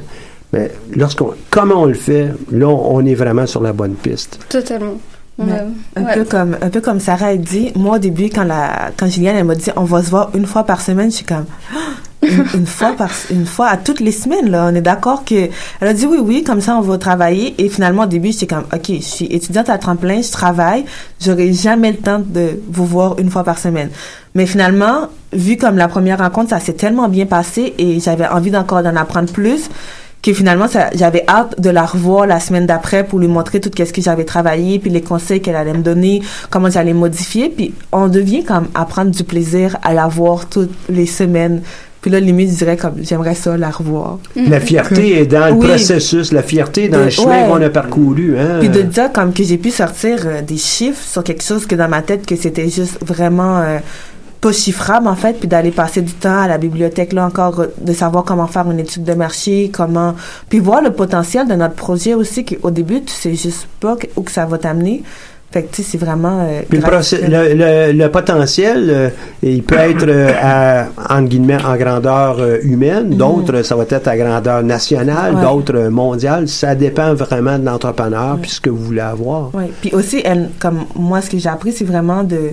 Mais lorsqu'on, comment on le fait, là, on est vraiment sur la bonne piste. Totalement. Ouais. Un, ouais. peu comme, un peu comme Sarah a dit, moi au début, quand, la, quand Juliane elle m'a dit on va se voir une fois par semaine, je suis comme une, une fois par une fois à toutes les semaines là, on est d'accord que elle a dit oui oui comme ça on va travailler et finalement au début j'étais comme ok je suis étudiante à temps plein, je travaille, j'aurai jamais le temps de vous voir une fois par semaine. Mais finalement, vu comme la première rencontre ça s'est tellement bien passé et j'avais envie d'encore d'en apprendre plus que finalement j'avais hâte de la revoir la semaine d'après pour lui montrer tout ce que j'avais travaillé puis les conseils qu'elle allait me donner comment j'allais modifier puis on devient comme à prendre du plaisir à la voir toutes les semaines puis là limite je dirais comme j'aimerais ça la revoir La fierté est dans le Oui. processus, la fierté est dans De- le chemin ouais. qu'on a parcouru. Hein? puis de dire comme que j'ai pu sortir euh, des chiffres sur quelque chose que dans ma tête que c'était juste vraiment euh, pas chiffrable en fait puis d'aller passer du temps à la bibliothèque là encore euh, de savoir comment faire une étude de marché comment puis voir le potentiel de notre projet aussi qu'au début tu sais juste pas où que ça va t'amener fait que tu sais c'est vraiment euh, Puis le, le, le- potentiel, euh, il peut être euh, à, entre guillemets, en grandeur euh, humaine, d'autres, euh, ça va être à grandeur nationale, Ouais. d'autres mondiale. Ça dépend vraiment de l'entrepreneur puis ce que vous voulez avoir. Oui, puis aussi, elle, comme moi, ce que j'ai appris, c'est vraiment de.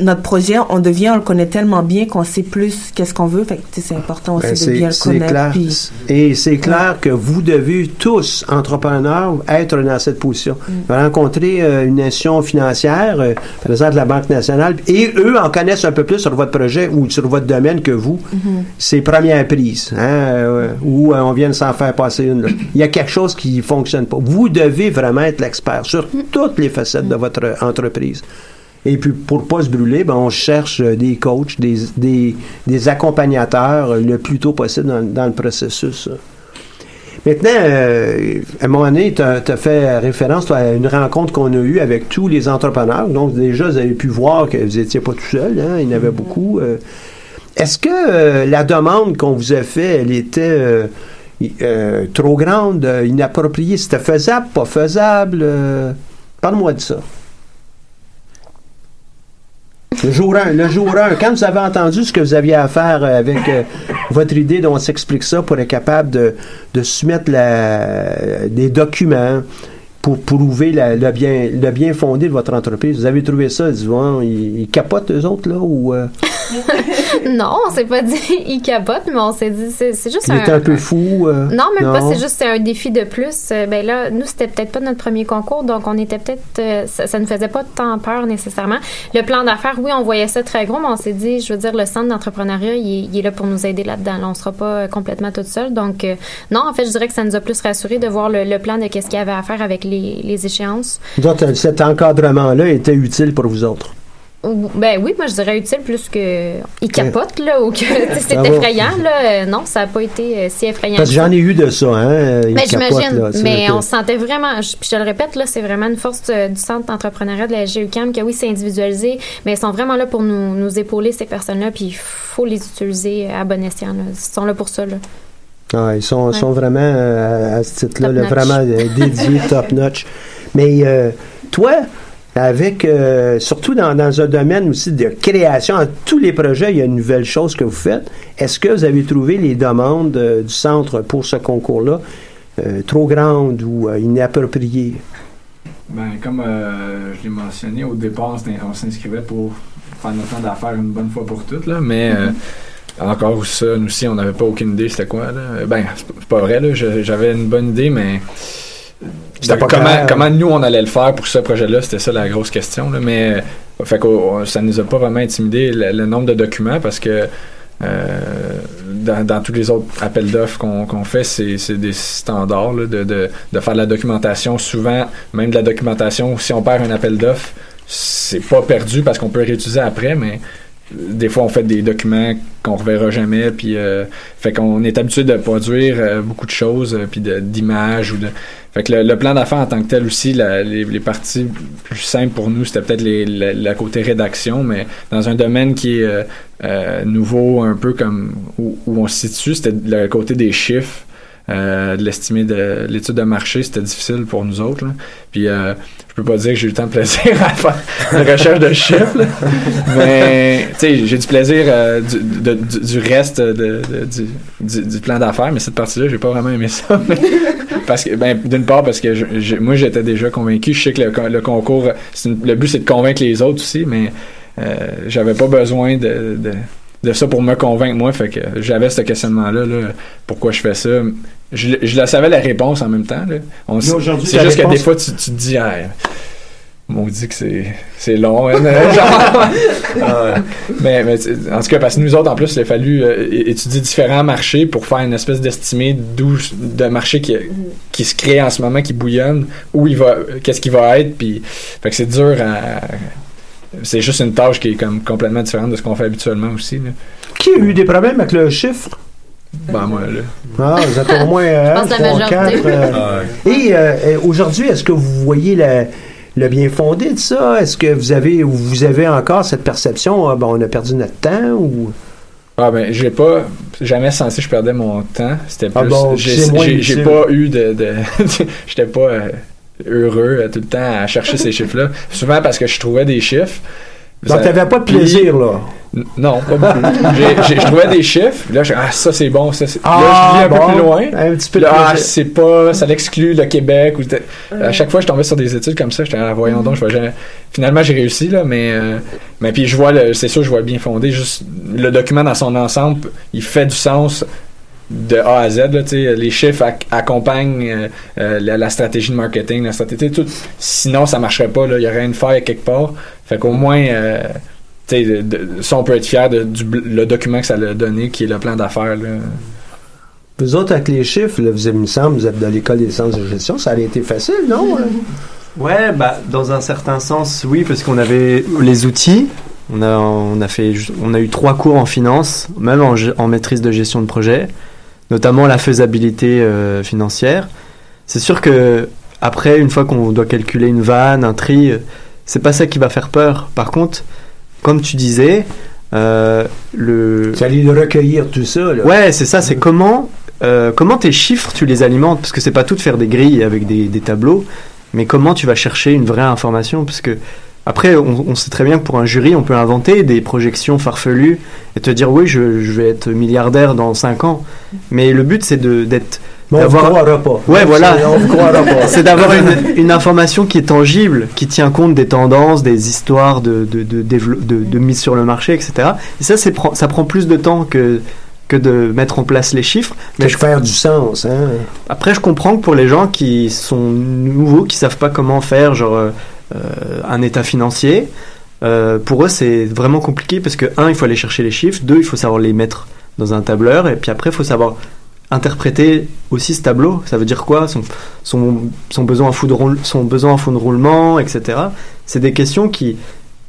Notre projet, on devient, on le connaît tellement bien qu'on sait plus qu'est-ce qu'on veut. Fait c'est important aussi Ben, de bien le c'est connaître. clair. puis- Et c'est clair que vous devez tous, entrepreneurs, être dans cette position. Mm. Rencontrer euh, une institution financière, euh, par exemple la Banque nationale, et eux en connaissent un peu plus sur votre projet ou sur votre domaine que vous. Mhm. C'est première prise, hein, euh, où euh, on vient de s'en faire passer une. là. Il y a quelque chose qui fonctionne pas. Vous devez vraiment être l'expert sur toutes les facettes de votre euh, entreprise. Et puis, pour pas se brûler, ben, on cherche euh, des coachs, des, des, accompagnateurs euh, le plus tôt possible dans, dans le processus. Maintenant, euh, à un moment donné, tu as, fait référence à une rencontre qu'on a eue avec tous les entrepreneurs. Donc, déjà, vous avez pu voir que vous n'étiez pas tout seul. Hein, il y en avait beaucoup. Est-ce que la demande qu'on vous a faite, elle était trop grande, inappropriée? C'était faisable, pas faisable? Parle-moi de ça. Le jour 1, le jour 1, quand vous avez entendu ce que vous aviez à faire euh, avec euh, votre idée dont on s'explique ça pour être capable de, soumettre des documents pour prouver la- le, bien, le bien fondé de votre entreprise, vous avez trouvé ça, disons, ils, ils capotent eux autres, là, ou euh, non, on s'est pas dit il capote, mais on s'est dit c'est c'est juste il était un peu fou? euh, Non, même pas, c'est juste c'est un défi de plus. Euh, ben là, nous, c'était peut-être pas notre premier concours, donc on était peut-être. euh, ça, ça ne faisait pas tant peur nécessairement. Le plan d'affaires, oui, on voyait ça très gros, mais on s'est dit, je veux dire, le centre d'entrepreneuriat, il, est- il est là pour nous aider là-dedans. Là, on sera pas complètement toute seule. Donc, euh, non, en fait, je dirais que ça nous a plus rassuré de voir le, le plan de qu'est-ce qu'il y avait à faire avec les, les échéances. autres, cet encadrement-là était utile pour vous autres? Ben oui, moi je dirais utile plus que il capote là ou que c'est effrayant là. Euh, Non, ça n'a pas été euh, si effrayant. Parce que j'en ai eu de ça, hein? ils Ben, j'imagine, mais on se sentait vraiment, je, puis je le répète, là, c'est vraiment une force euh, du centre d'entrepreneuriat de la GUCAM que oui, c'est individualisé, mais ils sont vraiment là pour nous, nous épauler, ces personnes-là, puis il faut les utiliser à bon escient. Là. Ils sont là pour ça. Là. Ah, ils sont, Ouais. sont vraiment euh, à ce titre-là, là, vraiment euh, dédiés, top notch. Mais euh, toi, avec euh, surtout dans, dans un domaine aussi de création, à tous les projets, il y a une nouvelle chose que vous faites. Est-ce que vous avez trouvé les demandes euh, du centre pour ce concours-là euh, trop grandes ou inappropriées? Ben, comme je l'ai mentionné, au départ, on s'in- on s'inscrivait pour faire notre temps d'affaires une bonne fois pour toutes, là, mais euh, encore ça, nous aussi, on n'avait pas aucune idée c'était quoi. Là. Ben, c'est pas- vrai, j'avais une bonne idée, mais comment, comment nous, on allait le faire pour ce projet-là, c'était ça la grosse question. Là, mais euh, fait ça nous a pas vraiment intimidé le, le nombre de documents parce que euh, dans, dans tous les autres appels d'offres qu'on fait, c'est des standards là, de, de, de faire de la documentation. Souvent, même de la documentation, si on perd un appel d'offres, c'est pas perdu parce qu'on peut réutiliser après, mais des fois on fait des documents qu'on reverra jamais puis euh, fait qu'on est habitué de produire euh, beaucoup de choses euh, puis d'images ou de fait que le, plan d'affaires en tant que tel aussi la- les, parties plus simples pour nous c'était peut-être la, la côté rédaction mais dans un domaine qui est euh, euh, nouveau un peu comme où, où on se situe c'était le côté des chiffres de l'estimer de l'étude de marché, c'était difficile pour nous autres. là. Puis peux pas dire que j'ai eu tant de plaisir à faire une recherche de chiffres, là. mais j'ai du plaisir euh, du, reste du, plan d'affaires, mais cette partie-là, j'ai pas vraiment aimé ça. parce que, ben, d'une part, parce que je- moi, j'étais déjà convaincu. Je sais que le, con- le concours, le but, c'est de convaincre les autres aussi, mais euh, j'avais pas besoin de, de ça pour me convaincre, moi. Fait que j'avais ce questionnement-là, là, pourquoi je fais ça. Je, je la savais la réponse en même temps. On c'est juste que des fois, tu, tu te dis, ah, maudit que c'est, c'est long. hein, genre. mais, mais en tout cas, parce que nous autres, en plus, il a fallu euh, étudier différents marchés pour faire une espèce d'estimé d'où de marché qui, qui se crée en ce moment, qui bouillonne, où il va, qu'est-ce qu'il va être, puis fait que c'est dur à. C'est juste une tâche qui est comme complètement différente de ce qu'on fait habituellement aussi. Là. Qui a eu des problèmes avec le chiffre? Ben, moi, là. Ah, vous êtes au moins euh, pense la quatre, euh. Et euh, euh, aujourd'hui, est-ce que vous voyez la- le bien fondé de ça? Est-ce que vous avez ou vous avez encore cette perception, ah, ben, on a perdu notre temps ou? Ah ben j'ai pas jamais senti que je perdais mon temps. C'était plus Ah bon, j'ai pas eu de, de j'étais pas euh, heureux euh, tout le temps à chercher ces chiffres là. Souvent parce que je trouvais des chiffres. Donc, Ça- t'avais pas de puis- plaisir, là? Non, pas beaucoup. Je trouvais des chiffres, là, je ah, ça c'est bon, ça c'est. Ah, là, je lis un bon. peu plus loin. Un petit peu Là, ah, c'est pas, ça l'exclut le Québec. Ou à chaque fois, je tombais sur des études comme ça, j'étais, ah, voyons donc, je vois. Finalement, j'ai réussi, là, mais, euh, mais puis je vois, le- c'est sûr, je vois bien fondé. Juste, le document dans son ensemble, il fait du sens de A à Z. Là, les chiffres ac- accompagnent euh, euh, la, la stratégie de marketing, la stratégie, tout. Sinon, ça marcherait pas. là. Il y aurait une faille quelque part. Fait qu'au moins, euh, de- de- ça, on peut être fier de, du le document que ça a donné, qui est le plan d'affaires. là. Vous autres, avec les chiffres, là, vous, il me semble, vous êtes de l'école des sciences de gestion, ça aurait été facile, non? Ouais, bah, dans un certain sens, oui, parce qu'on avait les outils. On a, on a fait, on a eu trois cours en finance, même en maîtrise de gestion de projet, notamment la faisabilité euh, financière. C'est sûr que après, une fois qu'on doit calculer une vanne, un tri, euh, c'est pas ça qui va faire peur. Par contre, comme tu disais, euh, le. Allez le recueillir tout ça, là. Ouais, c'est ça. C'est comment, euh, comment tes chiffres tu les alimentes, parce que c'est pas tout de faire des grilles avec des, des tableaux, mais comment tu vas chercher une vraie information, parce que après, on, on sait très bien que pour un jury, on peut inventer des projections farfelues et te dire oui, je, je vais être milliardaire dans 5 ans. Mais le but, c'est d'être d'avoir- croira pas. Ouais, voilà. C'est- d'avoir une, une information qui est tangible, qui tient compte des tendances, des histoires de, de, de, dévelop- de, de mise sur le marché, etc. Et ça, ça prend plus de temps que, que de mettre en place les chiffres. Mais je faire du sens, hein. Après, je comprends que pour les gens qui sont nouveaux, qui savent pas comment faire, genre euh, un état financier, euh, pour eux, c'est vraiment compliqué parce que un, il faut aller chercher les chiffres, deux, il faut savoir les mettre dans un tableur, et puis après, il faut savoir interpréter aussi ce tableau. Ça veut dire quoi? Son, son, son, besoin en fond de roule- son besoin fond de roulement, etc. C'est des questions qui...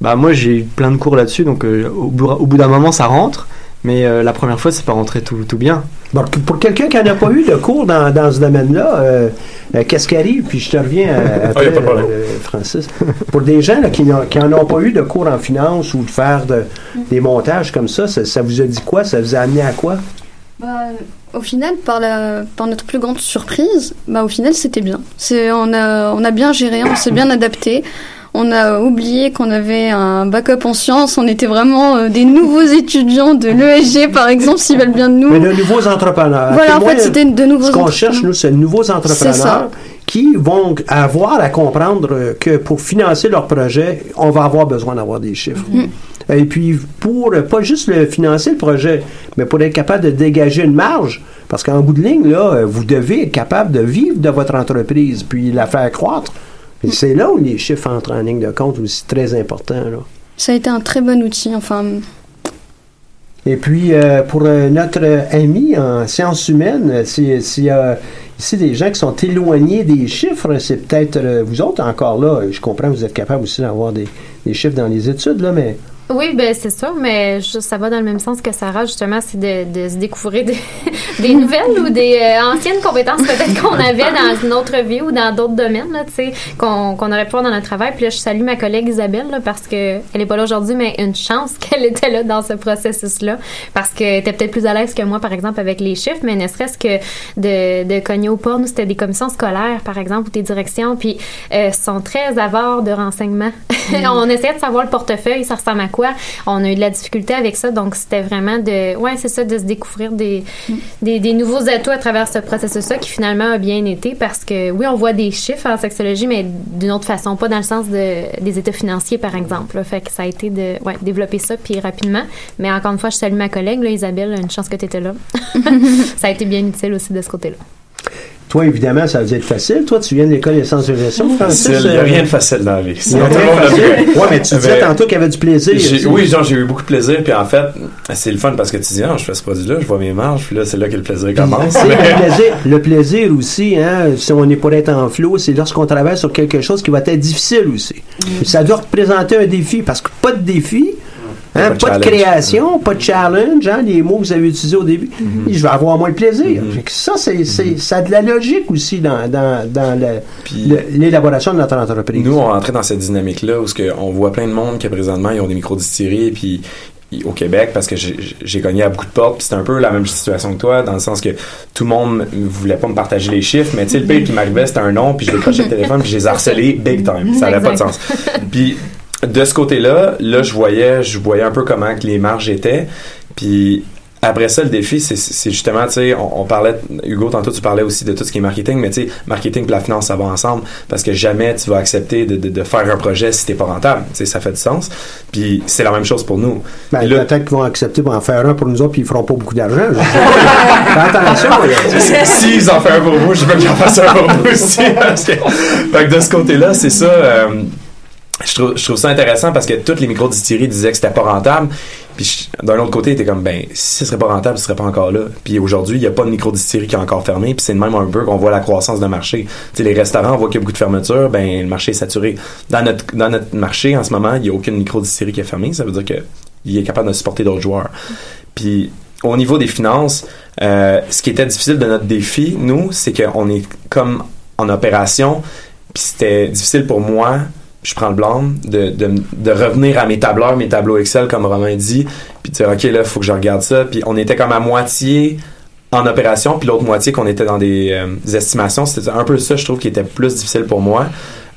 Bah, moi, j'ai eu plein de cours là-dessus, donc euh, au bout, au bout d'un moment, ça rentre. Mais euh, la première fois, c'est pas rentré tout, tout bien. Bon, pour quelqu'un qui n'a pas eu de cours dans, dans ce domaine-là, euh, euh, qu'est-ce qui arrive? Puis je te reviens à- après, Ah, y a pas de problème. euh, Francis. Pour des gens là, qui n'en qui en ont pas eu de cours en finance ou de faire de- des montages comme ça, ça, ça vous a dit quoi? Ça vous a amené à quoi? Bah, au final, par, la, par notre plus grande surprise, bah, au final, c'était bien. C'est, on, a, on a bien géré, on s'est bien adapté. On a oublié qu'on avait un backup en sciences. On était vraiment euh, des nouveaux étudiants de l'ESG, par exemple, s'ils veulent bien de nous. Mais de nouveaux entrepreneurs. Voilà, en fait, c'était de nouveaux Ce qu'on cherche, nous, c'est de nouveaux entrepreneurs qui vont avoir à comprendre que pour financer leur projet, on va avoir besoin d'avoir des chiffres. Mm. Et puis, pour pas juste le financer le projet, mais pour être capable de dégager une marge, parce qu'en bout de ligne, là, vous devez être capable de vivre de votre entreprise, puis la faire croître. Et c'est là où les chiffres entrent en ligne de compte aussi très important. Là. Ça a été un très bon outil. Enfin, Et puis, euh, pour euh, notre ami en sciences humaines, euh, si- s'il y a ici des gens qui sont éloignés des chiffres, c'est peut-être euh, vous autres encore là. Je comprends vous êtes capable aussi d'avoir des, des chiffres dans les études, là, mais Oui, ben c'est ça, mais je- ça va dans le même sens que Sarah, justement, c'est de, de se découvrir des, des nouvelles ou des euh, anciennes compétences peut-être qu'on avait dans une autre vie ou dans d'autres domaines, là, tu sais, qu'on qu'on aurait pu voir dans notre travail. Puis là, je salue ma collègue Isabelle, là, parce que elle est pas là aujourd'hui, mais une chance qu'elle était là dans ce processus-là, parce qu'elle était peut-être plus à l'aise que moi, par exemple, avec les chiffres, mais ne serait-ce que de, de cogner au port, nous, c'était des commissions scolaires, par exemple, ou des directions, puis euh, sont très avares de renseignements. on essayait de savoir le portefeuille, ça ressemble à quoi? On a eu de la difficulté avec ça, donc c'était vraiment de, ouais, c'est ça, de se découvrir des, des, nouveaux atouts à travers ce processus-là qui finalement a bien été parce que oui, on voit des chiffres en sexologie, mais d'une autre façon, pas dans le sens de, des états financiers, par exemple. Fait que ça a été de ouais, développer ça puis rapidement. Mais encore une fois, je salue ma collègue, là, Isabelle, une chance que tu étais là. ça a été bien utile aussi de ce côté-là. Toi, évidemment, ça veut être facile. Toi, tu viens de l'école des sciences de gestion, Francis. Il n'y a euh, rien de facile dans la vie. Il y a rien de facile. Ouais, mais tu disais tantôt qu'il y avait du plaisir. Oui, genre, j'ai eu beaucoup de plaisir. Puis en fait, c'est le fun parce que tu dis, ah, je fais ce produit-là, je vois mes marges. Puis là, c'est là que le plaisir commence. Mais- le plaisir, le plaisir aussi, hein, si on est pour être en flot, c'est lorsqu'on travaille sur quelque chose qui va être difficile aussi. Ça doit représenter un défi, parce que pas de défi, hein, Pas de pas, de challenge. création, pas de challenge, hein, les mots que vous avez utilisés au début, je vais avoir moins de plaisir. Que Ça, c'est, c'est- ça a de la logique aussi dans, l'élaboration de notre entreprise. Nous, on rentrait dans cette dynamique-là où ce que on voit plein de monde qui présentement ils ont des micro-distilleries puis au Québec parce que j'ai cogné à beaucoup de portes puis c'était un peu la même situation que toi dans le sens que tout le monde ne voulait pas me partager les chiffres mais tu sais le pire qui m'arrivait c'était un nom puis je décrochais le téléphone puis je les harcelais big time. Ça n'avait pas de sens. Puis de ce côté-là là je voyais je voyais un peu comment que les marges étaient puis après ça, le défi, c'est- c'est justement, tu sais, on, on parlait, Hugo, tantôt, tu parlais aussi de tout ce qui est marketing, mais tu sais, marketing et la finance, ça va ensemble, parce que jamais tu vas accepter de, de, de faire un projet si t'es pas rentable. Tu sais, ça fait du sens. Puis c'est la même chose pour nous. Ben, peut-être qu'ils vont accepter pour en faire un pour nous autres, puis ils feront pas beaucoup d'argent. Attention. là. S'ils en font un pour vous, je veux que j'en fasse un pour vous aussi. parce que- fait que de ce côté-là, c'est ça. euh, je, trouve, ça intéressant parce que toutes les micro-distilleries disaient que c'était pas rentable. Puis d'un autre côté, était comme, ben, si ce serait pas rentable, ce serait pas encore là. Puis aujourd'hui, il n'y a pas de micro-distillerie qui est encore fermée. Puis c'est même un peu qu'on voit la croissance de marché. Tu sais, les restaurants, on voit qu'il y a beaucoup de fermetures. Ben, le marché est saturé. Dans notre, dans notre marché, en ce moment, il n'y a aucune micro-distillerie qui est fermée. Ça veut dire que il est capable de supporter d'autres joueurs. Puis au niveau des finances, euh, ce qui était difficile de notre défi, nous, c'est qu'on est comme en opération, puis c'était difficile pour moi, je prends le blâme, de, de, revenir à mes tableurs, mes tableaux Excel, comme Romain dit, puis de dire, OK, là, faut que je regarde ça. Puis on était comme à moitié en opération, puis l'autre moitié qu'on était dans des, euh, estimations. C'était un peu ça, je trouve, qui était plus difficile pour moi.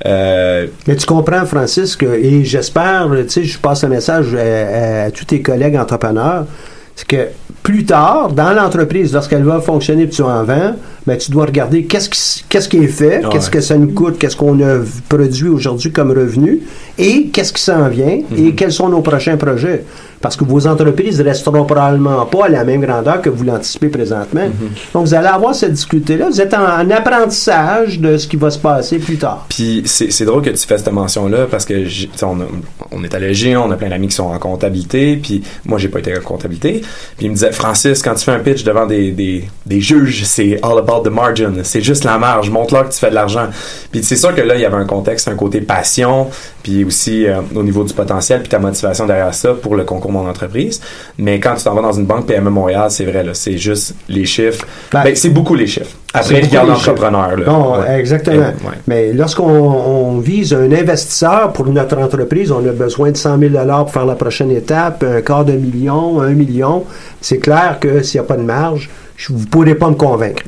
Euh, Mais tu comprends, Francis, que, et j'espère, tu sais, je passe le message à tous tes collègues entrepreneurs, c'est que plus tard, dans l'entreprise, lorsqu'elle va fonctionner puis tu en vends, ben, tu dois regarder qu'est-ce qui, qu'est-ce qui est fait, Ah qu'est-ce ouais. que ça nous coûte, qu'est-ce qu'on a produit aujourd'hui comme revenu, et qu'est-ce qui s'en vient, Mhm. et quels sont nos prochains projets. Parce que vos entreprises resteront probablement pas à la même grandeur que vous l'anticipez présentement. Mhm. Donc, vous allez avoir cette difficulté-là. Vous êtes en, en apprentissage de ce qui va se passer plus tard. Puis c'est drôle que tu fasses cette mention-là parce que on, a- on est allégé, on a plein d'amis qui sont en comptabilité, puis moi j'ai pas été en comptabilité. Puis il me disait Francis, quand tu fais un pitch devant des, des, des juges, c'est all about about the margin. C'est juste la marge. Montre-leur que tu fais de l'argent. Puis c'est sûr que là, il y avait un contexte, un côté passion, puis aussi euh, au niveau du potentiel, puis ta motivation derrière ça pour le concours Mon Entreprise. Mais quand tu t'en vas dans une banque PME Montréal, c'est vrai, là, c'est juste les chiffres. Ben, c'est beaucoup les chiffres. Après, regarde l'entrepreneur. Non, Ouais. exactement. Ouais. Mais lorsqu'on on vise un investisseur pour notre entreprise, on a besoin de 100 000 pour faire la prochaine étape, un quart de million, un million. C'est clair que s'il n'y a pas de marge, je- vous ne pourrez pas me convaincre.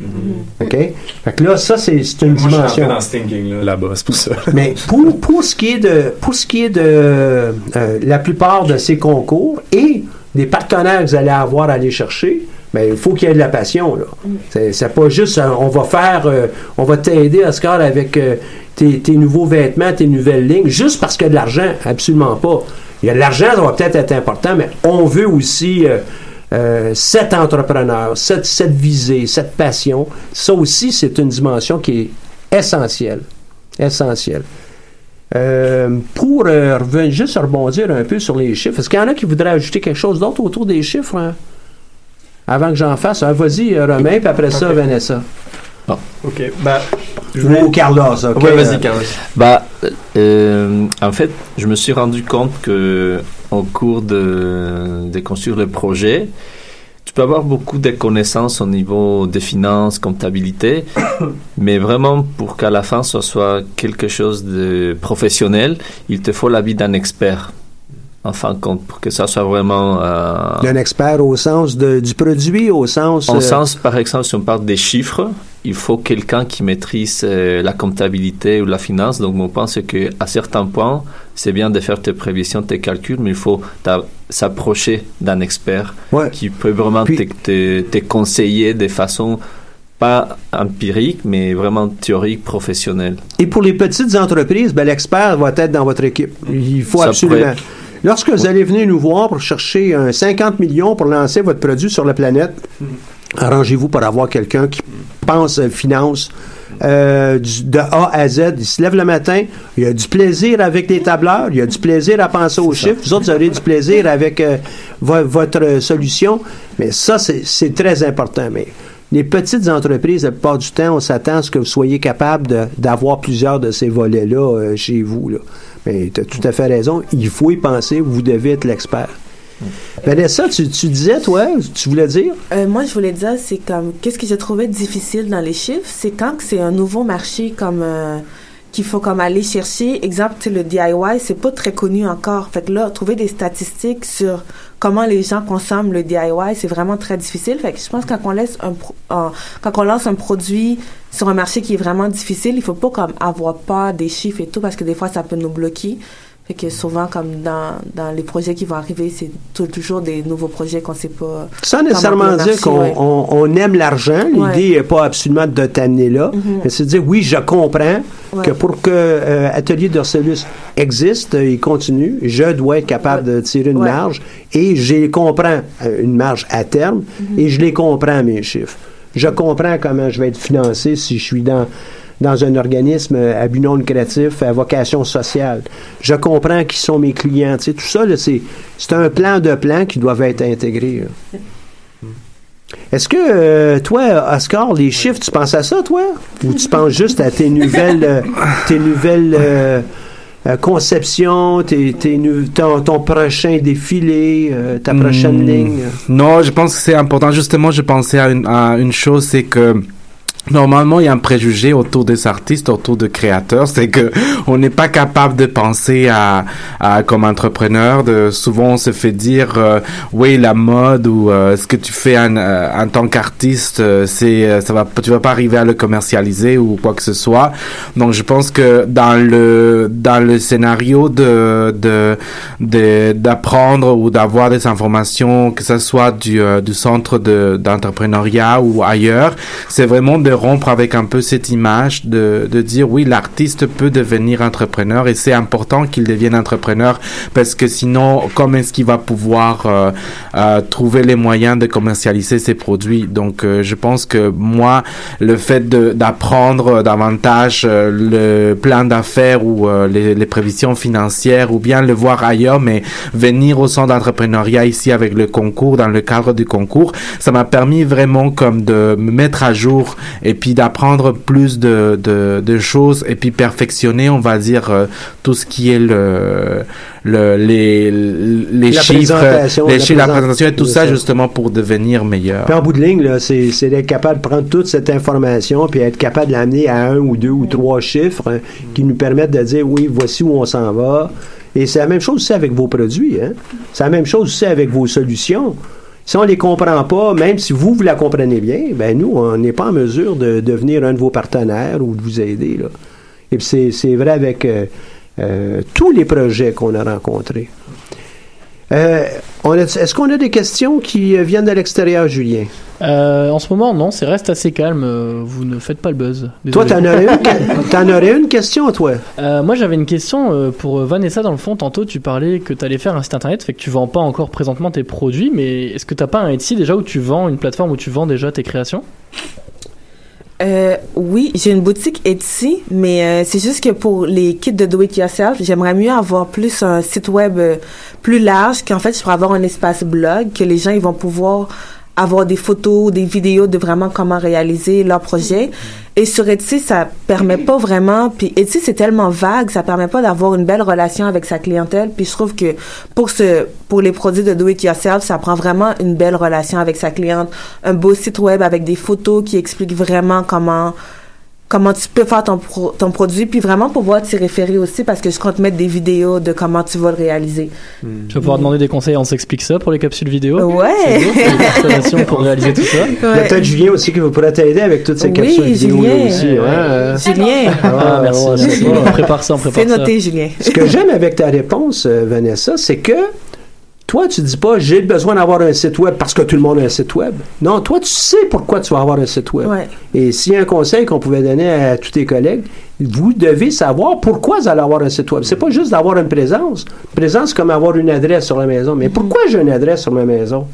OK? Fait que là, ça, c'est c'est une Moi, je suis rentré dimension. dans ce thinking là, là-bas, c'est pour ça. Mais pour, pour ce qui est de, pour ce qui est de euh, la plupart de ces concours et des partenaires que vous allez avoir à aller chercher, ben, il faut qu'il y ait de la passion. Là. C'est, c'est pas juste euh, on va faire, euh, on va t'aider, Oscar, avec euh, tes, tes nouveaux vêtements, tes nouvelles lignes, juste parce qu'il y a de l'argent. Absolument pas. Il y a de l'argent, ça va peut-être être important, mais on veut aussi euh, euh, cet entrepreneur, cette, cette visée, cette passion. Ça aussi, c'est une dimension qui est essentielle. Essentielle. Euh, pour euh, juste rebondir un peu sur les chiffres, est-ce qu'il y en a qui voudraient ajouter quelque chose d'autre autour des chiffres hein? avant que j'en fasse? Vas-y, euh, Romain, puis après ça, Ok. Vanessa. Ok, bah. Ou Carlos, ok? Ouais, vas-y, euh, Carlos. Bah, euh, en fait, je me suis rendu compte que au cours de, de construire le projet, tu peux avoir beaucoup de connaissances au niveau des finances, comptabilité, mais vraiment pour qu'à la fin ce soit quelque chose de professionnel, il te faut l'avis d'un expert. En fin de compte, pour que ça soit vraiment euh, D'un expert au sens de- du produit, au sens. en euh, sens, par exemple, si on parle des chiffres, il faut quelqu'un qui maîtrise euh, la comptabilité ou la finance. Donc, on pense qu'à certains points, c'est bien de faire tes prévisions, tes calculs, mais il faut s'approcher d'un expert Ouais. qui peut vraiment te, te- te conseiller de façon pas empirique, mais vraiment théorique, professionnelle. Et pour les petites entreprises, ben, l'expert va être dans votre équipe. Il faut Ça absolument. pourrait- Lorsque vous allez venir nous voir pour chercher un 50 millions pour lancer votre produit sur la planète, arrangez-vous pour avoir quelqu'un qui pense euh, finance euh, du- de A à Z. Il se lève le matin, il a du plaisir avec les tableurs, il a du plaisir à penser aux chiffres. Vous autres, vous aurez du plaisir avec euh, vo- votre solution. Mais ça, c'est très important. Mais les petites entreprises, la plupart du temps, on s'attend à ce que vous soyez capable d'avoir plusieurs de ces volets-là euh, chez vous. Là. Mais tu as tout à fait raison. Il faut y penser. Vous devez être l'expert. Vanessa, tu, tu disais, toi, tu voulais dire? Euh, moi, je voulais dire, c'est comme, qu'est-ce que j'ai trouvé difficile dans les chiffres, c'est quand c'est un nouveau marché comme euh, qu'il faut comme aller chercher. Exemple, le DIY, c'est pas très connu encore. Fait que là, trouver des statistiques sur comment les gens consomment le DIY, c'est vraiment très difficile. Fait que je pense que quand on laisse un, quand on lance un produit sur un marché qui est vraiment difficile, il faut pas comme avoir peur des chiffres et tout parce que des fois ça peut nous bloquer. Fait que souvent, comme dans, dans les projets qui vont arriver, c'est tou- toujours des nouveaux projets qu'on sait pas. Sans nécessairement dire qu'on ouais. on- on aime l'argent. L'idée n'est pas absolument de t'amener là. Mhm. Mais c'est de dire, oui, je comprends Ouais. que pour que euh, Atelier d'Orcelus existe et continue, je dois être capable de tirer une marge et je comprends, euh, une marge à terme, Mhm. et je les comprends, mes chiffres. Je comprends comment je vais être financé si je suis dans dans un organisme euh, à but non lucratif, à vocation sociale. Je comprends qui sont mes clients. Tu sais, tout ça, c'est, un plan de plan qui doivent être intégrés. là. Est-ce que, euh, toi, Oscar, les chiffres, tu penses à ça, toi? Ou tu penses juste à tes nouvelles, euh, tes nouvelles euh, conceptions, tes, tes ton, ton prochain défilé, ta prochaine Hmm, ligne? Non, je pense que c'est important. Justement, je pensais à une, à une chose, c'est que Normalement, il y a un préjugé autour des artistes, autour des créateurs, c'est que on n'est pas capable de penser à, à comme entrepreneur. De, souvent, on se fait dire, euh, oui, la mode ou euh, ce que tu fais en, euh, en tant qu'artiste, euh, c'est, euh, ça va, tu vas pas arriver à le commercialiser ou quoi que ce soit. Donc, je pense que dans le dans le scénario de de d'apprendre ou d'avoir des informations, que ce soit du du centre de d'entrepreneuriat ou ailleurs, c'est vraiment de rompre avec un peu cette image de, de dire oui, l'artiste peut devenir entrepreneur et c'est important qu'il devienne entrepreneur parce que sinon, comment est-ce qu'il va pouvoir euh, euh, trouver les moyens de commercialiser ses produits? Donc, euh, je pense que moi, le fait de- d'apprendre davantage euh, le plan d'affaires ou euh, les, les prévisions financières ou bien le voir ailleurs, mais venir au centre d'entrepreneuriat ici avec le concours, dans le cadre du concours, ça m'a permis vraiment comme de me mettre à jour et puis d'apprendre plus de, de, de, choses et puis perfectionner, on va dire, euh, tout ce qui est le, le les, les La chiffres, présentation, les la chiffres, la présent- présentation et tout ça, ça. justement pour devenir meilleur. Puis en bout de ligne, c'est d'être capable de prendre toute cette information puis être capable de l'amener à un ou deux ou trois chiffres hein, qui nous permettent de dire oui, voici où on s'en va. Et c'est la même chose aussi avec vos produits. Hein? C'est la même chose aussi avec vos solutions. Si on les comprend pas, même si vous, vous la comprenez bien, ben nous, on n'est pas en mesure de devenir un de vos partenaires ou de vous aider. Là. Et c'est vrai avec euh, euh, tous les projets qu'on a rencontrés. Euh, est-ce qu'on a des questions qui euh, viennent de l'extérieur, Julien? Euh, en ce moment, non, c'est reste assez calme. Vous ne faites pas le buzz. Toi, t'en aurais, une, aurais une question, toi? Euh, moi, j'avais une question pour Vanessa. Dans le fond, tantôt, tu parlais que tu allais faire un site internet, fait que tu vends pas encore présentement tes produits, mais est-ce que t'as pas un Etsy déjà où tu vends une plateforme où tu vends déjà tes créations? Euh, oui, j'ai une boutique Etsy, mais euh, c'est juste que pour les kits de do it yourself, j'aimerais mieux avoir plus un site web euh, plus large, qu'en fait, je pourrais avoir un espace blog, que les gens ils vont pouvoir avoir des photos, des vidéos de vraiment comment réaliser leur projet. Et sur Etsy, ça permet pas vraiment. Puis Etsy, c'est tellement vague, ça permet pas d'avoir une belle relation avec sa clientèle. Puis je trouve que pour ce, pour les produits de do it yourself, ça prend vraiment une belle relation avec sa cliente, un beau site web avec des photos qui expliquent vraiment comment comment tu peux faire ton, pro- ton produit, puis vraiment pouvoir t'y référer aussi parce que je compte mettre des vidéos de comment tu vas le réaliser. Tu vas pouvoir demander des conseils, on s'explique ça pour les capsules vidéo. Ouais. C'est c'est pour réaliser tout ça. Il y a peut-être Julien aussi qui vous pourrait t'aider avec toutes ces Oui, capsules vidéo Julien. aussi. ouais, euh. Julien. Ah, merci, ouais, merci. c'est On ça. prépare ça, on prépare C'est ça. noté, Julien. Ce que j'aime avec ta réponse, euh, Vanessa, c'est que toi, tu dis pas j'ai besoin d'avoir un site web parce que tout le monde a un site web. Non, toi, tu sais pourquoi tu vas avoir un site web. Ouais. Et s'il y a un conseil qu'on pouvait donner à tous tes collègues, vous devez savoir pourquoi vous allez avoir un site web. C'est pas juste d'avoir une présence. Une présence, c'est comme avoir une adresse sur la maison. Mais pourquoi j'ai une adresse sur ma maison?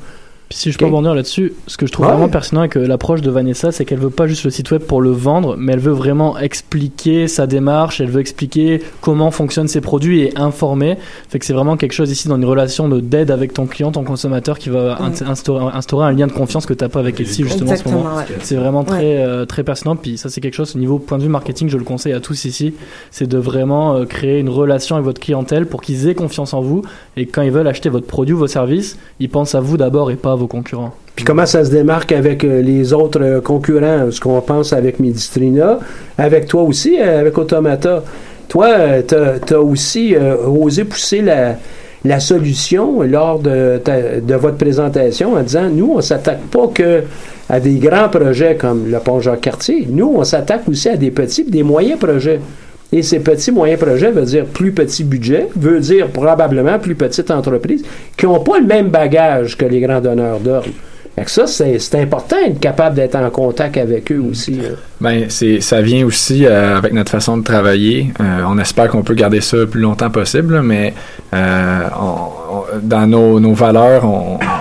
Puis si je peux rebondir là-dessus, ce que je trouve Ouais. vraiment pertinent avec euh, l'approche de Vanessa, c'est qu'elle veut pas juste le site web pour le vendre, mais elle veut vraiment expliquer sa démarche, elle veut expliquer comment fonctionnent ses produits et informer. Fait que c'est vraiment quelque chose ici dans une relation de d'aide avec ton client, ton consommateur, qui va instaurer, instaurer un lien de confiance que t'as pas avec Etsy justement en ce moment. ouais. C'est vraiment très euh, très pertinent. Puis ça c'est quelque chose au niveau point de vue marketing, je le conseille à tous ici, c'est de vraiment euh, créer une relation avec votre clientèle pour qu'ils aient confiance en vous et quand ils veulent acheter votre produit ou vos services, ils pensent à vous d'abord et pas à vos concurrents. Puis comment ça se démarque avec euh, les autres euh, concurrents, ce qu'on pense avec Medistrina, avec toi aussi, euh, avec Automata. Toi, tu as, aussi osé pousser la, solution lors de, votre présentation en disant, nous, on s'attaque pas que à des grands projets comme le pont Jacques-Cartier. Nous, on s'attaque aussi à des petits, des moyens projets. Et ces petits moyens projets veut dire plus petit budget, veut dire probablement plus petite entreprise, qui n'ont pas le même bagage que les grands donneurs d'ordre. Ça, c'est important d'être capable d'être en contact avec eux aussi. là. Ben, c'est, ça vient aussi euh, avec notre façon de travailler. Euh, on espère qu'on peut garder ça le plus longtemps possible, mais euh, dans nos, valeurs,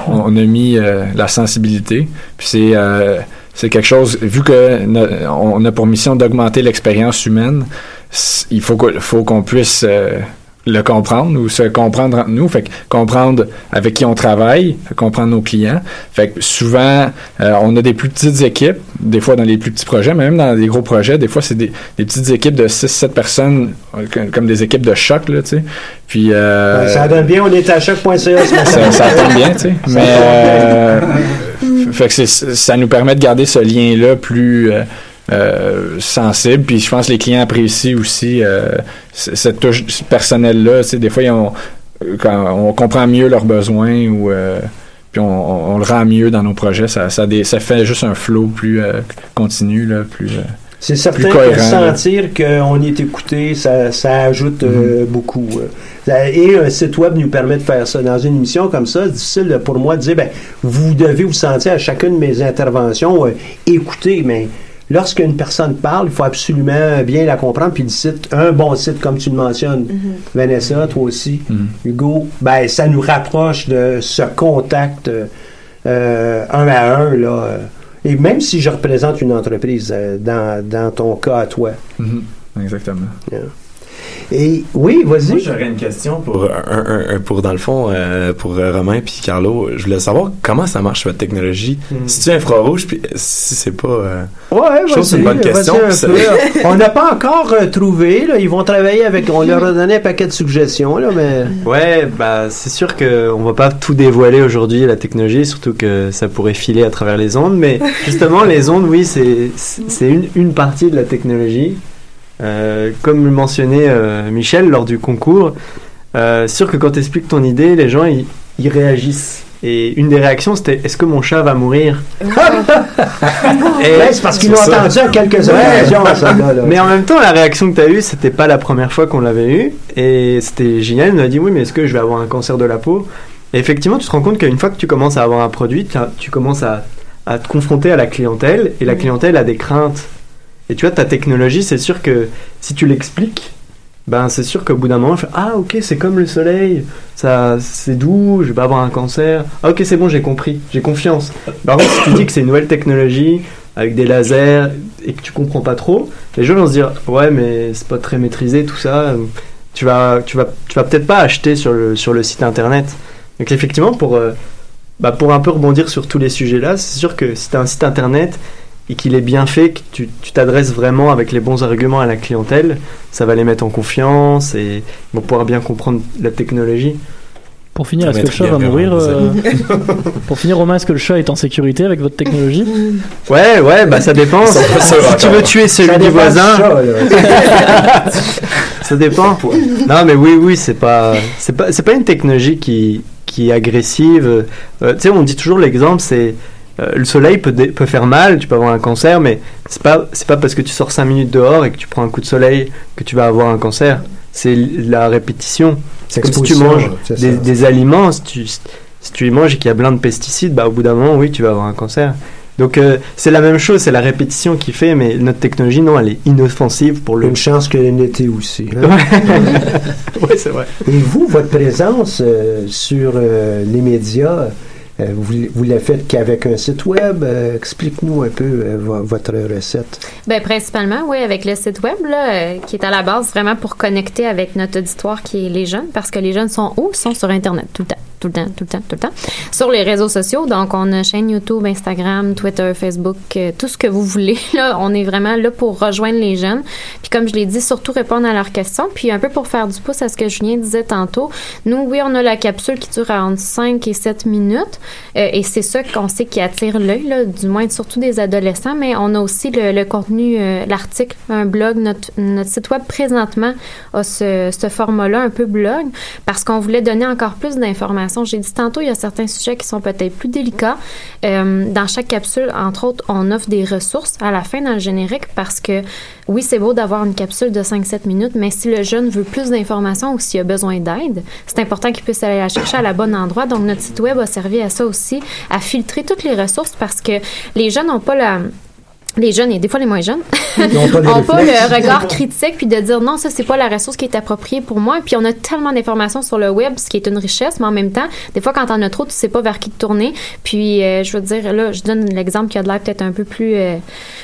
on, a mis euh, la sensibilité. Puis c'est, quelque chose, vu que a pour mission d'augmenter l'expérience humaine, il faut, que- faut qu'on puisse euh, le comprendre ou se comprendre entre nous, fait que comprendre avec qui on travaille, comprendre nos clients. Fait que souvent, euh, on a des plus petites équipes, des fois dans les plus petits projets, mais même dans des gros projets, des fois c'est des, des petites équipes de 6-7 personnes, euh, comme- des équipes de choc, là, tu sais. Puis... euh, ça donne bien, on est à choc.ca ça, ça tombe bien, tu sais. Mais euh, fait que ça nous permet de garder ce lien-là plus euh, euh, sensible. Puis je pense que les clients apprécient aussi euh, cette touche personnelle-là. Des fois, ils ont- quand on comprend mieux leurs besoins ou euh, puis on, on- on le rend mieux dans nos projets. Ça, ça, fait juste un flow plus euh, continu, là, plus. euh, C'est certain plus que cohérent, là. sentir qu'on est écouté, ça, ça ajoute euh, beaucoup. euh. Et un site web nous permet de faire ça. Dans une émission comme ça, c'est difficile pour moi de dire, ben, vous devez vous sentir à chacune de mes interventions euh, écouté, mais lorsqu'une personne parle, il faut absolument bien la comprendre. Puis le site, un bon site, comme tu le mentionnes, Vanessa, toi aussi, Hugo, ben, ça nous rapproche de ce contact euh, un à un, là. Et même si je représente une entreprise, euh, dans, dans ton cas à toi. Mhm. Exactement. Yeah. Et oui, vas-y. Moi, j'aurais une question pour, un, un- un- pour dans le fond, euh, pour euh, Romain puis Carlo. Je voulais savoir comment ça marche votre technologie. Si tu es infrarouge, puis si c'est pas. euh, Ouais, je trouve que c'est une bonne question. un on n'a pas encore euh, trouvé. Là. Ils vont travailler avec. On leur a donné un paquet de suggestions, là, mais. Ouais, bah c'est sûr que on va pas tout dévoiler aujourd'hui la technologie, surtout que ça pourrait filer à travers les ondes. Mais justement, les ondes, oui, c'est c'est une, une partie de la technologie. Euh, comme le mentionnait euh, Michel lors du concours, euh, c'est sûr que quand tu expliques ton idée, les gens ils, ils réagissent. Et une des réactions, c'était est-ce que mon chat va mourir Ouais, c'est parce qu'ils l'ont entendu à quelques occasions, ça, là, là. Mais en même temps, la réaction que tu as eue, c'était pas la première fois qu'on l'avait eue. Et c'était génial. On a dit oui, mais est-ce que je vais avoir un cancer de la peau? Et effectivement, tu te rends compte qu'une fois que tu commences à avoir un produit, tu, tu commences à, à te confronter à la clientèle. Et la clientèle a des craintes. Et tu vois, ta technologie, c'est sûr que si tu l'expliques, ben c'est sûr qu'au bout d'un moment, elle fait, ah ok, c'est comme le soleil, ça c'est doux, je vais pas avoir un cancer. Ah ok, c'est bon, j'ai compris, j'ai confiance. Par contre, si tu dis que c'est une nouvelle technologie avec des lasers et que tu comprends pas trop, les gens vont se dire ouais, mais c'est pas très maîtrisé tout ça. Tu vas, tu vas, tu vas peut-être pas acheter sur le sur le site internet. Donc effectivement, pour euh, bah, pour un peu rebondir sur tous les sujets là, c'est sûr que si tu as un site internet et qu'il est bien fait, que tu t'adresses vraiment avec les bons arguments à la clientèle, ça va les mettre en confiance et ils vont pouvoir bien comprendre la technologie. Pour finir, est-ce que le chat va mourir euh, Pour finir, Romain, est-ce que le chat est en sécurité avec votre technologie? Ouais, ouais, bah ça dépend. Ça si tu veux tuer celui du voisin, ça dépend. Non, mais oui, oui, c'est pas, c'est pas, c'est pas une technologie qui, qui est agressive. Euh, tu sais, on dit toujours l'exemple, c'est euh, le soleil peut, peut faire mal, tu peux avoir un cancer, mais c'est pas, c'est pas parce que tu sors 5 minutes dehors et que tu prends un coup de soleil que tu vas avoir un cancer. C'est la répétition. C'est comme si tu manges des, aliments, si tu, si tu les manges et qu'il y a plein de pesticides, bah, au bout d'un moment, oui, tu vas avoir un cancer. Donc euh, c'est la même chose, c'est la répétition qui fait, mais notre technologie, non, elle est inoffensive pour le... Une chance que l'était aussi. hein. oui, c'est vrai. Et vous, votre présence euh, sur les médias, vous, vous la faites qu'avec un site web. Euh, Explique-nous un peu euh, vo- votre recette. Ben, principalement, oui, avec le site web, là, euh, qui est à la base vraiment pour connecter avec notre auditoire qui est les jeunes, parce que les jeunes sont où? Ils sont sur Internet tout le temps. Tout le temps, tout le temps, tout le temps. Sur les réseaux sociaux, donc on a chaîne YouTube, Instagram, Twitter, Facebook, euh, tout ce que vous voulez. Là, on est vraiment là pour rejoindre les jeunes. Puis comme je l'ai dit, surtout répondre à leurs questions. Puis un peu pour faire du pouce à ce que Julien disait tantôt, nous, oui, on a la capsule qui dure entre 5 et 7 minutes. Euh, et c'est ça qu'on sait qui attire l'œil, du moins surtout des adolescents. Mais on a aussi le, le contenu, euh, l'article, un blog. Notre, notre site web présentement a ce, ce format-là, un peu blog, parce qu'on voulait donner encore plus d'informations. J'ai dit tantôt, il y a certains sujets qui sont peut-être plus délicats. Euh, dans chaque capsule, entre autres, on offre des ressources à la fin dans le générique parce que oui, c'est beau d'avoir une capsule de 5-7 minutes, mais si le jeune veut plus d'informations ou s'il a besoin d'aide, c'est important qu'il puisse aller la chercher à la bonne endroit. Donc, notre site web a servi à ça aussi, à filtrer toutes les ressources parce que les jeunes n'ont pas la les jeunes et des fois les moins jeunes n'ont pas ont pas le regard critique puis de dire non ça c'est pas la ressource qui est appropriée pour moi. Puis on a tellement d'informations sur le web ce qui est une richesse mais en même temps des fois quand on a trop tu sais pas vers qui te tourner. Puis euh, je veux dire là je donne l'exemple qui a de l'air peut-être un peu plus euh,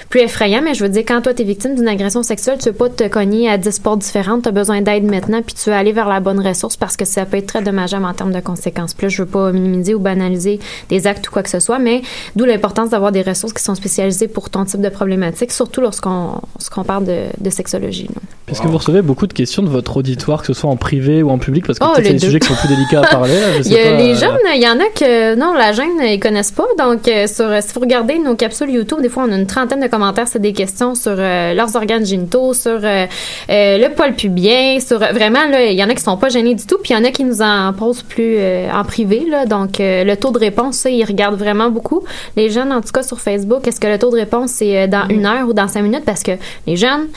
plus effrayant mais je veux dire quand toi tu es victime d'une agression sexuelle tu veux pas te cogner à 10 portes différentes tu as besoin d'aide maintenant puis tu veux aller vers la bonne ressource parce que ça peut être très dommageable en termes de conséquences. Puis là je veux pas minimiser ou banaliser des actes ou quoi que ce soit mais d'où l'importance d'avoir des ressources qui sont spécialisées pour ton type de problématique surtout lorsqu'on parle de, sexologie. Est-ce que vous recevez beaucoup de questions de votre auditoire, que ce soit en privé ou en public Parce que Oh, peut-être il y a les des sujets qui sont plus délicats à parler. là, je Il y a pas, les euh, jeunes, il y en a que non, la gêne, ils connaissent pas. Donc, euh, sur, si vous regardez nos capsules YouTube, des fois, on a une trentaine de commentaires, c'est des questions sur euh, leurs organes génitaux, sur euh, euh, le poil pubien, sur vraiment, là, il y en a qui sont pas gênés du tout, puis il y en a qui nous en posent plus euh, en privé. Là, donc, euh, le taux de réponse, ça, ils regardent vraiment beaucoup. Les jeunes, en tout cas, sur Facebook, est-ce que le taux de réponse, c'est euh, dans une heure ou dans cinq minutes? Parce que les jeunes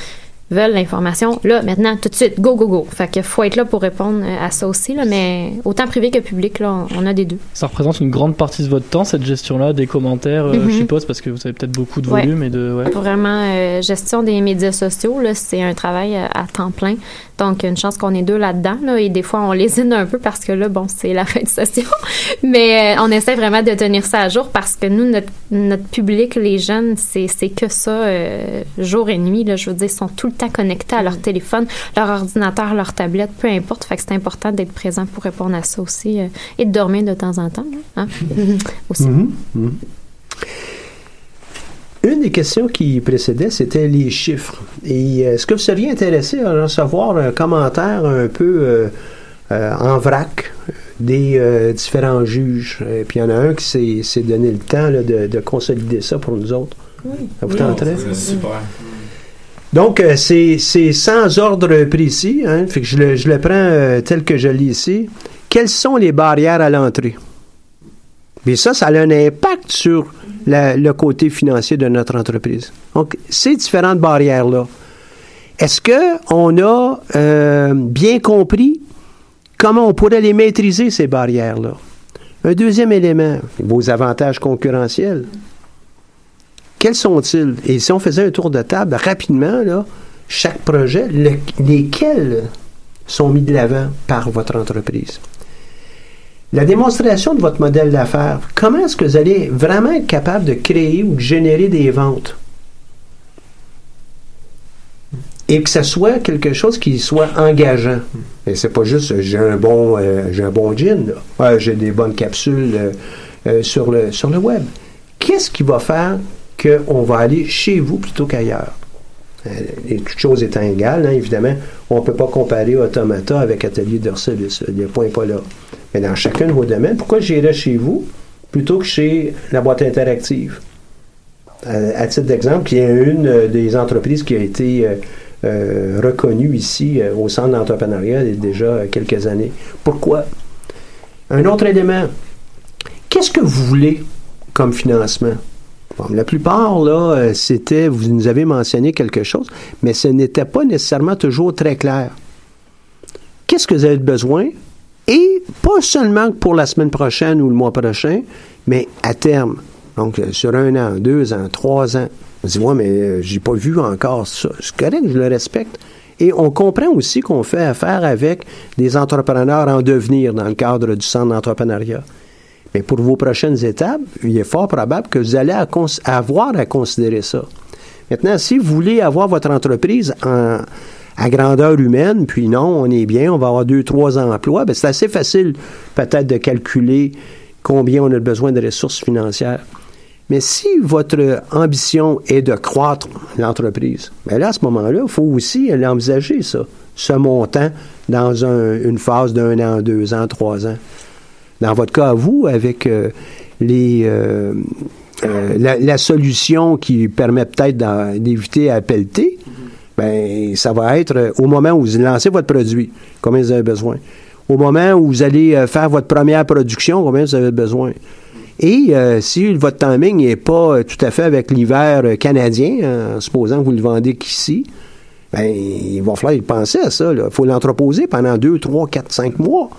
veulent l'information là, maintenant, tout de suite, go, go, go. Fait que faut être là pour répondre euh, à ça aussi, là, mais autant privé que public, là, on, on a des deux. Ça représente une grande partie de votre temps, cette gestion-là, des commentaires, euh, Mhm. je suppose, parce que vous avez peut-être beaucoup de Ouais. volume et de. Ouais. Vraiment, euh, gestion des médias sociaux, là, c'est un travail à temps plein. Donc, une chance qu'on est deux là-dedans. Là, et des fois, on lésine un peu parce que là, bon, c'est la fin de session. Mais euh, on essaie vraiment de tenir ça à jour parce que nous, notre, notre public, les jeunes, c'est que ça, euh, jour et nuit. Là, je veux dire, ils sont tout le temps connectés à leur téléphone, leur ordinateur, leur tablette, peu importe. Fait que c'est important d'être présent pour répondre à ça aussi euh, et de dormir de temps en temps. Hein? aussi. Mhm, mhm. Une des questions qui précédait, c'était les chiffres. Et euh, est-ce que vous seriez intéressé à recevoir un commentaire un peu euh, euh, en vrac des euh, différents juges? Et puis il y en a un qui s'est- s'est donné le temps là, de, de consolider ça pour nous autres. Ça vous tenterait? Super. Donc, euh, c'est sans ordre précis. Hein, je, le, prends euh, tel que je lis ici. Quelles sont les barrières à l'entrée? Mais ça, ça a un impact sur le côté financier de notre entreprise. Donc, ces différentes barrières-là, est-ce qu'on a euh, bien compris comment on pourrait les maîtriser, ces barrières-là? Un deuxième élément, vos avantages concurrentiels. Quels sont-ils? Et si on faisait un tour de table rapidement, chaque projet, le- lesquels sont mis de l'avant par votre entreprise? La démonstration de votre modèle d'affaires, comment est-ce que vous allez vraiment être capable de créer ou de générer des ventes? Et que ce soit quelque chose qui soit engageant. Et c'est pas juste j'ai un bon euh, j'ai un bon. Ouais, j'ai des bonnes capsules euh, euh, sur, le, sur le web. Qu'est-ce qui va faire qu'on va aller chez vous plutôt qu'ailleurs? Euh, Et toutes choses étant égales, hein, évidemment, on ne peut pas comparer Automata avec Atelier d'Orcelis. Le point n'est pas là. Mais dans chacun de vos domaines, pourquoi j'irais chez vous plutôt que chez la boîte interactive? Euh, à titre d'exemple, il y a une euh, des entreprises qui a été euh, euh, reconnue ici euh, au centre d'entrepreneuriat il y a déjà quelques années. Pourquoi? Un autre élément. Qu'est-ce que vous voulez comme financement? La plupart, là, euh, c'était, vous nous avez mentionné quelque chose, mais ce n'était pas nécessairement toujours très clair. Qu'est-ce que vous avez besoin? Et pas seulement pour la semaine prochaine ou le mois prochain, mais à terme. Donc, euh, sur un an, deux ans, trois ans. On dit, ouais, mais euh, j'ai pas vu encore ça. C'est correct, je le respecte. Et on comprend aussi qu'on fait affaire avec des entrepreneurs en devenir dans le cadre du centre d'entrepreneuriat. Pour vos prochaines étapes, il est fort probable que vous allez avoir à considérer ça. Maintenant, si vous voulez avoir votre entreprise en- à grandeur humaine, puis non, on est bien, on va avoir deux, trois emplois, ben c'est assez facile peut-être de calculer combien on a besoin de ressources financières. Mais si votre ambition est de croître l'entreprise, bien là, à ce moment-là, il faut aussi l'envisager, ça, ce montant dans un- une phase d'un an, deux ans, trois ans. Dans votre cas, à vous, avec euh, les, euh, euh, la, solution qui permet peut-être d'éviter à pelleter, ben, ça va être au moment où vous lancez votre produit, combien vous avez besoin. Au moment où vous allez faire votre première production, combien vous avez besoin. Et si votre timing n'est pas tout à fait avec l'hiver canadien, en supposant que vous le vendez qu'ici, ben, il va falloir y penser à ça. Il faut l'entreposer pendant deux, trois, quatre, cinq mois.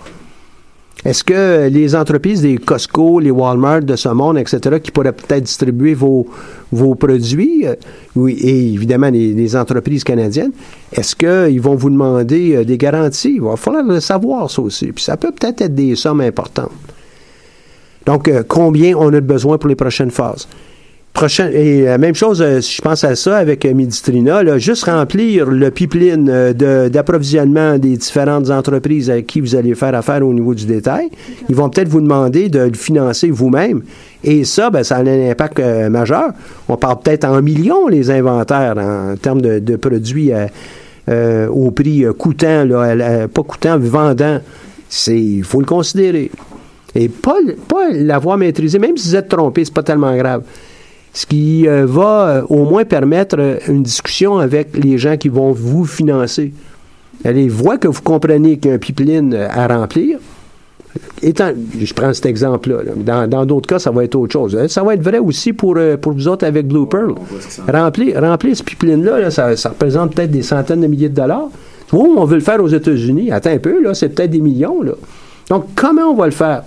Est-ce que les entreprises des Costco, les Walmart de ce monde, etc., qui pourraient peut-être distribuer vos, vos produits, euh, oui, et évidemment les, entreprises canadiennes, est-ce qu'ils vont vous demander euh, des garanties? Il va falloir le savoir, ça aussi. Puis ça peut peut-être être des sommes importantes. Donc, euh, combien on a besoin pour les prochaines phases? Et la même chose, euh, si je pense à ça avec euh, Medistrina, là, juste remplir le pipeline euh, d'approvisionnement des différentes entreprises avec qui vous allez faire affaire au niveau du détail. Ils vont peut-être vous demander de le financer vous-même. Et ça, ben, ça a un impact euh, majeur. On parle peut-être en millions les inventaires en termes de, produits euh, euh, au prix euh, coûtant, à pas coûtant, vendant. Il faut le considérer. Et pas, pas l'avoir maîtrisé, même si vous êtes trompé, c'est pas tellement grave. Ce qui euh, va euh, au moins permettre euh, une discussion avec les gens qui vont vous financer. Allez, voient que vous comprenez qu'il y a un pipeline à remplir. Étant, je prends cet exemple-là. là. Dans d'autres cas, ça va être autre chose. Ça va être vrai aussi pour, pour vous autres avec Blue Pearl. Remplir, remplir ce pipeline-là, là, ça, ça représente peut-être des centaines de milliers de dollars. Vois, on veut le faire aux États-Unis. Attends un peu, là, c'est peut-être des millions. Là. Donc, comment on va le faire?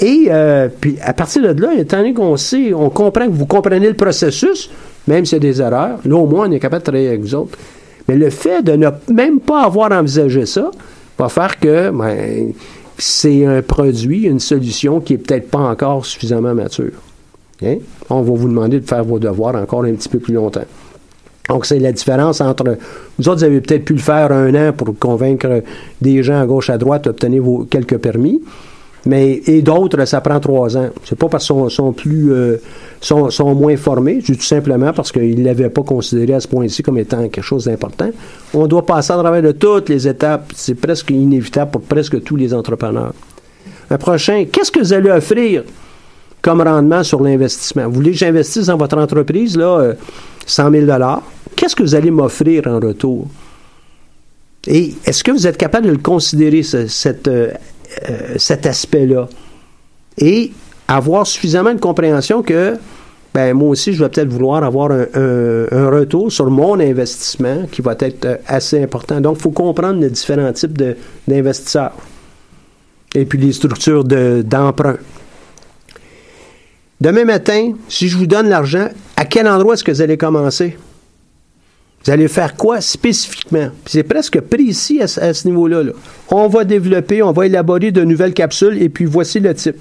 Et euh, puis, à partir de là, étant donné qu'on sait, on comprend que vous comprenez le processus, même s'il y a des erreurs, là, au moins, on est capable de travailler avec vous autres. Mais le fait de ne même pas avoir envisagé ça va faire que ben, c'est un produit, une solution qui est peut-être pas encore suffisamment mature. Hein? On va vous demander de faire vos devoirs encore un petit peu plus longtemps. Donc, c'est la différence entre. Vous autres, vous avez peut-être pu le faire un an pour convaincre des gens à gauche, à droite, obtenir vos quelques permis. Mais, et d'autres, ça prend trois ans. C'est pas parce qu'ils sont, plus, euh, sont, sont moins formés, tout simplement parce qu'ils ne l'avaient pas considéré à ce point-ci comme étant quelque chose d'important. On doit passer à travers de toutes les étapes. C'est presque inévitable pour presque tous les entrepreneurs. Un prochain, qu'est-ce que vous allez offrir comme rendement sur l'investissement? Vous voulez que j'investisse dans votre entreprise, là, euh, 100 000 Qu'est-ce que vous allez m'offrir en retour? Et est-ce que vous êtes capable de le considérer, ce- cette, euh, euh, cet aspect-là? Et avoir suffisamment de compréhension que, ben, moi aussi, je vais peut-être vouloir avoir un, retour sur mon investissement qui va être euh, assez important. Donc, il faut comprendre les différents types d'investisseurs. Et puis les structures de- d'emprunt. Demain matin, si je vous donne l'argent, à quel endroit est-ce que vous allez commencer? Vous allez faire quoi spécifiquement? C'est presque précis à, ce- niveau-là. là. On va développer, on va élaborer de nouvelles capsules et puis voici le type.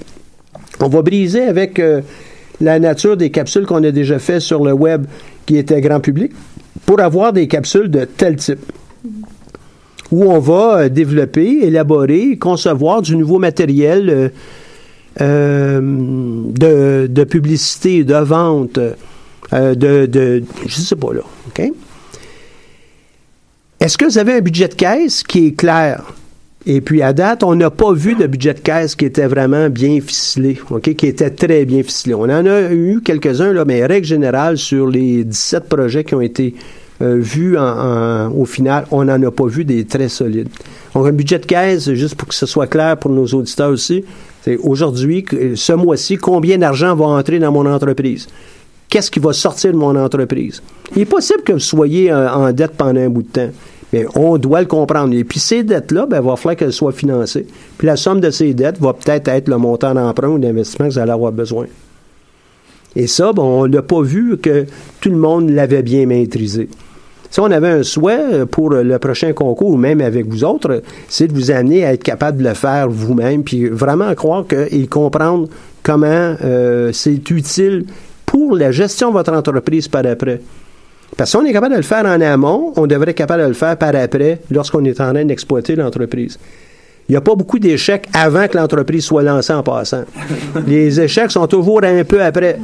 On va briser avec euh, la nature des capsules qu'on a déjà fait sur le web qui était grand public pour avoir des capsules de tel type où on va euh, développer, élaborer, concevoir du nouveau matériel euh, de, de publicité, de vente, euh, de, de, je sais pas là, OK? Est-ce que vous avez un budget de caisse qui est clair? Et puis, à date, on n'a pas vu de budget de caisse qui était vraiment bien ficelé, OK? Qui était très bien ficelé. On en a eu quelques-uns, là, mais règle générale, sur les 17 projets qui ont été euh, vus au final, on n'en a pas vu des très solides. Donc, un budget de caisse, juste pour que ce soit clair pour nos auditeurs aussi, c'est aujourd'hui, ce mois-ci, combien d'argent va entrer dans mon entreprise? Qu'est-ce qui va sortir de mon entreprise? Il est possible que vous soyez euh, en dette pendant un bout de temps. Mais on doit le comprendre. Et puis ces dettes-là, ben, il va falloir qu'elles soient financées. Puis la somme de ces dettes va peut-être être le montant d'emprunt ou d'investissement que vous allez avoir besoin. Et ça, ben, on n'a pas vu que tout le monde l'avait bien maîtrisé. Si on avait un souhait euh, pour le prochain concours, ou même avec vous autres, euh, c'est de vous amener à être capable de le faire vous-même, puis vraiment croire que, et comprendre comment euh, c'est utile pour la gestion de votre entreprise par après. Parce que si on est capable de le faire en amont, on devrait être capable de le faire par après lorsqu'on est en train d'exploiter l'entreprise. Il n'y a pas beaucoup d'échecs avant que l'entreprise soit lancée en passant. Les échecs sont toujours un peu après.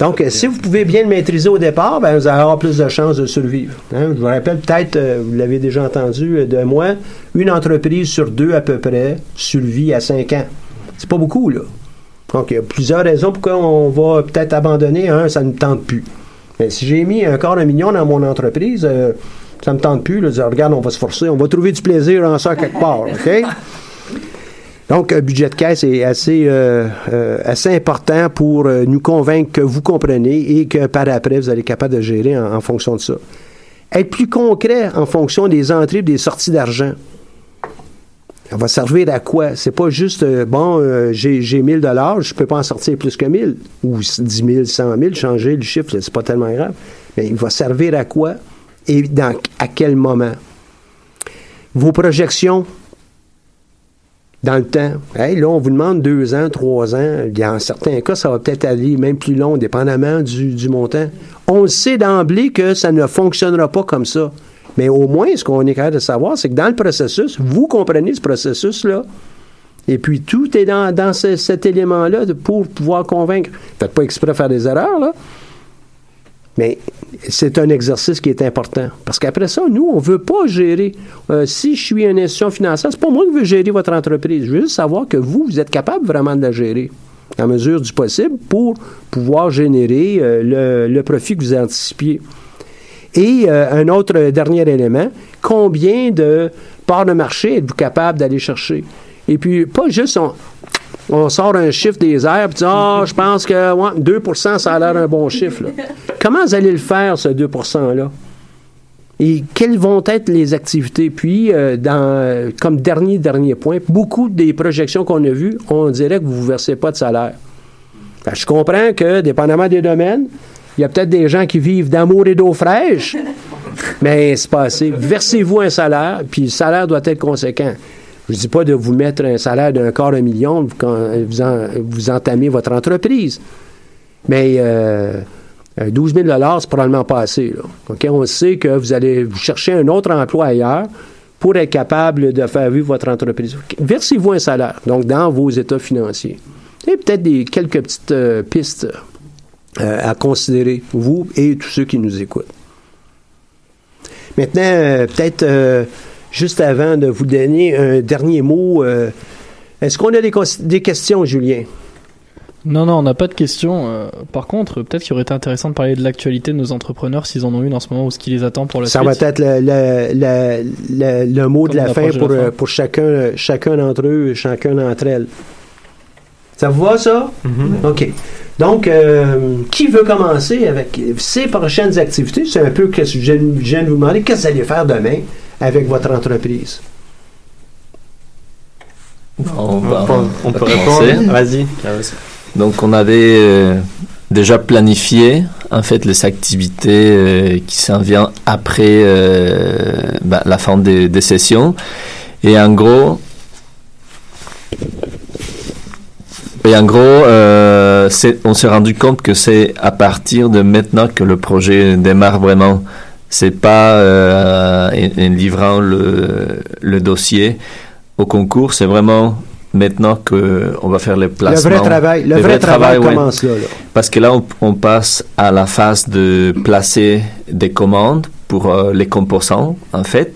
Donc, euh, si vous pouvez bien le maîtriser au départ, ben, vous allez avoir plus de chances de survivre. Hein? Je vous rappelle peut-être, euh, vous l'avez déjà entendu euh, de moi, une entreprise sur deux à peu près survit à cinq ans. C'est pas beaucoup, là. Donc, il y a plusieurs raisons pourquoi on va peut-être abandonner. Un, ça ne tente plus. Mais si j'ai mis un quart de million dans mon entreprise, euh, ça ne me tente plus. Là, de dire, regarde, on va se forcer, on va trouver du plaisir en ça quelque part. OK? Donc, un budget de caisse est assez, euh, euh, assez important pour euh, nous convaincre que vous comprenez et que par après, vous allez être capable de gérer en, en fonction de ça. Être plus concret en fonction des entrées et des sorties d'argent. Ça va servir à quoi? C'est pas juste, euh, bon, euh, j'ai, j'ai 1000 dollars, je peux pas en sortir plus que 1000, ou 10 000, 100 000, changer le chiffre, c'est pas tellement grave. Mais il va servir à quoi? Et dans, à quel moment? Vos projections? Dans le temps. Là, on vous demande deux ans, trois ans. Dans certains cas, ça va peut-être aller même plus long, dépendamment du, du montant. On sait d'emblée que ça ne fonctionnera pas comme ça. Mais au moins, ce qu'on est capable de savoir, c'est que dans le processus, vous comprenez ce processus-là. Et puis, tout est dans, dans ce- cet élément-là pour pouvoir convaincre. Faites pas exprès faire des erreurs, là. Mais c'est un exercice qui est important. Parce qu'après ça, nous, on ne veut pas gérer. Euh, si je suis une institution financière, c'est pas moi qui veux gérer votre entreprise. Je veux juste savoir que vous, vous êtes capable vraiment de la gérer à mesure du possible pour pouvoir générer euh, le, le profit que vous anticipiez. Et euh, un autre dernier élément, combien de parts de marché êtes-vous capable d'aller chercher? Et puis, pas juste on, sort un chiffre des airs et dit Ah, je pense que ouais, 2% ça a l'air un bon chiffre. là. Comment vous allez le faire, ce 2 %-là? Et quelles vont être les activités? Puis, euh, dans, comme dernier, dernier point, beaucoup des projections qu'on a vues, on dirait que vous ne versez pas de salaire. Que je comprends que, dépendamment des domaines, il y a peut-être des gens qui vivent d'amour et d'eau fraîche, mais c'est pas assez. Versez-vous un salaire, puis le salaire doit être conséquent. Je ne dis pas de vous mettre un salaire d'un quart de million quand vous, en- vous entamez votre entreprise. Mais euh, Euh, 12 000 c'est probablement pas assez. Là. On sait que vous allez vous chercher un autre emploi ailleurs pour être capable de faire vivre votre entreprise. Versez-vous un salaire, donc dans vos états financiers. Et peut-être des quelques petites euh, pistes euh, à considérer, vous et tous ceux qui nous écoutent. Maintenant, euh, peut-être euh, juste avant de vous donner un dernier mot, est-ce qu'on a des, questions, Julien? Non, non, on n'a pas de questions. Par contre, peut-être qu'il aurait été intéressant de parler de l'actualité de nos entrepreneurs s'ils en ont une en ce moment ou ce qui les attend pour la Ça suite. va être le, le- le- mot de la fin pour, la fin. pour chacun, chacun d'entre eux, chacun d'entre elles. Ça vous va, ça? OK. Donc, euh, qui veut commencer avec ces prochaines activités? C'est un peu que je, viens de vous demander. Qu'est-ce que vous allez faire demain avec votre entreprise? On, va- peut- on peut commencer. répondre. Vas-y. Donc on avait euh, déjà planifié en fait les activités euh, qui s'en viennent après euh, bah, la fin des, des sessions et en gros et en gros euh, on s'est rendu compte que c'est à partir de maintenant que le projet démarre vraiment c'est pas euh, en, en livrant le, le dossier au concours c'est vraiment maintenant que on va faire les placements Le vrai travail, le vrai travail ouais. commence là. là. Parce que là, on, on passe à la phase de placer des commandes pour euh, les composants, en fait.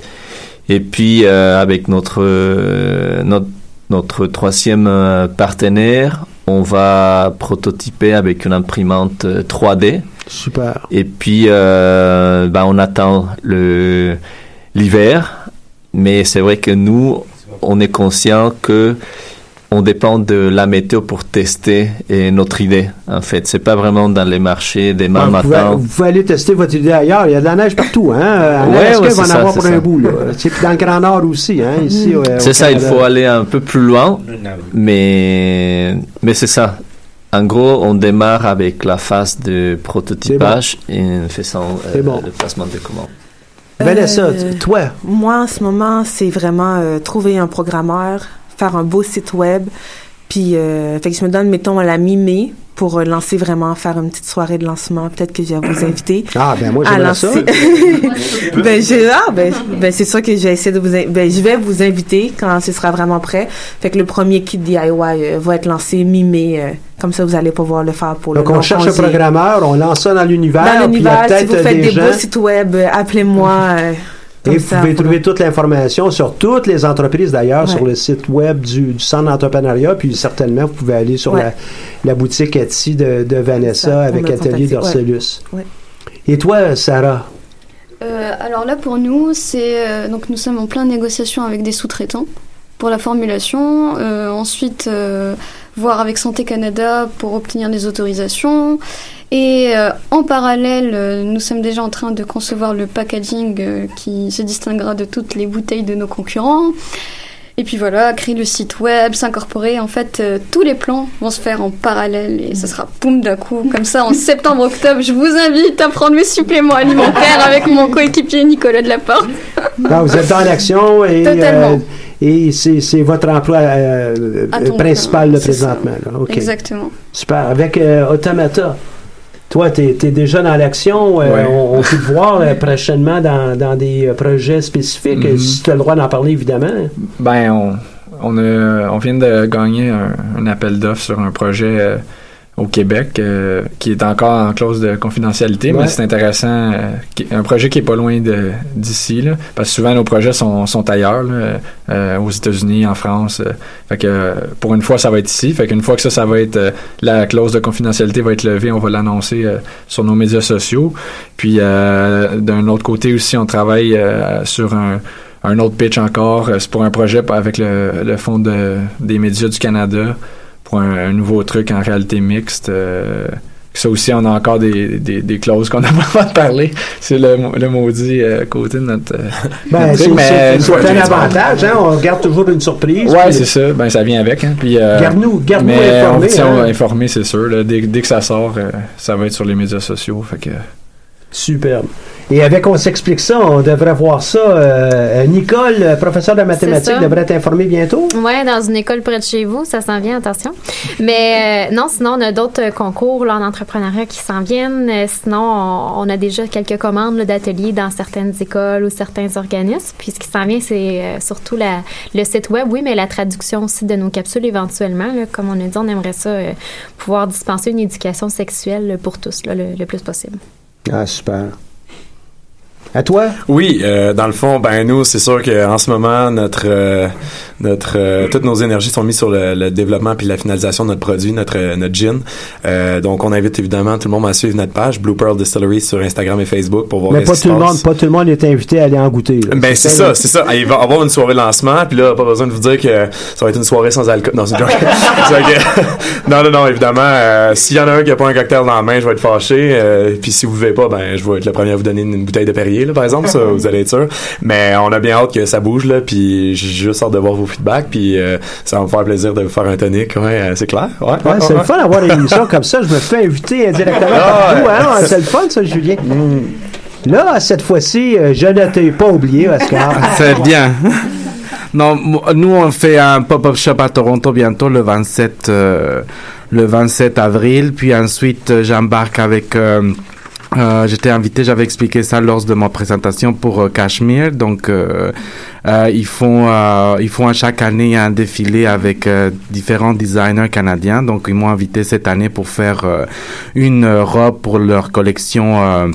Et puis, euh, avec notre, euh, notre, notre troisième euh, partenaire, on va prototyper avec une imprimante euh, 3D. Super. Et puis, euh, ben, on attend le, l'hiver. Mais c'est vrai que nous, on est conscient que on dépend de la météo pour tester et notre idée. En fait, c'est pas vraiment dans les marchés demain vous, pouvez, matin. vous pouvez aller tester votre idée ailleurs. Il y a de la neige partout. Hein? En Ouais, ouais, il va en ça, avoir pour ça. un bout. Là. C'est dans le Grand Nord aussi. Hein? Ici, ouais, au C'est ça, il faut aller un peu plus loin, mais mais c'est ça. En gros, on démarre avec la phase de prototypage et en faisant euh, C'est bon. le placement de commandes. Vanessa, Euh, toi, Moi, en ce moment, c'est vraiment euh, trouver un programmeur, faire un beau site web, puis euh, fait que je me donne, mettons, à la mi-mai pour euh, lancer vraiment, faire une petite soirée de lancement. Peut-être que je vais vous inviter. Ah, ben moi, j'aimerais ça. ben, je, ah, ben, ben, c'est sûr que je vais essayer de vous, ben, je vais vous inviter quand ce sera vraiment prêt. Fait que le premier kit DIY euh, va être lancé mi-mai. euh, comme ça, vous allez pouvoir le faire pour donc le on long cherche un programmeur, on lance ça dans l'univers. Dans l'univers, si vous faites des, beaux sites web, appelez-moi. Et vous ça, pouvez trouver toute l'information sur toutes les entreprises d'ailleurs Ouais. sur le site web du, du Centre d'entrepreneuriat. Puis certainement, vous pouvez aller sur Ouais. la, la boutique Etsy de, de Vanessa Ça, avec Atelier d'Orcelus. Ouais. Et toi, Sarah? Euh, alors là, pour nous, c'est euh, donc nous sommes en pleine négociation avec des sous-traitants pour la formulation. Euh, ensuite, euh, voir avec Santé Canada pour obtenir des autorisations. Et euh, en parallèle, euh, nous sommes déjà en train de concevoir le packaging euh, qui se distinguera de toutes les bouteilles de nos concurrents. Et puis voilà, créer le site web, s'incorporer. En fait, euh, tous les plans vont se faire en parallèle et ce sera boum d'un coup. Comme ça, en septembre-octobre, je vous invite à prendre mes suppléments alimentaires avec mon coéquipier Nicolas Delaporte. Non, vous êtes dans l'action et, Totalement. Et c'est c'est votre emploi euh, temps principal ça. présentement. là. Exactement. Super. Avec euh, Automata, toi, tu es, déjà dans l'action. euh, Ouais. on, on peut te voir euh, prochainement dans, dans des euh, projets spécifiques. Mhm. Si tu as le droit d'en parler, évidemment. Ben, on, on, a, on vient de gagner un, un appel d'offres sur un projet euh, au Québec euh, qui est encore en clause de confidentialité, Ouais. mais c'est intéressant. euh, un projet qui est pas loin d'ici, parce que souvent nos projets sont, sont ailleurs, là, euh, aux États-Unis, en France. euh, fait que euh, pour une fois, ça va être ici. Fait qu'une fois que ça, ça va être euh, la clause de confidentialité va être levée, on va l'annoncer euh, sur nos médias sociaux. Puis euh, d'un autre côté aussi, on travaille euh, sur un un autre pitch encore, c'est pour un projet avec le, le Fonds de, des médias du Canada, pour un, un nouveau truc en réalité mixte. euh, ça aussi, on a encore des, des, des clauses qu'on n'a pas de parler. C'est le, le maudit euh, côté de notre, euh, Ben, notre c'est truc, mais c'est- un avantage. Hein? On garde toujours une surprise. Ouais, Puis- c'est ça. Ben, ça vient avec. Hein. Puis, euh, Garde-nous- garde-nous mais informés, On hein. informés, c'est sûr. là. Dès, dès que ça sort, euh, ça va être sur les médias sociaux. Fait que, Superbe. Et avec On s'explique ça, on devrait voir ça. Euh, Nicole, euh, professeur de mathématiques, devrait être informée bientôt. Ouais, dans une école près de chez vous, ça s'en vient, attention. Mais euh, non, sinon, on a d'autres euh, concours là, en entrepreneuriat qui s'en viennent. Euh, sinon, on, on a déjà quelques commandes d'ateliers dans certaines écoles ou certains organismes. Puis ce qui s'en vient, c'est euh, surtout la, le site web, oui, mais la traduction aussi de nos capsules éventuellement. là. Comme on a dit, on aimerait ça euh, pouvoir dispenser une éducation sexuelle pour tous là, le, le plus possible. Ah, super. À toi? Oui, euh, dans le fond, ben nous, c'est sûr qu'en ce moment, notre euh, notre euh, toutes nos énergies sont mises sur le, le développement puis la finalisation de notre produit, notre notre gin. Donc, on invite évidemment tout le monde à suivre notre page Blue Pearl Distillery sur Instagram et Facebook pour voir Mais pas tout, le monde, pas tout le monde est invité à aller en goûter. là. Ben c'est ça, c'est ça. Il va avoir une soirée lancement, puis là, pas besoin de vous dire que ça va être une soirée sans alcool. Non, c'est une non, non, non, évidemment, s'il y en a un qui a pas un cocktail dans la main, je vais être fâché. puis si vous ne pas, ben je vais être le premier à vous donner une bouteille de Perrier, là, par exemple, ça, vous allez être sûr. Mais on a bien hâte que ça bouge là, puis j'ai juste hâte de voir vos feedbacks, puis euh, ça va me faire plaisir de vous faire un tonic. Ouais, euh, c'est clair. Ouais, Ouais, ouais, c'est ouais. le fun d'avoir une émission comme ça. Je me fais inviter indirectement Ah, partout. ouais. hein. C'est le fun, ça, Julien. Là, cette fois-ci, euh, je ne t'ai pas oublié, Oscar. C'est bien. Non, nous on fait un pop-up shop à Toronto bientôt le 27 euh, le 27 avril, puis ensuite j'embarque avec euh, euh, j'étais invité, j'avais expliqué ça lors de ma présentation pour euh, Cashmere. Donc, euh, euh, ils font, euh, ils font à chaque année un défilé avec différents designers canadiens. Donc, ils m'ont invité cette année pour faire une robe pour leur collection.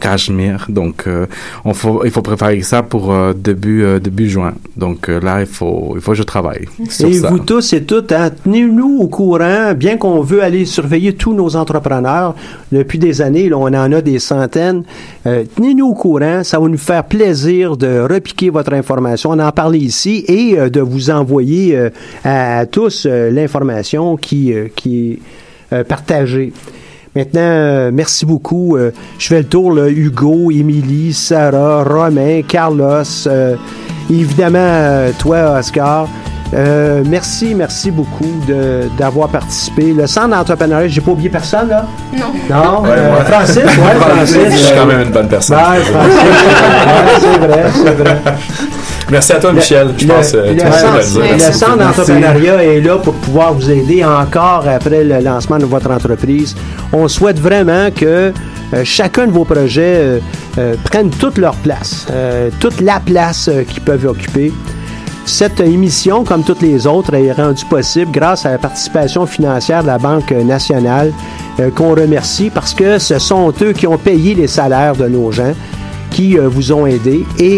Cachemire, donc euh, on faut, il faut préparer ça pour euh, début euh, début juin. Donc euh, là, il faut il faut que je travaille sur Et ça. vous tous et toutes, hein, tenez-nous au courant, bien qu'on veut aller surveiller tous nos entrepreneurs depuis des années, là, on en a des centaines. euh, tenez-nous au courant, ça va nous faire plaisir de repiquer votre information, on en parler ici et euh, de vous envoyer euh, à, à tous euh, l'information qui, euh, qui est euh, partagée. Maintenant, euh, merci beaucoup. Euh, je fais le tour, là, Hugo, Émilie, Sarah, Romain, Carlos, euh, évidemment, euh, toi, Oscar. Euh, merci, merci beaucoup de- d'avoir participé. Le centre d'entrepreneuriat, j'ai pas oublié personne, là? Non. Non? Ouais, Euh. Francis, ouais, Francis. Je suis quand même une bonne personne. Ouais, Francis, ouais, c'est vrai, c'est vrai. Merci à toi, Michel. Je le, pense euh, le tout le va le centre, le centre d'entrepreneuriat est là pour pouvoir vous aider encore après le lancement de votre entreprise. On souhaite vraiment que euh, chacun de vos projets euh, euh, prenne toute leur place, toute la place qu'ils peuvent occuper. Cette émission, comme toutes les autres, est rendue possible grâce à la participation financière de la Banque nationale, qu'on remercie parce que ce sont eux qui ont payé les salaires de nos gens, qui vous ont aidé et